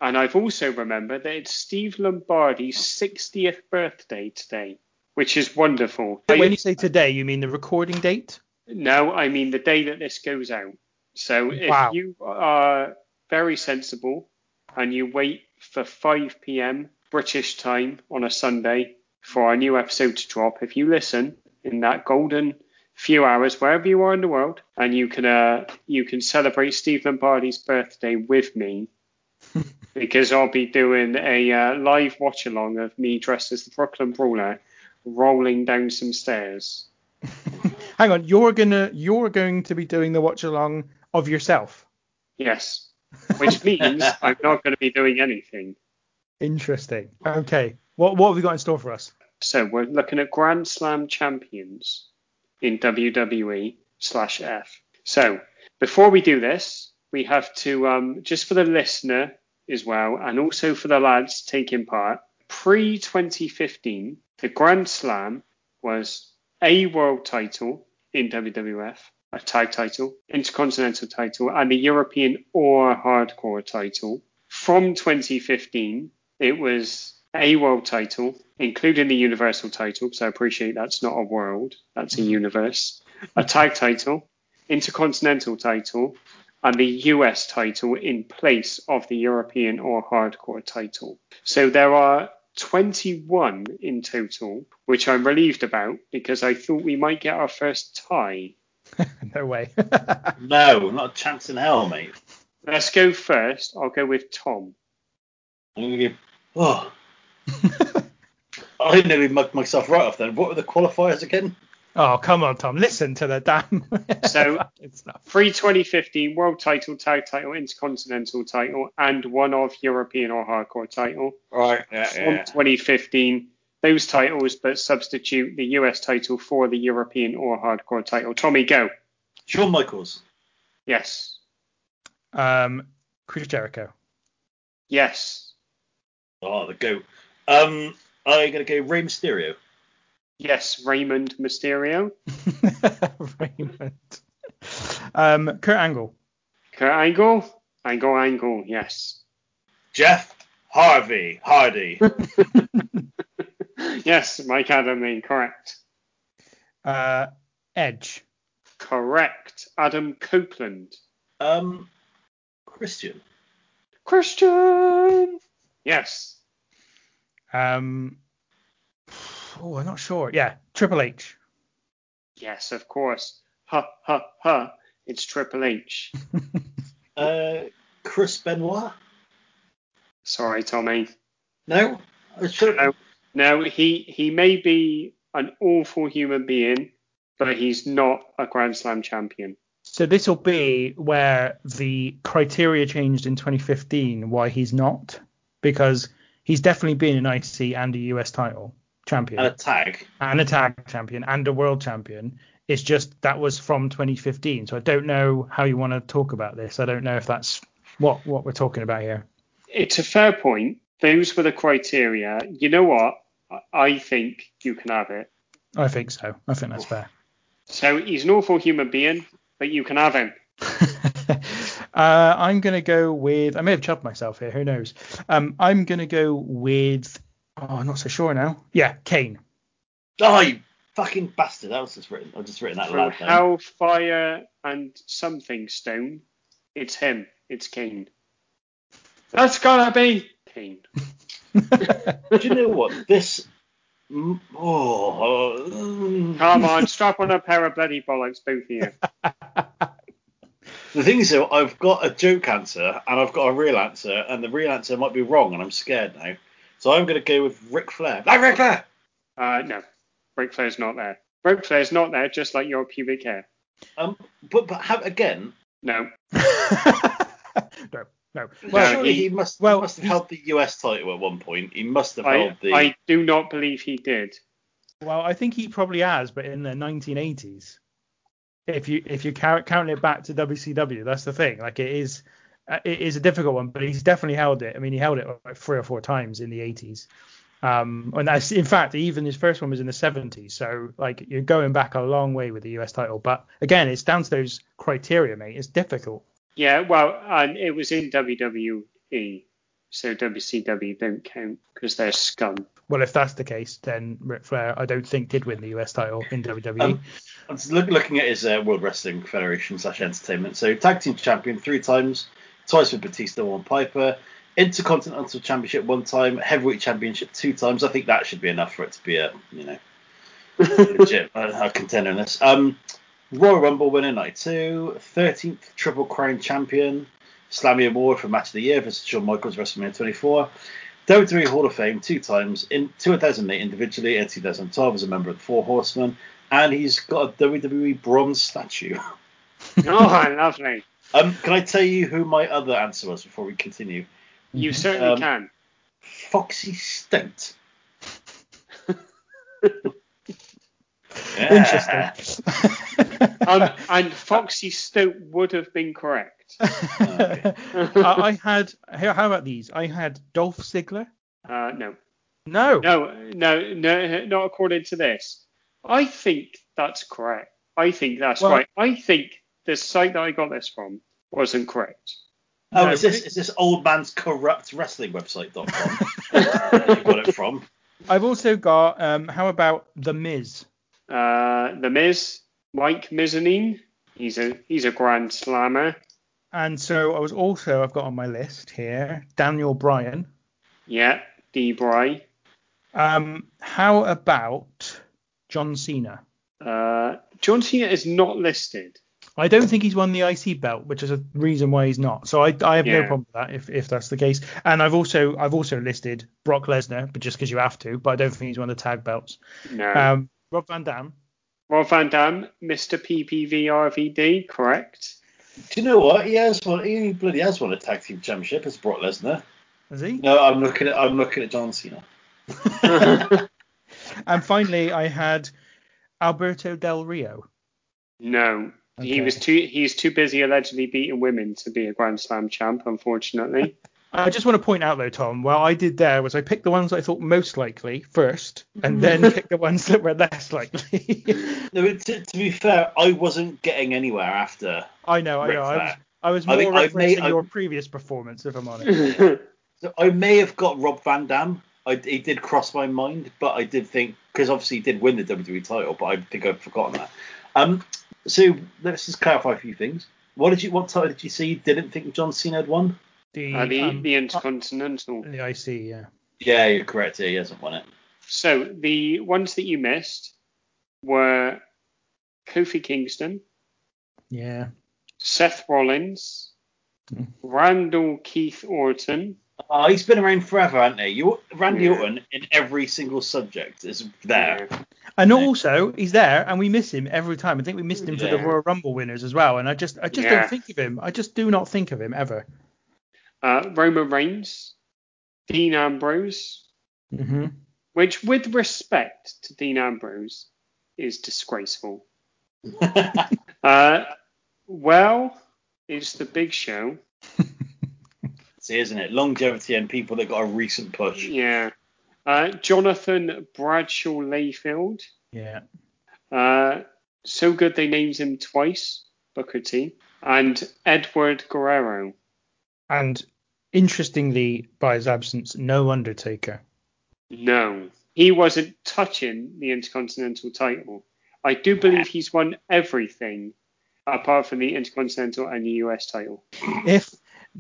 And I've also remembered that it's Steve Lombardi's 60th birthday today, which is wonderful. When you say today, you mean the recording date? No, I mean the day that this goes out. So if Wow. you are very sensible and you wait for 5 p.m. British time on a Sunday for our new episode to drop, if you listen in that golden few hours wherever you are in the world, and you can uh, you can celebrate Steve Lombardi's birthday with me. because I'll be doing a uh, live watch along of me dressed as the Brooklyn Brawler rolling down some stairs. Hang on, you're gonna you're going to be doing the watch along of yourself. Yes. Which means I'm not going to be doing anything. Interesting. Okay. What what have we got in store for us? So we're looking at Grand Slam champions in WWE slash F. So before we do this, we have to um, just for the listener as well, and also for the lads taking part. Pre 2015, the Grand Slam was a world title in WWF, a tag title, intercontinental title, and the European or hardcore title. From 2015, it was a world title, including the universal title, because I appreciate that's not a world, that's a universe, a tag title, intercontinental title, and the US title in place of the European or hardcore title. So there are 21 in total, which I'm relieved about because I thought we might get our first tie. no way. No, not a chance in hell, mate. Let's go first. I'll go with Tom. I'm gonna give. Oh, I nearly mugged myself right off then. What were the qualifiers again? oh come on, Tom. Listen to the damn. So- it's not. Free 2015 world title, tag title, intercontinental title, and one of European or hardcore title. Right. Yeah. From yeah. 2015, those titles, but substitute the US title for the European or hardcore title. Tommy, go. Shawn Michaels. Yes. Um, Chris Jericho. Yes. Oh, the goat. Um, I'm gonna go Rey Mysterio. Yes. Raymond Mysterio. Raymond. Um, Kurt Angle. Kurt Angle. Angle, Angle. Yes. Jeff Harvey Hardy. yes. Mike Adamine. Correct. Uh, Edge. Correct. Adam Copeland. um, Christian. Christian. Yes. Um, oh, I'm not sure. Yeah, Triple H. Yes, of course. Ha ha ha. It's Triple H. Uh, Chris Benoit. Sorry, Tommy. No. I should- No, no, he he may be an awful human being, but he's not a Grand Slam champion. So this will be where the criteria changed in 2015. Why he's not? Because he's definitely been an IC and a US title champion And a tag. and a tag champion and a world champion. It's just that was from 2015. So I don't know how you want to talk about this. I don't know if that's what what we're talking about here. It's a fair point. Those were the criteria. You know what? I- I think you can have it. I think so. I think that's fair. So he's an awful human being, but you can have him. Uh, I'm gonna go with. I may have chubbed myself here. Who knows? Um, I'm gonna go with. Oh, I'm not so sure now. Yeah, Kane. Oh, you fucking bastard! That was just written. I've just written that From loud. down. Hellfire and something stone. It's him. It's Kane. That's gotta be Kane. Do you know what this? Oh. Come on, strap on a pair of bloody bollocks, both of you. The thing is, though, I've got a joke answer and I've got a real answer, and the real answer might be wrong, and I'm scared now. So I'm going to go with Ric Flair. Like Ric Flair. Uh, no, Ric Flair's not there. Ric Flair's not there, just like your pubic hair. Um, but but have, again, No. no, no. well, Well, surely he- he must well, he must have he's- held the US title at one point. He must have I, held the. I do not believe he did. well, I think he probably has, but in the 1980s. If you if you count count it back to WCW, that's the thing. Like it is, uh, it is a difficult one, but he's definitely held it. I mean, he held it like three or four times in the 80s. Um, and that's in fact even his first one was in the 70s. So like you're going back a long way with the US title. But again, it's down to those criteria, mate. It's difficult. Yeah, well, and it was in WWE, so WCW don't count because they're scum. Well, if that's the case, then Ric Flair, I don't think did win the US title in. WWE. Um, I'm look, looking at his uh, World Wrestling Federation slash Entertainment. So tag team champion three times, twice with Batista, one Piper. Intercontinental Championship one time, Heavyweight Championship two times. I think that should be enough for it to be a you know legit a, a contender in this. Um, Royal Rumble winner 92, 13th Triple Crown champion, Slammy Award for Match of the Year versus Shawn Michaels WrestleMania 24. WWE Hall of Fame two times in 2008 individually and 2012 as a member of the Four Horsemen, and he's got a WWE bronze statue. oh, I lovely. Um, can I tell you who my other answer was before we continue? You certainly Um, can. Foxy Stout. Yeah. Interesting. Um, and Foxy Stoke would have been correct. I, I had. How how about these? I had Dolph Ziggler. Uh, no. No. No, no, no, not according to this. I think that's correct. I think that's Well- right. I think the site that I got this from wasn't correct. Oh, No, is this is this old man's corrupt wrestling website.com? you got it from? I've also got. Um, how about The Miz? Uh, the Miz, Mike Mizanin, he's a he's a grand slammer. And so I was also. I've got on my list here Daniel Bryan. Yeah, D. Bry. Um, how about John Cena? Uh, John Cena is not listed. I don't think he's won the IC belt, which is a reason why he's not. So I, I have no problem with that if, if that's the case. And I've also I've also listed Brock Lesnar, but just because you have to. But I don't think he's won the tag belts. No. Um, Rob Van Dam. Rob Van Dam, Mr. PPV RVD, correct. Do you know what? He has won. He bloody has won a tag team championship as Brock Lesnar. Is he? No, I'm looking at I'm looking at John Cena. And finally, I had Alberto Del Rio. No, he was too he's too busy allegedly beating women to be a Grand Slam champ, unfortunately. I just want to point out though, Tom, what I did there was I picked the ones I thought most likely first, and then picked the ones that were less likely. No, to, to be fair, I wasn't getting anywhere after. I know, I know. I was, I was more I've referencing made- your I've- previous performance, if I'm honest. So I may have got Rob Van Dam. I, he did cross my mind, but I did think because obviously he did win the WWE title, but I think I've forgotten that. Um, so let's just clarify a few things. What did you? What title did you see? You didn't think John Cena had won? The, uh, the um, the Intercontinental. the IC, yeah. Yeah, you're correct. Yeah, he hasn't won it. So the ones that you missed were Kofi Kingston, Yeah. Seth Rollins, Hmm. Randall Keith Orton, Oh, he's been around forever, hasn't he? You, Randy Yeah. Orton in every single subject is there. Yeah. And also, he's there, and we miss him every time. I think we missed him for the Royal Rumble winners as well. And I just, I just Yeah. don't think of him. I just do not think of him ever. Uh, Roman Reigns, Dean Ambrose, hmm which, with respect to Dean Ambrose, is disgraceful. Uh, well, it's the Big Show. See, isn't it? Longevity and people that got a recent push. Yeah. Uh, Jonathan Bradshaw Layfield. Yeah. Uh, so good they named him twice. Booker T. and Edward Guerrero. And interestingly, by his absence, no Undertaker. No, he wasn't touching the Intercontinental title. I do believe he's won everything apart from the Intercontinental and the US title. If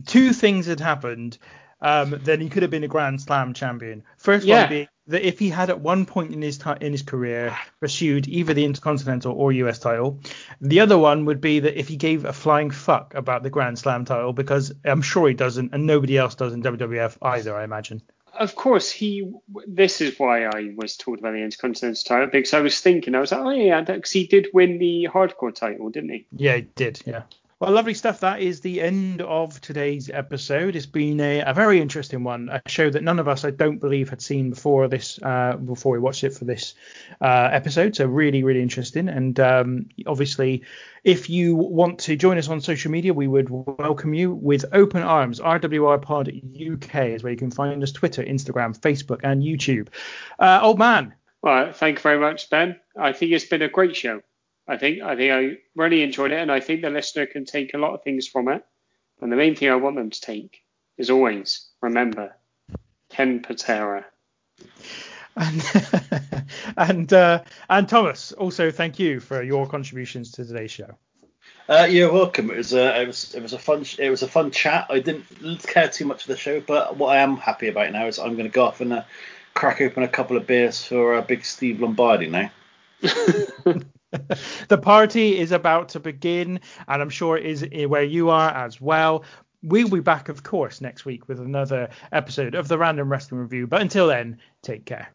two things had happened, um, then he could have been a Grand Slam champion. First Yeah. one being that if he had at one point in his in his career pursued either the Intercontinental or US title, the other one would be that if he gave a flying fuck about the Grand Slam title, because I'm sure he doesn't, and nobody else does in WWF either, I imagine. Of course, he. This is why I was talking about the Intercontinental title because I was thinking, I was like, oh yeah, because he did win the Hardcore title, didn't he? Yeah, he did. Yeah. Well, lovely stuff. That is the end of today's episode. It's been a, a very interesting one, a show that none of us, I don't believe, had seen before this, uh, before we watched it for this uh, episode. So really, really interesting. And um, obviously, if you want to join us on social media, we would welcome you with open arms. RWR Pod UK is where you can find us: Twitter, Instagram, Facebook, and YouTube. Uh, old man, Well, thank you very much, Ben. I think it's been a great show. I think I think I really enjoyed it, and I think the listener can take a lot of things from it. And the main thing I want them to take is always remember Ken Patera. And and uh, and Thomas, also thank you for your contributions to today's show. Uh, you're welcome. It was a it was it was a fun it was a fun chat. I didn't care too much for the show, but what I am happy about now is I'm going to go off and uh, crack open a couple of beers for uh, Big Steve Lombardi now. the party is about to begin, and I'm sure it is where you are as well. We'll be back, of course, next week with another episode of the Random Wrestling Review. But until then, take care.